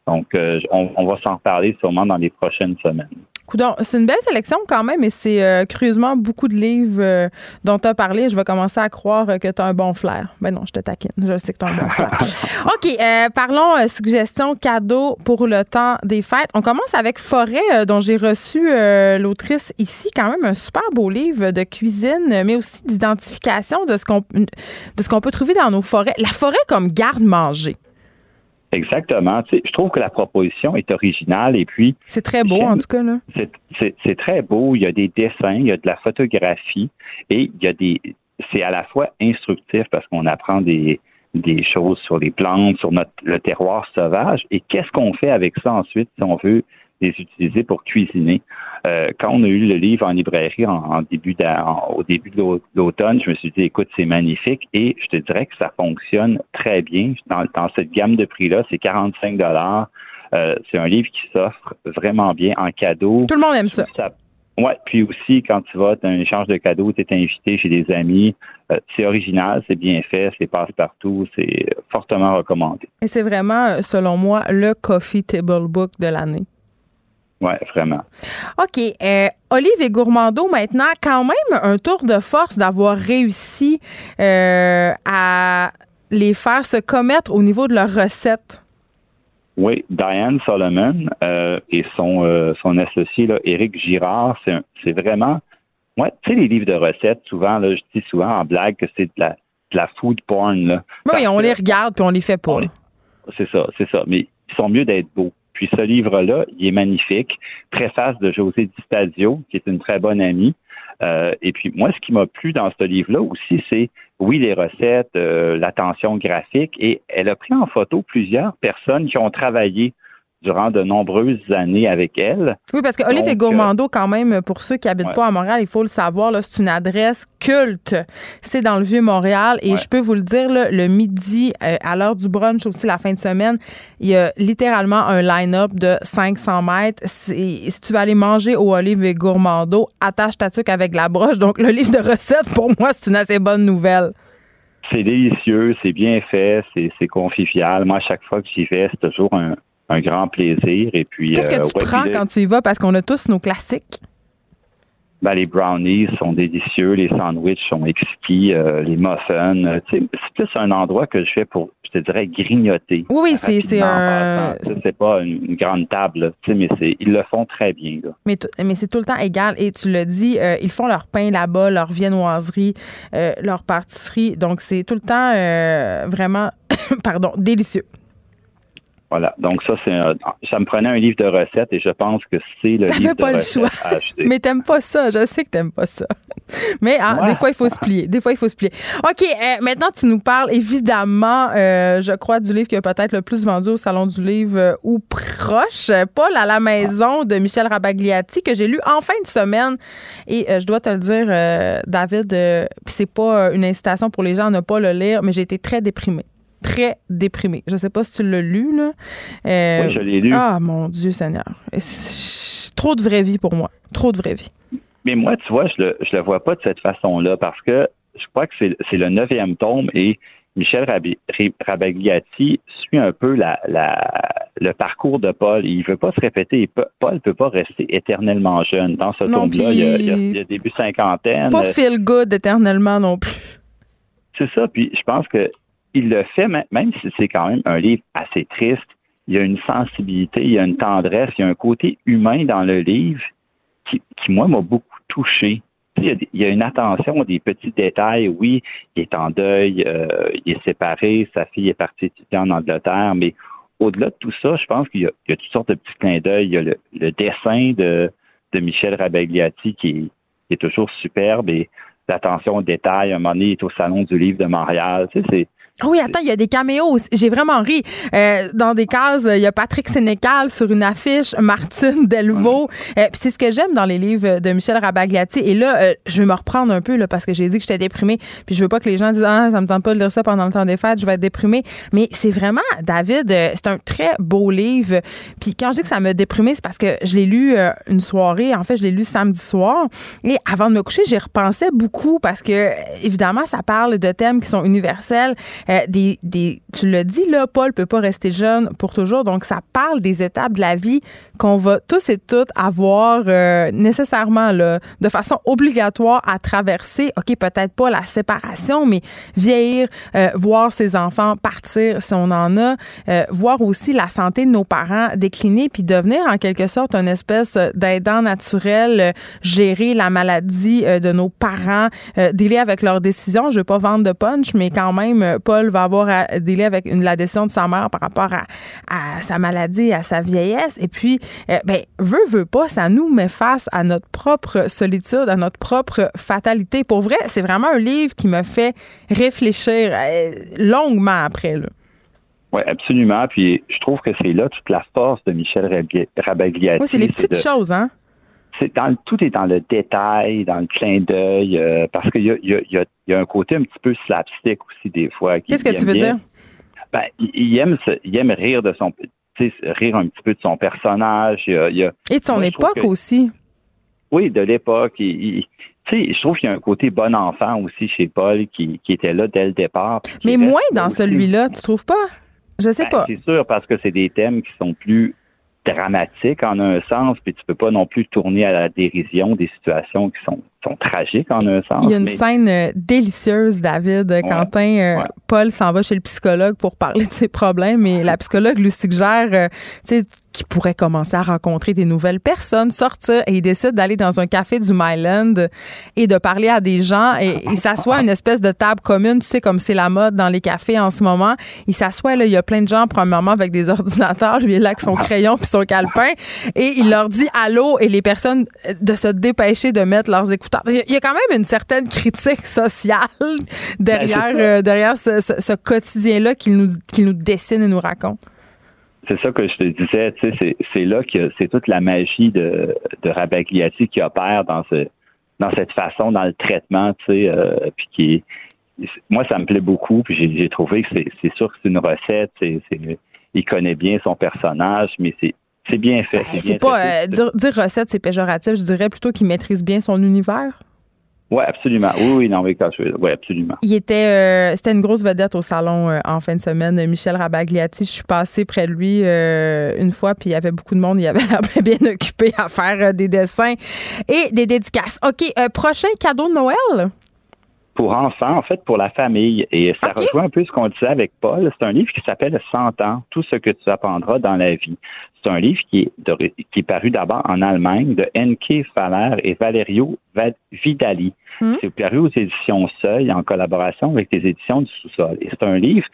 M: Donc, euh, on, on va s'en reparler sûrement dans les prochaines semaines.
A: Coudon, c'est une belle sélection quand même, et c'est euh, curieusement beaucoup de livres euh, dont tu as parlé. Je vais commencer à croire euh, que tu as un bon flair. Ben non, je te taquine. Je sais que tu as un bon flair. OK, euh, parlons suggestions cadeaux pour le temps des fêtes. On commence avec Forêt, dont j'ai reçu l'autrice ici, quand même un super beau livre de cuisine, mais aussi d'identification de ce qu'on de ce qu'on peut trouver dans nos forêts. La forêt comme garde-manger.
M: Exactement. Je trouve que la proposition est originale et puis
A: C'est très beau, en tout cas. Là.
M: C'est- très beau. Il y a des dessins, il y a de la photographie et il y a des. C'est à la fois instructif parce qu'on apprend des, des choses sur les plantes, sur notre, le terroir sauvage. Et qu'est-ce qu'on fait avec ça ensuite si on veut les utiliser pour cuisiner? Euh, quand on a eu le livre en librairie en, en début en- au début de l'au- l'automne, je me suis dit, écoute, c'est magnifique et je te dirais que ça fonctionne très bien. Dans, dans cette gamme de prix-là, c'est 45 dollars. Euh, c'est un livre qui s'offre vraiment bien en cadeau.
A: Tout le monde aime ça.
M: Ouais, puis aussi quand tu vas, tu as un échange de cadeaux, tu es invité chez des amis. Euh, c'est original, c'est bien fait, c'est passe-partout, c'est fortement recommandé.
A: Et c'est vraiment, selon moi, le Coffee Table Book de l'année.
M: Ouais, vraiment.
A: OK. Euh, Olive et Gourmando, maintenant, quand même un tour de force d'avoir réussi euh, à les faire se commettre au niveau de leurs recettes.
M: Oui, Diane Solomon euh, et son, son associé, là, Éric Girard, c'est un- c'est vraiment. Ouais, tu sais, les livres de recettes, souvent, là, je dis souvent en blague que c'est de la, de la food porn. Là,
A: Oui, on les regarde puis on les fait pas.
M: C'est ça, c'est ça. Mais ils sont mieux d'être beaux. Puis ce livre-là, il est magnifique. Préface de José Di Stadio, qui est une très bonne amie. Euh, et puis moi, ce qui m'a plu dans ce livre-là aussi, c'est oui les recettes, euh, l'attention graphique, et elle a pris en photo plusieurs personnes qui ont travaillé durant de nombreuses années avec elle.
A: Oui, parce que Olive et Gourmando, quand même, pour ceux qui habitent pas à Montréal, il faut le savoir, c'est une adresse culte. C'est dans le Vieux-Montréal et je peux vous le dire, le midi, à l'heure du brunch aussi, la fin de semaine, il y a littéralement un line-up de 500 mètres. Si tu vas aller manger au Olive et Gourmando, attache ta tuque avec la broche. Donc, le livre de recettes, pour moi, c'est une assez bonne nouvelle.
M: C'est délicieux, c'est bien fait, c'est convivial. Moi, à chaque fois que j'y vais, c'est toujours un, grand plaisir. Et puis,
A: Qu'est-ce que euh, tu prends quand tu y vas? Parce qu'on a tous nos classiques.
M: Ben, les brownies sont délicieux, les sandwichs sont exquis, euh, les muffins. Euh, c'est plus un endroit que je fais pour, je te dirais, grignoter.
A: Oui, oui, c'est un.
M: C'est pas une, grande table, mais ils le font très bien.
A: Mais, mais c'est tout le temps égal. Et tu le dis, euh, ils font leur pain là-bas, leur viennoiserie, leur pâtisserie. Donc, c'est tout le temps vraiment, pardon, délicieux.
M: Voilà. Donc ça, c'est ça me prenait un livre de recettes et je pense que c'est le livre
A: pas
M: de
A: le choix. Mais t'aimes pas ça. Je sais que t'aimes pas ça. Mais ah, des fois, il faut se plier. Des fois, il faut se plier. OK. Euh, maintenant, tu nous parles évidemment, euh, je crois, du livre qui a peut-être le plus vendu au Salon du Livre euh, ou proche. Paul à la maison de Michel Rabagliati que j'ai lu en fin de semaine. Et je dois te le dire, David, c'est pas une incitation pour les gens à ne pas le lire, mais j'ai été très déprimée très déprimé. Je sais pas si tu l'as lu, là.
M: Euh, oui, je l'ai lu.
A: Ah, mon Dieu Seigneur. Trop de vraie vie pour moi. Trop de vraie vie.
M: Mais moi, tu vois, je le, je le vois pas de cette façon-là parce que je crois que c'est le neuvième tome et Michel Rabagliati suit un peu la, le parcours de Paul. Il veut pas se répéter. Paul ne peut pas rester éternellement jeune. Dans ce tome-là, il, y a début cinquantaine.
A: Pas feel good éternellement non plus.
M: C'est ça. Puis je pense que il le fait, même si c'est quand même un livre assez triste, il y a une sensibilité, il y a une tendresse, il y a un côté humain dans le livre qui, moi, m'a beaucoup touché. Il y, a, une attention des petits détails. Oui, il est en deuil, euh, il est séparé, sa fille est partie étudier en Angleterre, mais au-delà de tout ça, je pense qu'il y, a toutes sortes de petits clins d'œil. Il y a le, dessin de, Michel Rabagliati qui est, toujours superbe et l'attention aux détails. Un moment donné, il est au Salon du Livre de Montréal. Tu sais, c'est
A: oui, attends, il y a des caméos. J'ai vraiment ri. Euh, dans des cases, il y a Patrick Sénécal sur une affiche, Martine Delvaux. Euh, c'est ce que j'aime dans les livres de Michel Rabagliati. Et là, euh, je vais me reprendre un peu là, parce que j'ai dit que j'étais déprimée. Puis je veux pas que les gens disent ah ça me tente pas de lire ça pendant le temps des fêtes, je vais être déprimée. Mais c'est vraiment, David, c'est un très beau livre. Puis quand je dis que ça m'a déprimée, c'est parce que je l'ai lu une soirée. En fait, je l'ai lu samedi soir. Et avant de me coucher, j'y repensais beaucoup parce que évidemment, ça parle de thèmes qui sont universels. Euh, des, des, tu l'as dit, là, Paul peut pas rester jeune pour toujours. Donc, ça parle des étapes de la vie qu'on va tous et toutes avoir euh, nécessairement, là, de façon obligatoire à traverser. OK, peut-être pas la séparation, mais vieillir, euh, voir ses enfants partir si on en a, voir aussi la santé de nos parents décliner, puis devenir en quelque sorte une espèce d'aidant naturel, gérer la maladie de nos parents, délai avec leurs décisions. Je veux pas vendre de punch, mais quand même, pas Paul va avoir à dealer avec une, la décision de sa mère par rapport à, sa maladie, à sa vieillesse. Et puis, euh, ben, veut, veut pas, ça nous met face à notre propre solitude, à notre propre fatalité. Pour vrai, c'est vraiment un livre qui me fait réfléchir euh, longuement après.
M: Oui, absolument. Puis je trouve que c'est là toute la force de Michel Rabagliati.
A: Oui, c'est les petites choses, hein?
M: Dans tout est dans le détail, dans le clin d'œil, euh, parce qu'il y a, y, a, y a, un côté un petit peu slapstick aussi des fois.
A: Qu'est-ce que tu veux dire?
M: Ben, il, aime, il aime rire de son, rire un petit peu de son personnage.
A: Et de son époque aussi.
M: Oui, de l'époque. je trouve qu'il y a un côté bon enfant aussi chez Paul qui, qui était là dès le départ.
A: Mais moins dans celui-là, tu trouves pas? Je sais ben, pas.
M: C'est sûr, parce que c'est des thèmes qui sont plus dramatique en un sens, puis tu peux pas non plus tourner à la dérision des situations qui sont sont tragiques en un sens.
A: Il y a une scène euh, délicieuse, David. Quentin, euh, Paul s'en va chez le psychologue pour parler de ses problèmes et la psychologue lui suggère, euh, tu sais, qu'il pourrait commencer à rencontrer des nouvelles personnes, sortir et il décide d'aller dans un café du Myland et de parler à des gens et il s'assoit à une espèce de table commune, tu sais, comme c'est la mode dans les cafés en ce moment. Il s'assoit, là, il y a plein de gens, premièrement, avec des ordinateurs, lui, il est là avec son crayon puis son calepin et il leur dit allô et les personnes de se dépêcher de mettre leurs écouteurs il y a quand même une certaine critique sociale derrière, ben, euh, derrière ce, quotidien-là qu'il nous, nous dessine et nous raconte.
M: c'est ça que je te disais, tu sais, c'est là que c'est toute la magie de, de Rabagliati qui opère dans ce dans cette façon, dans le traitement, tu sais, euh, puis qui moi ça me plaît beaucoup, puis j'ai trouvé que c'est sûr que c'est une recette, c'est il connaît bien son personnage, mais c'est c'est bien fait.
A: Ben, c'est pas euh, dire, dire recette, c'est péjoratif. Je dirais plutôt qu'il maîtrise bien son univers.
M: Oui, absolument. Oui, oui, non, oui, oui, absolument.
A: Il était, euh, c'était une grosse vedette au salon euh, en fin de semaine. Michel Rabagliati, je suis passée près de lui euh, une fois, puis il y avait beaucoup de monde. Il avait bien occupé à faire des dessins et des dédicaces. OK, prochain cadeau de Noël?
M: Pour enfants, en fait, pour la famille. Et ça rejoint un peu ce qu'on disait avec Paul. C'est un livre qui s'appelle 100 ans, tout ce que tu apprendras dans la vie. C'est un livre qui est, qui est paru d'abord en Allemagne de Enke Faller et Valerio Vidali. Hmm. C'est paru aux éditions Seuil en collaboration avec les éditions du sous-sol. Et c'est un livre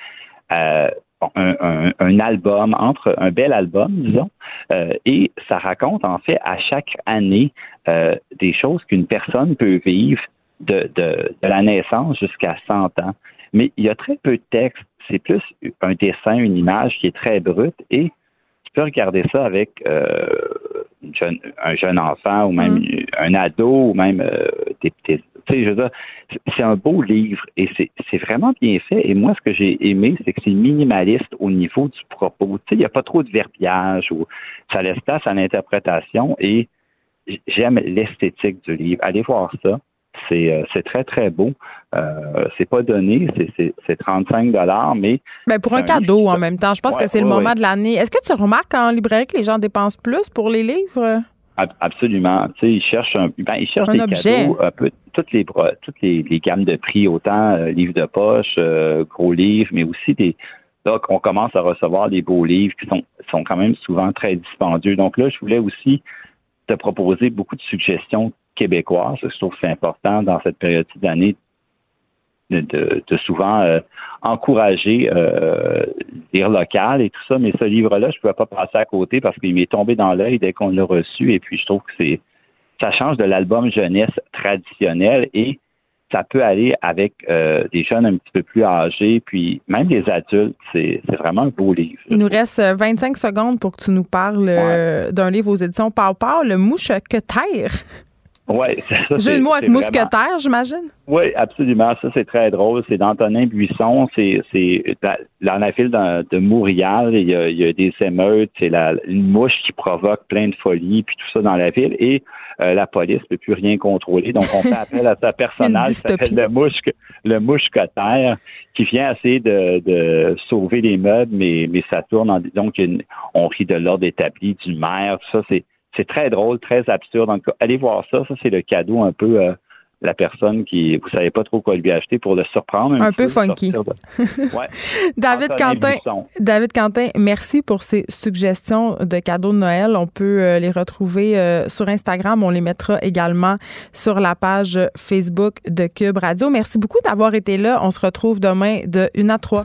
M: euh, un, un, album, entre un bel album, disons, euh, et ça raconte en fait à chaque année euh, des choses qu'une personne peut vivre de, de, la naissance jusqu'à 100 ans. Mais il y a très peu de texte. C'est plus un dessin, une image qui est très brute et tu peux regarder ça avec euh, un jeune enfant ou même mm. un ado ou même euh, des, petits. tu sais, je veux dire, c'est un beau livre et c'est vraiment bien fait. Et moi, ce que j'ai aimé, c'est que c'est minimaliste au niveau du propos. Tu sais, il n'y a pas trop de verbiage ou ça laisse place à l'interprétation et j'aime l'esthétique du livre. Allez voir ça. Euh, c'est très, très beau. Euh, c'est pas donné, c'est 35 mais...
A: Ben pour un, cadeau en même temps. Je pense que c'est le moment de l'année. Est-ce que tu remarques en librairie que les gens dépensent plus pour les livres?
M: Absolument. Tu sais, ils cherchent un, ben, ils cherchent des cadeaux, un peu toutes les toutes les, gammes de prix, autant euh, livres de poche, gros livres, mais aussi des donc on commence à recevoir des beaux livres qui sont sont quand même souvent très dispendieux. Donc là, je voulais aussi te proposer beaucoup de suggestions québécoise. Je trouve que c'est important dans cette période d'année de, souvent euh, encourager euh, lire local et tout ça, mais ce livre-là, je ne pouvais pas passer à côté parce qu'il m'est tombé dans l'œil dès qu'on l'a reçu et puis je trouve que c'est ça change de l'album jeunesse traditionnel et ça peut aller avec euh, des jeunes un petit peu plus âgés, puis même des adultes. C'est, vraiment un beau livre.
A: Il nous reste 25 secondes pour que tu nous parles d'un livre aux éditions Pau Le Mouche que terre.
M: Oui,
A: ça. J'ai le mot avec mousquetaire, j'imagine?
M: Oui, absolument. Ça, c'est très drôle. C'est d'Antonin Buisson. C'est, c'est dans la ville de, de Montréal. Il y, a, il y a des émeutes. C'est la, une mouche qui provoque plein de folie, puis tout ça dans la ville. Et euh, la police ne peut plus rien contrôler. Donc, on fait appel à sa personnage qui s'appelle le mouche, le mousquetaire, qui vient essayer de, de sauver les meubles, mais, mais ça tourne. En, donc, on rit de l'ordre établi du maire. Tout ça, c'est c'est très drôle, très absurde. Donc, allez voir ça. Ça, c'est le cadeau un peu euh, la personne qui vous savez pas trop quoi lui acheter pour le surprendre.
A: Un, peu, funky. David Quentin, David Quentin, merci pour ces suggestions de cadeaux de Noël. On peut euh, les retrouver euh, sur Instagram. On les mettra également sur la page Facebook de Cube Radio. Merci beaucoup d'avoir été là. On se retrouve demain de 1 à 3.